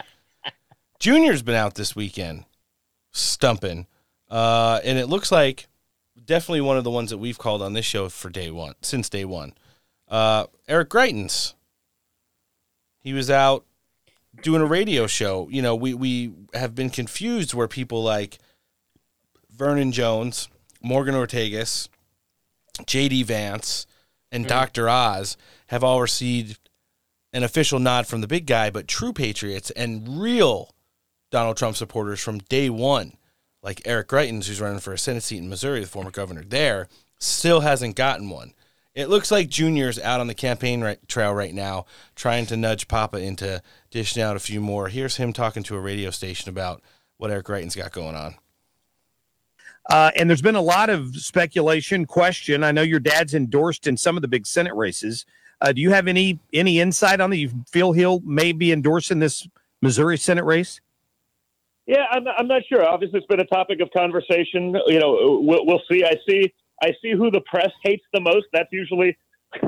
Speaker 7: Junior's been out this weekend, stumping, uh, and it looks like definitely one of the ones that we've called on this show for day one, since day one. Uh, Eric Greitens. He was out doing a radio show. You know, we we have been confused where people like Vernon Jones, Morgan Ortagus, J.D. Vance, and Dr. Oz have all received an official nod from the big guy, but true patriots and real Donald Trump supporters from day one, like Eric Greitens, who's running for a Senate seat in Missouri, the former governor there, still hasn't gotten one. It looks like Junior's out on the campaign right, trail right now, trying to nudge Papa into dishing out a few more. Here's him talking to a radio station about what Eric Greitens got going on.
Speaker 23: Uh, and there's been a lot of speculation, question. I know your dad's endorsed in some of the big Senate races. Uh, do you have any any insight on that? You feel he'll may be endorsing this Missouri Senate race?
Speaker 26: Yeah, I'm, I'm not sure. Obviously, it's been a topic of conversation. You know, we'll, we'll see. I see. I see who the press hates the most. That's usually <laughs>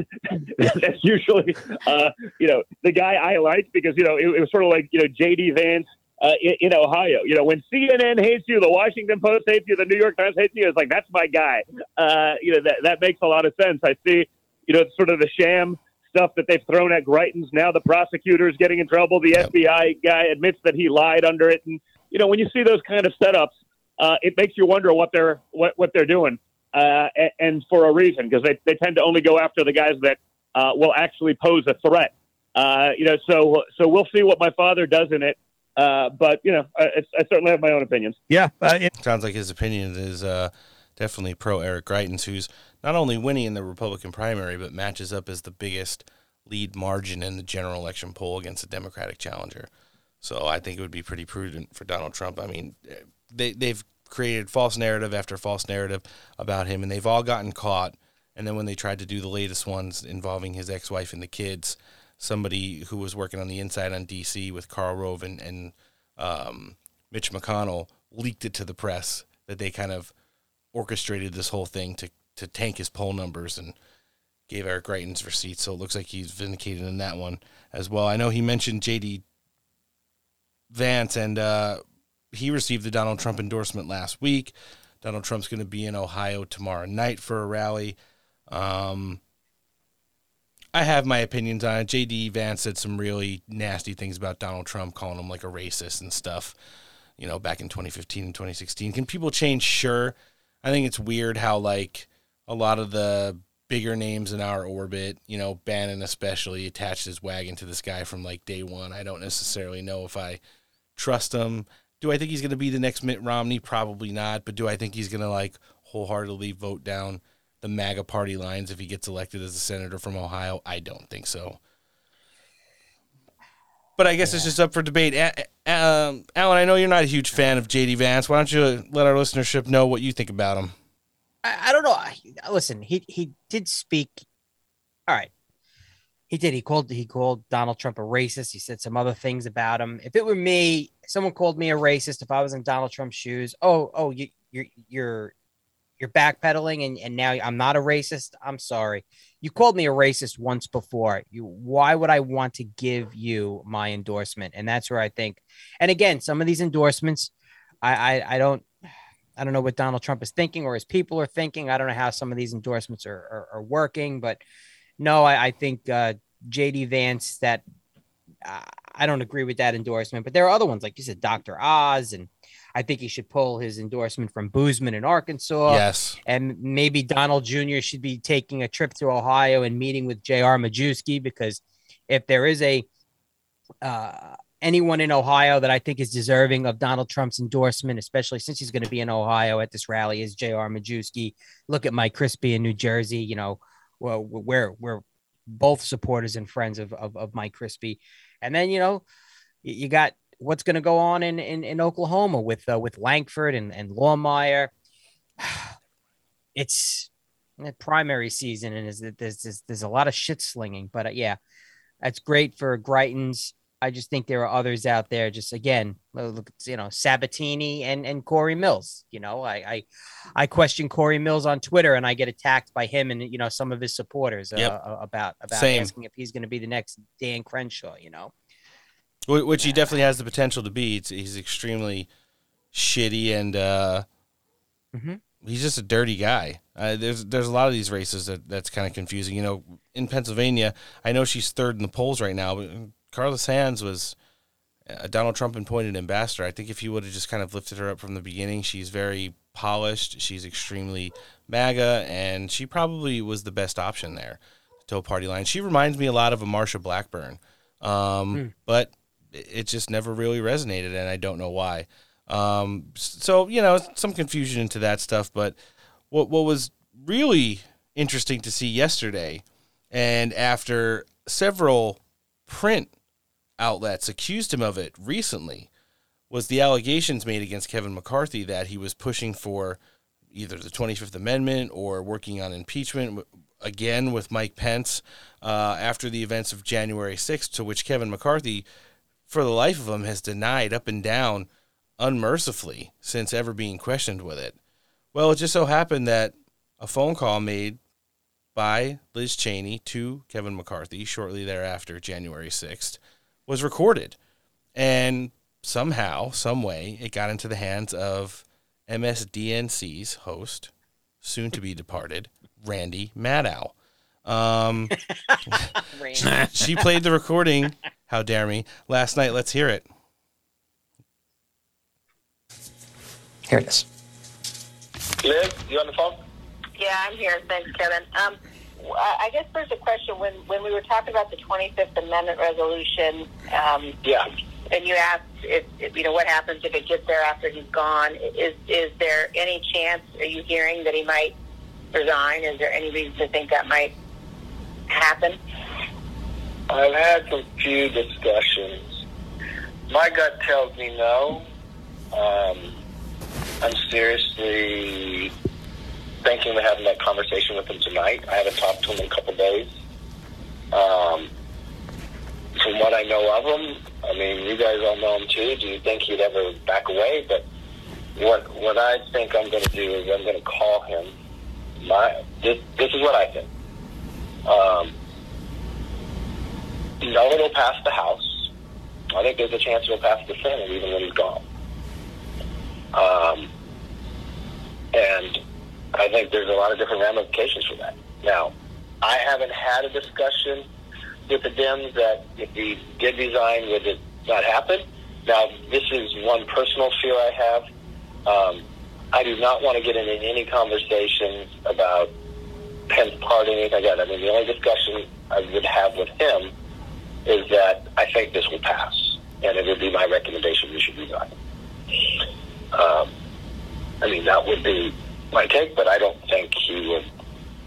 Speaker 26: that's usually uh, you know the guy I like because you know it, it was sort of like you know JD Vance uh, in, in Ohio. You know, when CNN hates you, the Washington Post hates you, the New York Times hates you. It's like that's my guy. Uh, you know that that makes a lot of sense. I see. You know, sort of the sham stuff that they've thrown at Greitens. Now the prosecutor's getting in trouble. The FBI guy admits that he lied under it, and you know when you see those kind of setups, uh, it makes you wonder what they're what what they're doing, uh, and, and for a reason because they they tend to only go after the guys that uh, will actually pose a threat. Uh, you know, so so we'll see what my father does in it. Uh, but you know, I, I certainly have my own opinions.
Speaker 23: Yeah, uh, it-
Speaker 7: sounds like his opinion is uh, definitely pro Eric Greitens, who's not only winning in the Republican primary, but matches up as the biggest lead margin in the general election poll against a Democratic challenger. So I think it would be pretty prudent for Donald Trump. I mean, they they've created false narrative after false narrative about him, and they've all gotten caught. And then when they tried to do the latest ones involving his ex-wife and the kids, somebody who was working on the inside on DC with Karl Rove and, and um, Mitch McConnell leaked it to the press that they kind of orchestrated this whole thing to to tank his poll numbers and gave Eric Greitens receipts. So it looks like he's vindicated in that one as well. I know he mentioned JD Vance and uh, he received the Donald Trump endorsement last week. Donald Trump's going to be in Ohio tomorrow night for a rally. Um, I have my opinions on it. JD Vance said some really nasty things about Donald Trump, calling him like a racist and stuff, you know, back in 2015 and 2016. Can people change? Sure. I think it's weird how, like, a lot of the bigger names in our orbit, you know, Bannon especially, attached his wagon to this guy from like day one. I don't necessarily know if I trust him. Do I think he's going to be the next Mitt Romney? Probably not. But do I think he's going to like wholeheartedly vote down the MAGA party lines if he gets elected as a senator from Ohio? I don't think so. But I guess it's just up for debate. Um, Alan, I know you're not a huge fan of JD Vance. Why don't you let our listenership know what you think about him?
Speaker 18: I, I don't know. I- Listen, he he did speak. All right, he did. He called he called Donald Trump a racist. He said some other things about him. If it were me, someone called me a racist. If I was in Donald Trump's shoes, oh oh you you're you're you're backpedaling and, and now I'm not a racist. I'm sorry. You called me a racist once before. You why would I want to give you my endorsement? And that's where I think and again, some of these endorsements, I I, I don't I don't know what Donald Trump is thinking or his people are thinking. I don't know how some of these endorsements are are, are working, but no, I, I think uh, JD Vance that uh, I don't agree with that endorsement, but there are other ones like you said, Dr. Oz, and I think he should pull his endorsement from Boozman in Arkansas.
Speaker 7: Yes.
Speaker 18: and maybe Donald Jr. should be taking a trip to Ohio and meeting with J.R. Majewski because if there is a uh, anyone in Ohio that I think is deserving of Donald Trump's endorsement, especially since he's going to be in Ohio at this rally, is J.R. Majewski. Look at Mike Crispi in New Jersey. You know, well, we're we're both supporters and friends of of, of Mike Crispi, and then you know, you, got what's going to go on in, in in Oklahoma with uh, with Lankford and and Lahmeyer. <sighs> It's primary season, and is there's, there's there's a lot of shit slinging, but uh, yeah, that's great for Greitens. I just think there are others out there. Just again, look, you know, Sabatini and and Corey Mills. You know, I I, I question Corey Mills on Twitter, and I get attacked by him and you know some of his supporters uh,
Speaker 7: Yep.
Speaker 18: uh, about about
Speaker 7: Same.
Speaker 18: asking if he's going to be the next Dan Crenshaw. You know,
Speaker 7: Which he definitely has the potential to be. It's, he's extremely shitty and uh,
Speaker 18: Mhm.
Speaker 7: he's just a dirty guy. Uh, there's there's a lot of these races that that's kind of confusing. You know, in Pennsylvania, I know she's third in the polls right now, but Carla Sands was a Donald Trump appointed ambassador. I think if he would have just kind of lifted her up from the beginning, she's very polished. She's extremely MAGA, and she probably was the best option there to toe party line. She reminds me a lot of a Marsha Blackburn, um,
Speaker 18: Hmm.
Speaker 7: but it it just never really resonated, and I don't know why. Um, so you know, some confusion into that stuff. But what what was really interesting to see yesterday, and after several print outlets accused him of it recently, was the allegations made against Kevin McCarthy that he was pushing for either the 25th Amendment or working on impeachment again with Mike Pence uh, after the events of January 6th, to which Kevin McCarthy, for the life of him, has denied up and down unmercifully since ever being questioned with it. Well, it just so happened that a phone call made by Liz Cheney to Kevin McCarthy shortly thereafter, January 6th, was recorded. And somehow, some way, it got into the hands of MSDNC's host, soon to be departed, Randy Maddow. Um, <laughs> <laughs> she played the recording, how dare me, last night. Let's hear it.
Speaker 27: Here it is.
Speaker 28: Liz, you on the phone?
Speaker 29: Yeah, I'm here. Thanks, Kevin. Um, I I guess there's a question when when we were talking about the 25th Amendment resolution. Um,
Speaker 28: Yeah.
Speaker 29: and you asked if, if you know what happens if it gets there after he's gone. Is is there any chance? Are you hearing that he might resign? Is there any reason to think that might happen?
Speaker 28: I've had some few discussions. My gut tells me no. Um, I'm seriously thinking of having that conversation with him tonight. I haven't talked to him in a couple days. Um, from what I know of him, I mean, you guys all know him too. Do you think he'd ever back away? But what what I think I'm going to do is I'm going to call him. My this, this is what I think. Um, no, it'll pass the House. I think there's a chance it'll pass the Senate even when he's gone. Um, and I think there's a lot of different ramifications for that. Now, I haven't had a discussion with the Dems that if he did resign, would it not happen? Now, this is one personal fear I have. Um, I do not want to get into any conversations about Pence party, anything like that. I mean, the only discussion I would have with him is that I think this will pass, and it would be my recommendation we should resign. Um, I mean, that would be my take, but I don't think he would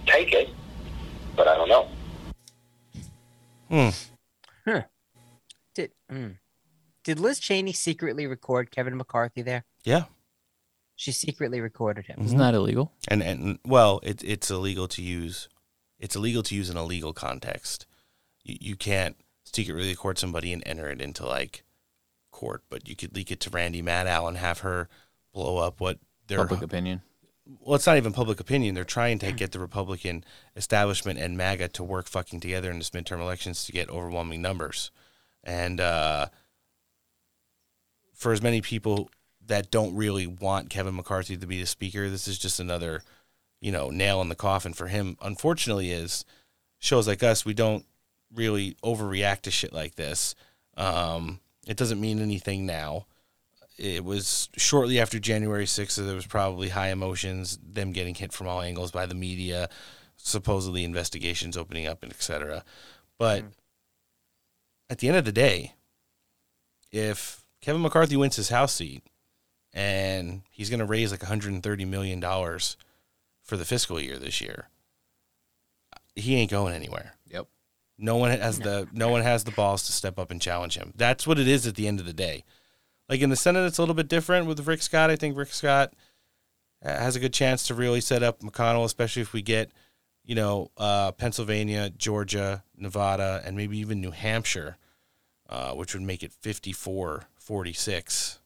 Speaker 28: take it. But I don't know.
Speaker 7: Hmm.
Speaker 18: Huh. Did mm. did Liz Cheney secretly record Kevin McCarthy there?
Speaker 7: Yeah.
Speaker 18: She secretly recorded him.
Speaker 2: Isn't that illegal?
Speaker 7: And and well, it, it's illegal to use. It's illegal to use in a legal context. You, you can't secretly record somebody and enter it into like court, but you could leak it to Randy Maddow and have her blow up what their
Speaker 2: Public opinion.
Speaker 7: Well, it's not even public opinion. They're trying to get the Republican establishment and MAGA to work fucking together in this midterm elections to get overwhelming numbers. And uh, for as many people that don't really want Kevin McCarthy to be the speaker, this is just another, you know, nail in the coffin for him. Unfortunately, is shows like us, we don't really overreact to shit like this. Um, it doesn't mean anything now. It was shortly after January 6th, so there was probably high emotions, them getting hit from all angles by the media, supposedly investigations opening up, and et cetera. But mm-hmm. at the end of the day, if Kevin McCarthy wins his House seat and he's going to raise like 130 million dollars for the fiscal year this year, he ain't going anywhere.
Speaker 2: Yep.
Speaker 7: No one has the no one has the balls to step up and challenge him. That's what it is at the end of the day. Like in the Senate, it's a little bit different with Rick Scott. I think Rick Scott uh, has a good chance to really set up McConnell, especially if we get, you know, uh, Pennsylvania, Georgia, Nevada, and maybe even New Hampshire, uh, which would make it 54 46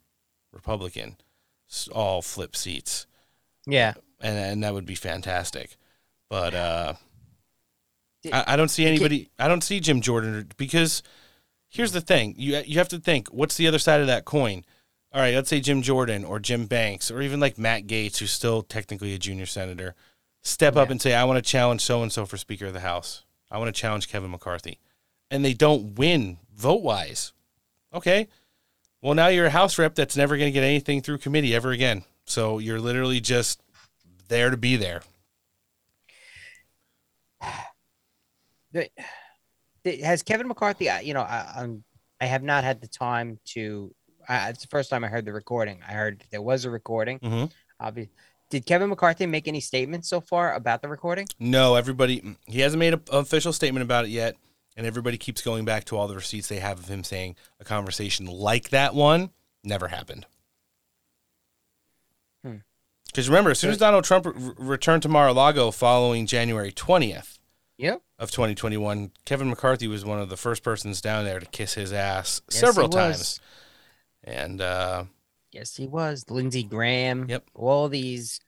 Speaker 7: Republican, all flip seats.
Speaker 18: Yeah.
Speaker 7: And, and that would be fantastic. But uh, I, I don't see anybody, I don't see Jim Jordan because here's the thing you, you have to think what's the other side of that coin? All right, let's say Jim Jordan or Jim Banks or even like Matt Gaetz, who's still technically a junior senator, step up and say, I want to challenge so and so for Speaker of the House. I want to challenge Kevin McCarthy. And they don't win vote wise. Okay. Well, now you're a House rep that's never going to get anything through committee ever again. So you're literally just there to be there.
Speaker 18: Has Kevin McCarthy? You know, I, I'm I have not had the time to. I, it's the first time I heard the recording. I heard there was a recording.
Speaker 7: Mhm.
Speaker 18: Obvi- Did Kevin McCarthy make any statements so far about the recording?
Speaker 7: No, everybody, he hasn't made an official statement about it yet. And everybody keeps going back to all the receipts they have of him saying a conversation like that one never happened.
Speaker 18: Hmm.
Speaker 7: Because remember, as soon as Donald Trump re- returned to Mar-a-Lago following January 20th
Speaker 18: Yep.
Speaker 7: of 2021, Kevin McCarthy was one of the first persons down there to kiss his ass
Speaker 18: Yes,
Speaker 7: several times. And uh,
Speaker 18: Yes, he was. Lindsey Graham.
Speaker 7: Yep.
Speaker 18: All these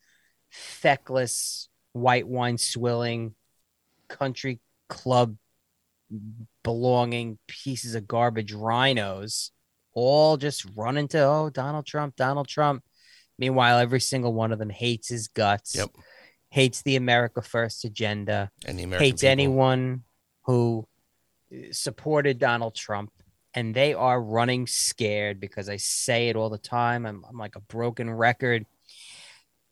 Speaker 18: feckless, white wine swilling, country club belonging pieces of garbage rhinos all just run into, oh, Donald Trump, Donald Trump. Meanwhile, every single one of them hates his guts,
Speaker 7: Yep.
Speaker 18: Hates the America First agenda,
Speaker 7: And the American
Speaker 18: hates
Speaker 7: people.
Speaker 18: anyone who supported Donald Trump. And they are running scared because I say it all the time. I'm, I'm like a broken record.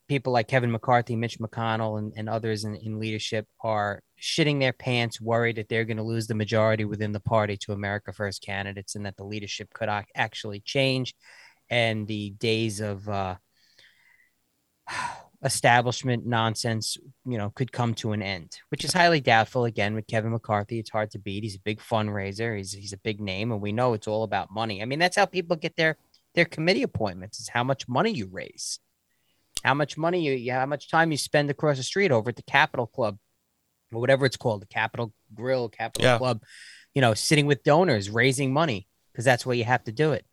Speaker 18: people like Kevin McCarthy, Mitch McConnell, and, and others in, in leadership are shitting their pants, worried that they're going to lose the majority within the party to America First candidates, and that the leadership could ac- actually change, and the days of uh, establishment nonsense, you know, could come to an end, which is highly doubtful. Again, with Kevin McCarthy, it's hard to beat. He's a big fundraiser. He's he's a big name, and we know it's all about money. I mean, that's how people get their their committee appointments. Is how much money you raise, how much money you, you how much time you spend across the street over at the Capitol Club, or whatever it's called, the Capitol Grill, Capitol
Speaker 7: Yeah.
Speaker 18: Club. You know, sitting with donors, raising money because that's where you have to do it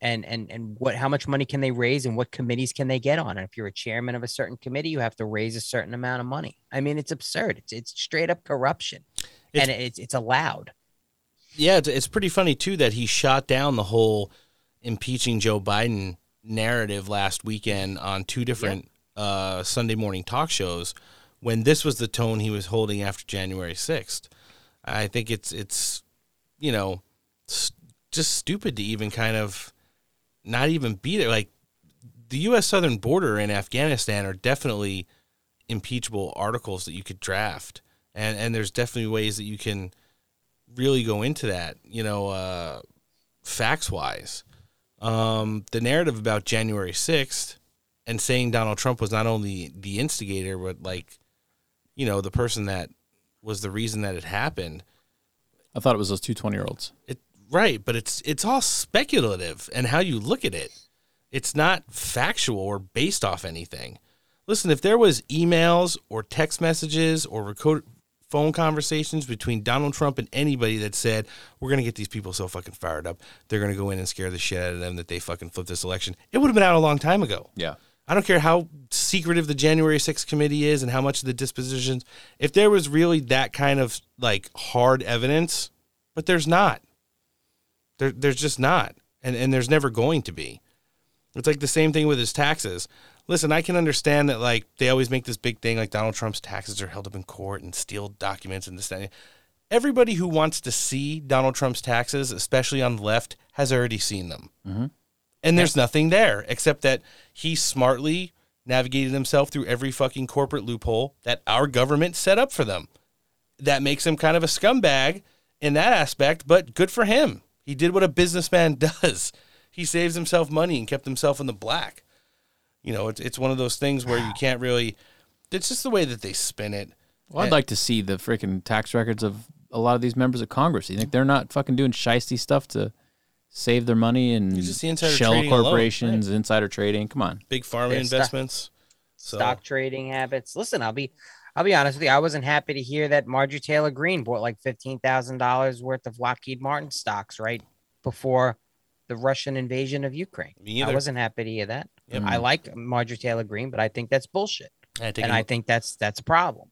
Speaker 18: and and and what how much money can they raise and what committees can they get on? And if you're a chairman of a certain committee you have to raise a certain amount of money. I mean it's absurd. It's, it's straight up corruption. And it's it's allowed.
Speaker 7: Yeah, it's, it's pretty funny too that he shot down the whole impeaching Joe Biden narrative last weekend on two different uh, Sunday morning talk shows when this was the tone he was holding after January 6th. I think it's it's you know s- just stupid to even kind of not even be there. like the US southern border and Afghanistan are definitely impeachable articles that you could draft and and there's definitely ways that you can really go into that, you know, uh, facts wise. Um, the narrative about January 6th and saying Donald Trump was not only the instigator, but like, you know, the person that was the reason that it happened.
Speaker 2: I thought it was those two 20 year olds.
Speaker 7: It, right. But it's, it's all speculative and how you look at it. It's not factual or based off anything. Listen, if there was emails or text messages or record, phone conversations between Donald Trump and anybody that said we're going to get these people so fucking fired up, they're going to go in and scare the shit out of them that they fucking flip this election. It would have been out a long time ago.
Speaker 2: Yeah.
Speaker 7: I don't care how secretive the January 6th committee is and how much of the dispositions. If there was really that kind of like hard evidence, but there's not. There, there's just not, and and there's never going to be. It's like the same thing with his taxes. Listen, I can understand that like they always make this big thing like Donald Trump's taxes are held up in court and sealed documents and this that. Everybody who wants to see Donald Trump's taxes, especially on the left, has already seen them.
Speaker 2: Mm-hmm.
Speaker 7: And there's nothing there except that he smartly navigated himself through every fucking corporate loophole that our government set up for them. That makes him kind of a scumbag in that aspect, but good for him. He did what a businessman <laughs> does. He saves himself money and kept himself in the black. You know, it's it's one of those things where you <sighs> can't really it's just the way that they spin it.
Speaker 2: Well, I'd like to see the freaking tax records of a lot of these members of Congress. You think they're not fucking doing shisty stuff to save their money and
Speaker 7: just the insider
Speaker 2: shell
Speaker 7: trading alone,
Speaker 2: corporations, insider trading? Come on.
Speaker 7: big pharma
Speaker 18: Yeah, stock-
Speaker 7: investments. So
Speaker 18: stock trading habits listen i'll be i'll be honest with you i wasn't happy to hear that marjorie taylor Greene bought like $15000 worth of lockheed martin stocks right before the russian invasion of ukraine. I wasn't happy to hear that.
Speaker 7: Yep.
Speaker 18: i like marjorie taylor Greene, but i think that's bullshit.
Speaker 7: Yeah, taking-
Speaker 18: and i think that's that's a problem.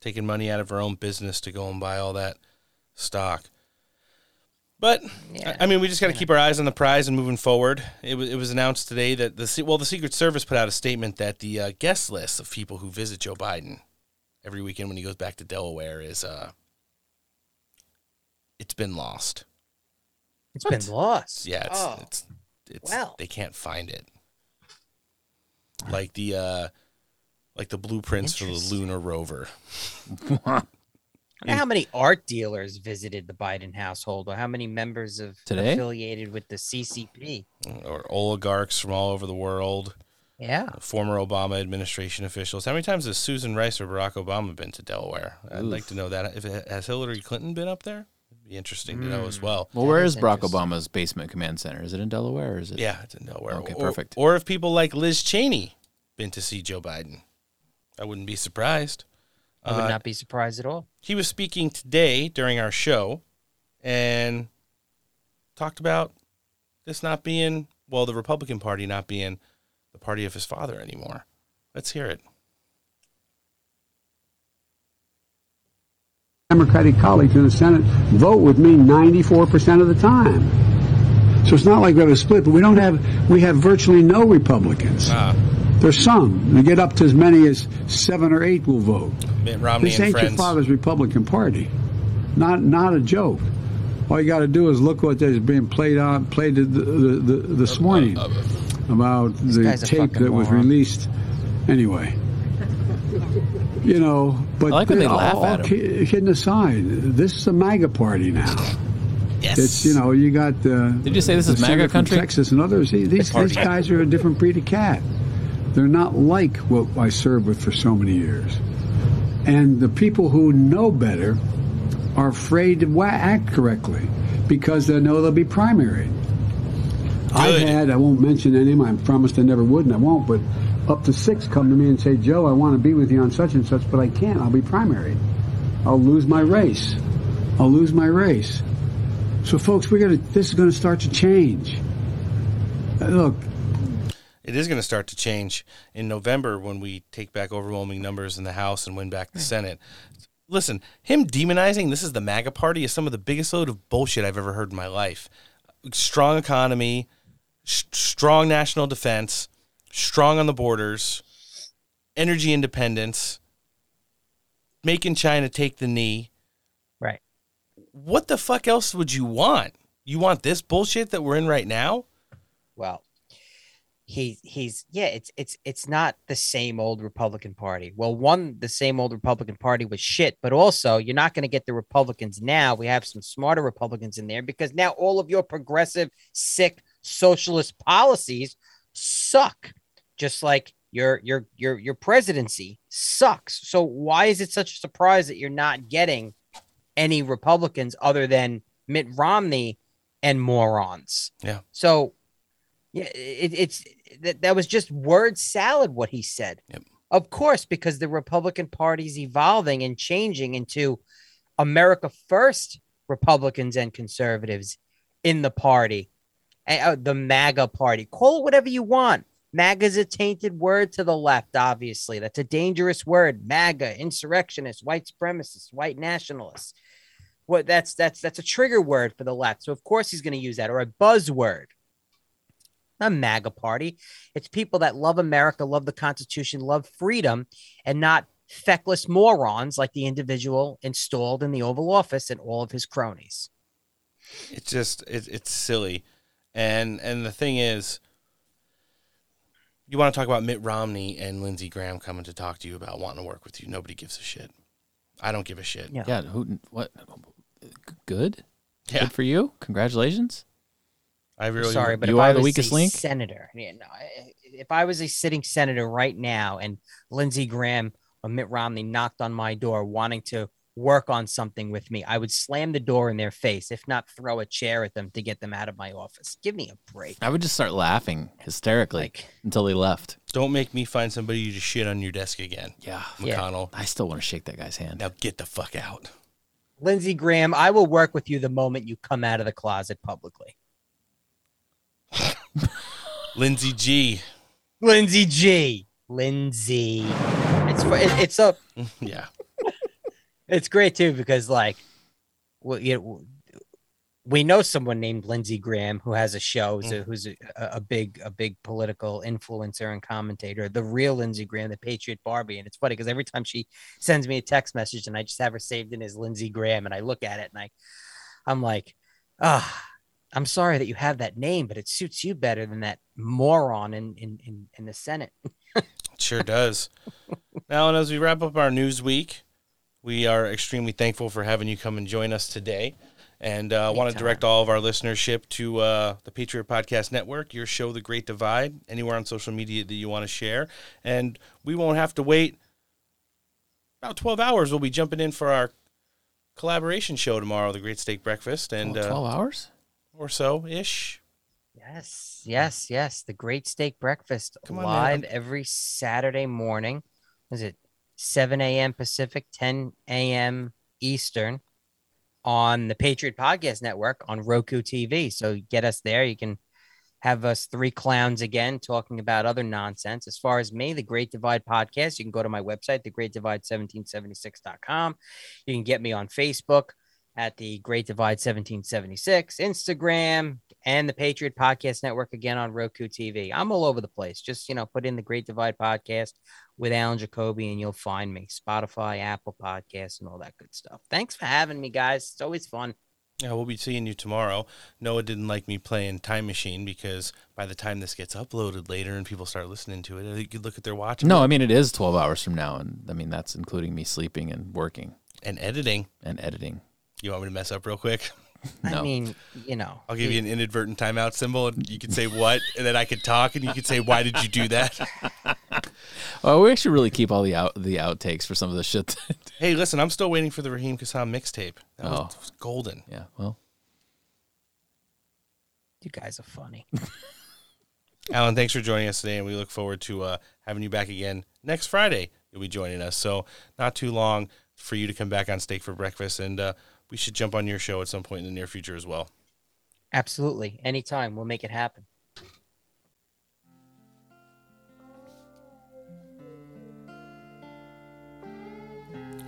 Speaker 7: Taking money out of her own business to go and buy all that stock. But I- I mean, we just got to keep our eyes on the prize and moving forward. It was it was announced today that the well, the Secret Service put out a statement that the uh, guest list of people who visit Joe Biden every weekend when he goes back to Delaware is uh, it's been lost.
Speaker 18: It's been lost.
Speaker 7: Yeah, it's
Speaker 18: Oh.
Speaker 7: it's it's
Speaker 18: Well.
Speaker 7: they can't find it. Like the uh, like the blueprints for the lunar rover. <laughs>
Speaker 18: I how many art dealers visited the Biden household, or how many members of
Speaker 7: Today?
Speaker 18: affiliated with the CCP.
Speaker 7: Mm, or oligarchs from all over the world.
Speaker 18: Yeah.
Speaker 7: Former Obama administration officials. How many times has Susan Rice or Barack Obama been to Delaware? I'd like to know that. If it, has Hillary Clinton been up there? It'd be interesting to know as hmm. well.
Speaker 2: Well, where is Barack Obama's basement command center? Is it in Delaware or is it?
Speaker 7: Yeah, it's in Delaware.
Speaker 2: Okay,
Speaker 7: Or-
Speaker 2: perfect.
Speaker 7: Or if people like Liz Cheney been to see Joe Biden, I wouldn't be surprised.
Speaker 18: I would
Speaker 7: Uh,
Speaker 18: not be surprised at all.
Speaker 7: He was speaking today during our show and talked about this not being, well, the Republican Party not being the party of his father anymore. Let's hear it.
Speaker 30: Democratic colleagues in the Senate vote with me 94% of the time. So it's not like we have a split, but we don't have, we have virtually no Republicans.
Speaker 7: Ah,
Speaker 30: There's some. We get up to as many as seven or eight will vote.
Speaker 7: Mitt Romney
Speaker 30: this
Speaker 7: and
Speaker 30: ain't your father's Republican Party. Not, not a joke. All you got to do is look what is being played on, played the, the, the, this morning. about the tape
Speaker 14: fucking
Speaker 30: that was
Speaker 14: moron.
Speaker 30: released. Anyway, you know, but
Speaker 2: I like when they
Speaker 30: all-
Speaker 2: laugh
Speaker 30: all
Speaker 2: at him.
Speaker 30: ki- kidding aside, this is a MAGA party now.
Speaker 7: Yes.
Speaker 30: It's you know you got. Uh,
Speaker 2: Did you say this
Speaker 30: the
Speaker 2: is MAGA country?
Speaker 30: Texas and others. These, these guys are a different breed of cat. They're not like what I served with for so many years. And the people who know better are afraid to act correctly because they know they'll be primaried. I've had, I won't mention any, I promised I never would and I won't, but up to six come to me and say, Joe, I want to be with you on such and such, but I can't. I'll be primaried. I'll lose my race. I'll lose my race. So, folks, we're gonna. This is going to start to change. Uh, Look,
Speaker 7: It is going to start to change in November when we take back overwhelming numbers in the House and win back the Senate. Listen, him demonizing this is the MAGA party is some of the biggest load of bullshit I've ever heard in my life. Strong economy, s- strong national defense, strong on the borders, energy independence, making China take the knee.
Speaker 18: Right.
Speaker 7: What the fuck else would you want? You want this bullshit that we're in right now?
Speaker 18: Well, he he's yeah, it's it's it's not the same old Republican Party. Well, one, the same old Republican Party was shit, but also you're not going to get the Republicans now. We have some smarter Republicans in there because now all of your progressive, sick socialist policies suck. Just like your your your your presidency sucks. So why is it such a surprise that you're not getting any Republicans other than Mitt Romney and morons?
Speaker 7: Yeah.
Speaker 18: So yeah, it, it's that, that was just word salad what he said. Of course, because the Republican Party's evolving and changing into America First Republicans and conservatives in the party, Eh, uh, the MAGA party. Call it whatever you want. MAGA is a tainted word to the left, obviously. That's a dangerous word. MAGA, insurrectionists, white supremacists, white nationalists. What that's that's that's a trigger word for the left. So of course he's going to use that or a buzzword not MAGA party. It's people that love America, love the Constitution, love freedom, and not feckless morons like the individual installed in the Oval Office and all of his cronies.
Speaker 7: It's just it, it's silly, and and the thing is, you want to talk about Mitt Romney and Lindsey Graham coming to talk to you about wanting to work with you. Nobody gives a shit. I don't give a shit.
Speaker 2: Yeah. Who? What? Good.
Speaker 7: Yeah.
Speaker 2: Good for you. Congratulations.
Speaker 7: I really
Speaker 18: Sorry, but
Speaker 2: you
Speaker 18: if
Speaker 2: are
Speaker 18: I
Speaker 2: the weakest
Speaker 18: a
Speaker 2: link.
Speaker 18: senator, yeah, no, if I was a sitting senator right now and Lindsey Graham or Mitt Romney knocked on my door wanting to work on something with me, I would slam the door in their face, if not throw a chair at them to get them out of my office. Give me a break.
Speaker 2: I would just start laughing hysterically until they left.
Speaker 7: Don't make me find somebody to shit on your desk again.
Speaker 2: Yeah,
Speaker 7: McConnell.
Speaker 2: I still want to shake that guy's hand.
Speaker 7: Now get the fuck out.
Speaker 18: Lindsey Graham, I will work with you the moment you come out of the closet publicly.
Speaker 7: Lindsey G.
Speaker 18: Lindsey G. Lindsay. It's it- it's up. <laughs>
Speaker 7: yeah.
Speaker 18: it's great too because like well you know we know someone named Lindsey Graham who has a show who's, a, who's a, a big a big political influencer and commentator the real Lindsey Graham the Patriot Barbie and it's funny because every time she sends me a text message and I just have her saved in as Lindsey Graham and I look at it and I I'm like ah I'm sorry that you have that name but it suits you better than that moron in in in, in the Senate <laughs>
Speaker 7: It sure does. now, and as we wrap up our news week, we are extremely thankful for having you come and join us today. And uh, want to direct all of our listenership to uh, the Patriot Podcast Network, your show, The Great Divide, anywhere on social media that you want to share. And we won't have to wait about 12 hours. We'll be jumping in for our collaboration show tomorrow, The Great Steak Breakfast. And
Speaker 2: Oh,
Speaker 7: uh,
Speaker 2: 12 hours?
Speaker 7: Or so ish.
Speaker 18: Yes, yes, yes. The Great Steak Breakfast
Speaker 7: Come on,
Speaker 18: live
Speaker 7: man.
Speaker 18: every Saturday morning. Is it 7 a.m. Pacific, 10 a.m. Eastern on the Patriot Podcast Network on Roku TV. So get us there. You can have us three clowns again talking about other nonsense. As far as me, the Great Divide podcast, you can go to my website, thegreatdivide1776.com. You can get me on Facebook at the Great Divide 1776, Instagram, and the Patriot Podcast Network again on Roku TV. I'm all over the place. Just, you know, put in the Great Divide podcast with Alan Jacoby and you'll find me. Spotify, Apple Podcasts, and all that good stuff. Thanks for having me, guys. It's always fun.
Speaker 7: Yeah, we'll be seeing you tomorrow. Noah didn't like me playing Time Machine because by the time this gets uploaded later and people start listening to it, you could look at their watch.
Speaker 2: No, I mean it is 12 hours from now, and I mean that's including me sleeping and working
Speaker 7: and editing.
Speaker 2: and editing.
Speaker 7: You want me to mess up real quick?
Speaker 18: I mean, you know,
Speaker 7: I'll give you an inadvertent timeout symbol, and you can say what, and then I could talk, and you could say, "Why did you do that?" <laughs>
Speaker 2: Oh, we should really keep all the out the outtakes for some of the shit. that- <laughs>
Speaker 7: hey, listen, I'm still waiting for the Raheem Kassam mixtape. That was,
Speaker 2: Oh.
Speaker 7: that was golden.
Speaker 2: Yeah, well,
Speaker 18: you guys are funny. <laughs>
Speaker 7: Alan, thanks for joining us today, and we look forward to uh, having you back again next Friday. You'll be joining us, so not too long for you to come back on Steak for Breakfast, and uh, we should jump on your show at some point in the near future as well.
Speaker 18: Absolutely. Anytime. We'll make it happen.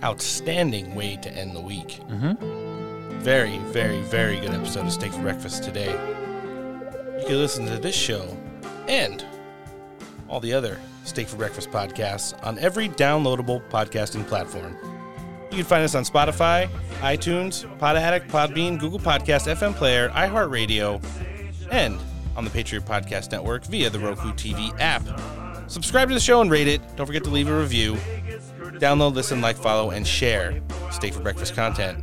Speaker 7: Outstanding way to end the week.
Speaker 2: Mm-hmm.
Speaker 7: Very, very, very good episode of Steak for Breakfast today. You can listen to this show and all the other Steak for Breakfast podcasts on every downloadable podcasting platform. You can find us on Spotify, iTunes, Pod Addict, Podbean, Google Podcast, FM Player, iHeartRadio, and on the Patriot Podcast Network via the Roku TV app. Subscribe to the show and rate it. Don't forget to leave a review. Download, listen, like, follow, and share Steak for Breakfast content.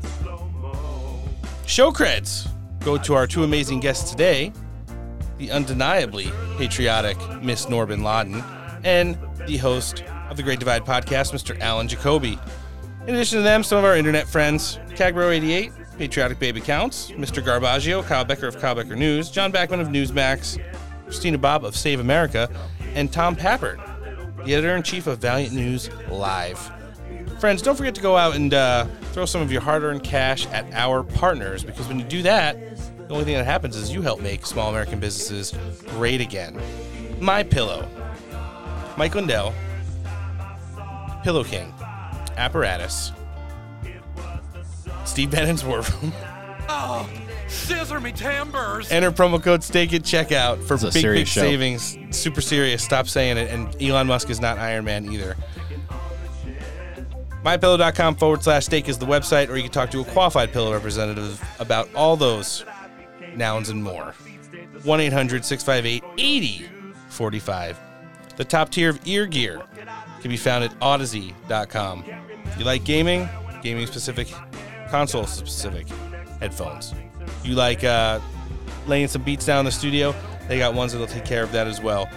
Speaker 7: Show creds go to our two amazing guests today the undeniably patriotic Miss Noor Bin Ladin and the host of the Great Divide podcast, Mr. Alan Jacoby. In addition to them, some of our internet friends Cagbro88, Patriotic Baby Counts, Mr. Garbaggio, Kyle Becker of Kyle Becker News, John Bachman of Newsmax, Christina Bobb of Save America, and Tom Pappert, the editor in chief of Valiant News Live. Friends, don't forget to go out and uh, throw some of your hard earned cash at our partners because when you do that, the only thing that happens is you help make small American businesses great again. My Pillow, Mike Lindell, Pillow King, Apparatus, Steve Bannon's War Room.
Speaker 31: Oh, scissor me timbers.
Speaker 7: Enter promo code STAKE at checkout for big, big
Speaker 2: show.
Speaker 7: savings. Super serious. Stop saying it. And Elon Musk is not Iron Man either. MyPillow.com forward slash steak is the website, or you can talk to a qualified pillow representative about all those nouns and more. 1 800 658 8045. The top tier of ear gear can be found at Audeze.com. You like gaming? Gaming specific, console specific headphones. You like uh, laying some beats down in the studio? They got ones that'll take care of that as well.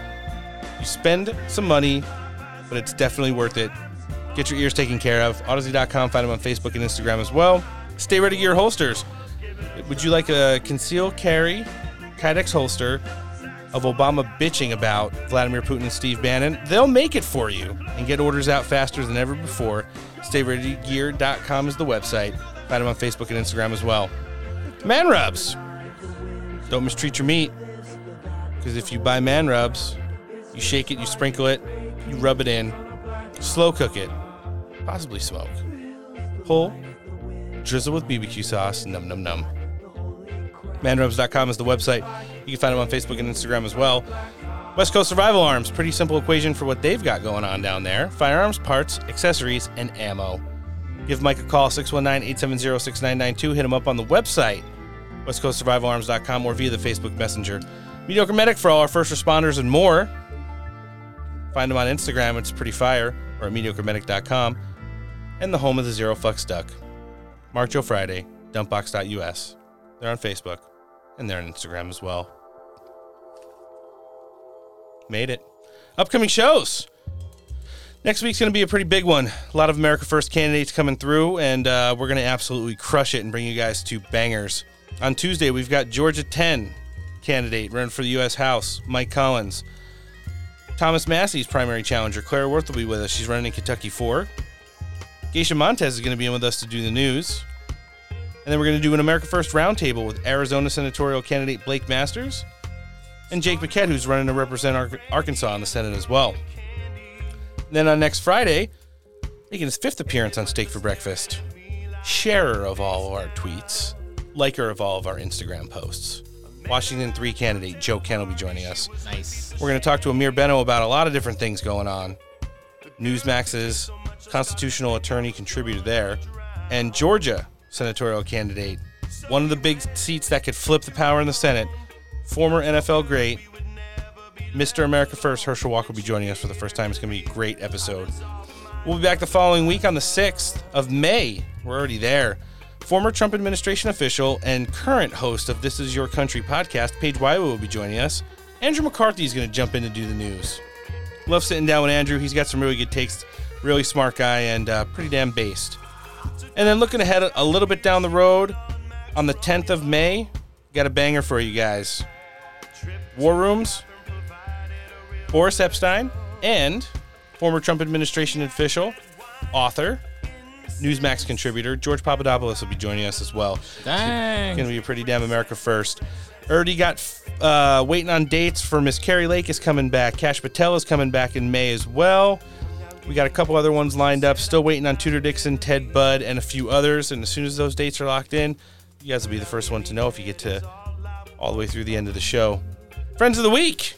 Speaker 7: You spend some money, but it's definitely worth it. Get your ears taken care of. Audeze.com. Find them on Facebook and Instagram as well. Stay ready gear holsters. Would you like a conceal carry Kydex holster of Obama bitching about Vladimir Putin and Steve Bannon? They'll make it for you and get orders out faster than ever before. StayReadyGear.com is the website. Find them on Facebook and Instagram as well. Man rubs. Don't mistreat your meat. Because if you buy man rubs, you shake it, you sprinkle it, you rub it in, slow cook it, possibly smoke. Pull, drizzle with BBQ sauce, num num num. Manrubs.com is the website. You can find them on Facebook and Instagram as well. West Coast Survival Arms, pretty simple equation for what they've got going on down there firearms, parts, accessories, and ammo. Give Mike a call, 619 870 6992. Hit him up on the website, westcoastsurvivalarms.com, or via the Facebook Messenger. Mediocre Medic for all our first responders and more. Find them on Instagram, it's pretty fire, or at mediocremedic.com. And the home of the Zero Fucks Duck. Mark Joe Friday, dumpbox.us. They're on Facebook, and they're on Instagram as well. Made it. Upcoming shows. Next week's going to be a pretty big one. A lot of America First candidates coming through, and uh, we're going to absolutely crush it and bring you guys to bangers. On Tuesday, we've got Georgia 10 candidate running for the U.S. House, Mike Collins. Thomas Massie's primary challenger, Claire Wirth, will be with us. She's running in Kentucky 4. Geisha Montez is going to be in with us to do the news. And then we're going to do an America First roundtable with Arizona senatorial candidate Blake Masters and Jake Bequette, who's running to represent Ar- Arkansas in the Senate as well. And then on next Friday, making his fifth appearance on Steak for Breakfast, sharer of all of our tweets, liker of all of our Instagram posts. Washington 3 candidate Joe Kent will be joining us.
Speaker 2: Nice.
Speaker 7: We're going to talk to Amir Benno about a lot of different things going on. Newsmax's constitutional attorney contributor there, and Georgia senatorial candidate one of the big seats that could flip the power in the Senate. Former NFL great, Mr. America First, Herschel Walker will be joining us for the first time. It's going to be a great episode. We'll be back the following week on the 6th of May. We're already there. Former Trump administration official and current host of This Is Your Country podcast, Paige Wywa, will be joining us. Andrew McCarthy is going to jump in to do the news. Love sitting down with Andrew. He's got some really good takes, really smart guy, and uh, pretty damn based. And then looking ahead a little bit down the road, on the 10th of May, got a banger for you guys. War Rooms, Boris Epshteyn, and former Trump administration official, author, Newsmax contributor, George Papadopoulos will be joining us as well.
Speaker 2: Dang.
Speaker 7: Going to be a pretty damn America first. Already got uh, waiting on dates for Miss Kari Lake is coming back. Kash Patel is coming back in May as well. We got a couple other ones lined up. Still waiting on Tudor Dixon, Ted Budd, and a few others. And as soon as those dates are locked in, you guys will be the first one to know if you get to all the way through the end of the show. Friends of the week.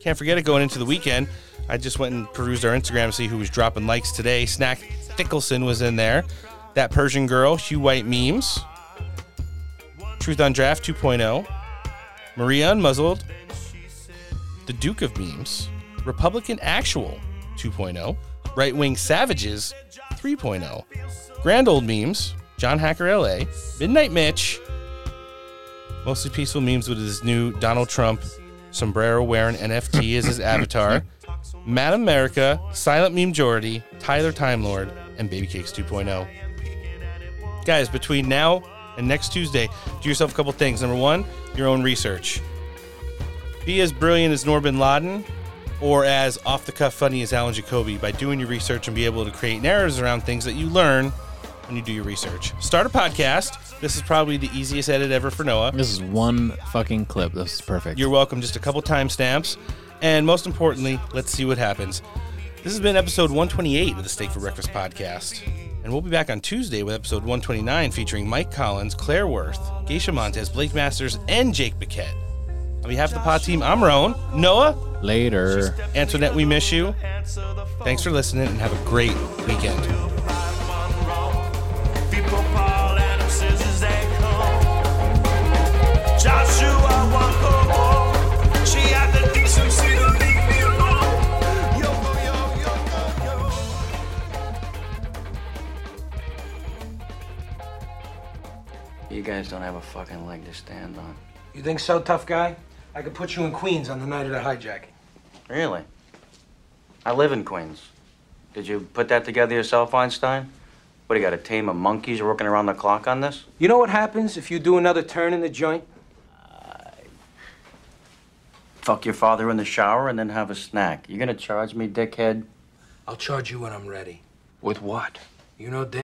Speaker 7: Can't forget it going into the weekend. I just went and perused our Instagram to see who was dropping likes today. Snack Dickelson was in there. That Persian girl, Hugh White memes. Truth on Draft 2.0. Maria Unmuzzled. The Duke of Memes. Republican Actual 2.0. Right Wing Savages 3.0. Grand Old Memes. John Hacker LA. Midnight Mitch. Mostly peaceful memes with his new Donald Trump sombrero wearing NFT as his <coughs> avatar. Mad America, Silent Meme Jordy, Tyler Time Lord, and Baby Cakes 2.0. Guys, between now and next Tuesday, do yourself a couple things. Number one, your own research. Be as brilliant as Noor Bin Ladin or as off the cuff funny as Alan Jacoby by doing your research and be able to create narratives around things that you learn when you do your research. Start a podcast. This is probably the easiest edit ever for Noah.
Speaker 2: This is one fucking clip. This is perfect.
Speaker 7: You're welcome. Just a couple timestamps. And most importantly, let's see what happens. This has been episode 128 of the Steak for Breakfast podcast. And we'll be back on Tuesday with episode 129 featuring Mike Collins, Claire Wirth, Geisha Montez, Blake Masters, and Jake Bequette. On behalf of the pod team, I'm Roan. Noah.
Speaker 2: Later.
Speaker 7: Antoinette, we miss you. Thanks for listening and have a great weekend.
Speaker 32: Joshua Wanko, she had the decency to leave me alone. Yo, yo, yo, yo, yo.
Speaker 33: You guys don't have a fucking leg to stand on.
Speaker 34: You think so, tough guy? I could put you in Queens on the night of the hijacking.
Speaker 33: Really? I live in Queens. Did you put that together yourself, Einstein? What, do you got a team of monkeys working around the clock on this?
Speaker 34: You know what happens if you do another turn in the joint?
Speaker 33: Uh, fuck your father in the shower and then have a snack. You gonna charge me, dickhead?
Speaker 34: I'll charge you when I'm ready.
Speaker 33: With what?
Speaker 34: You know damn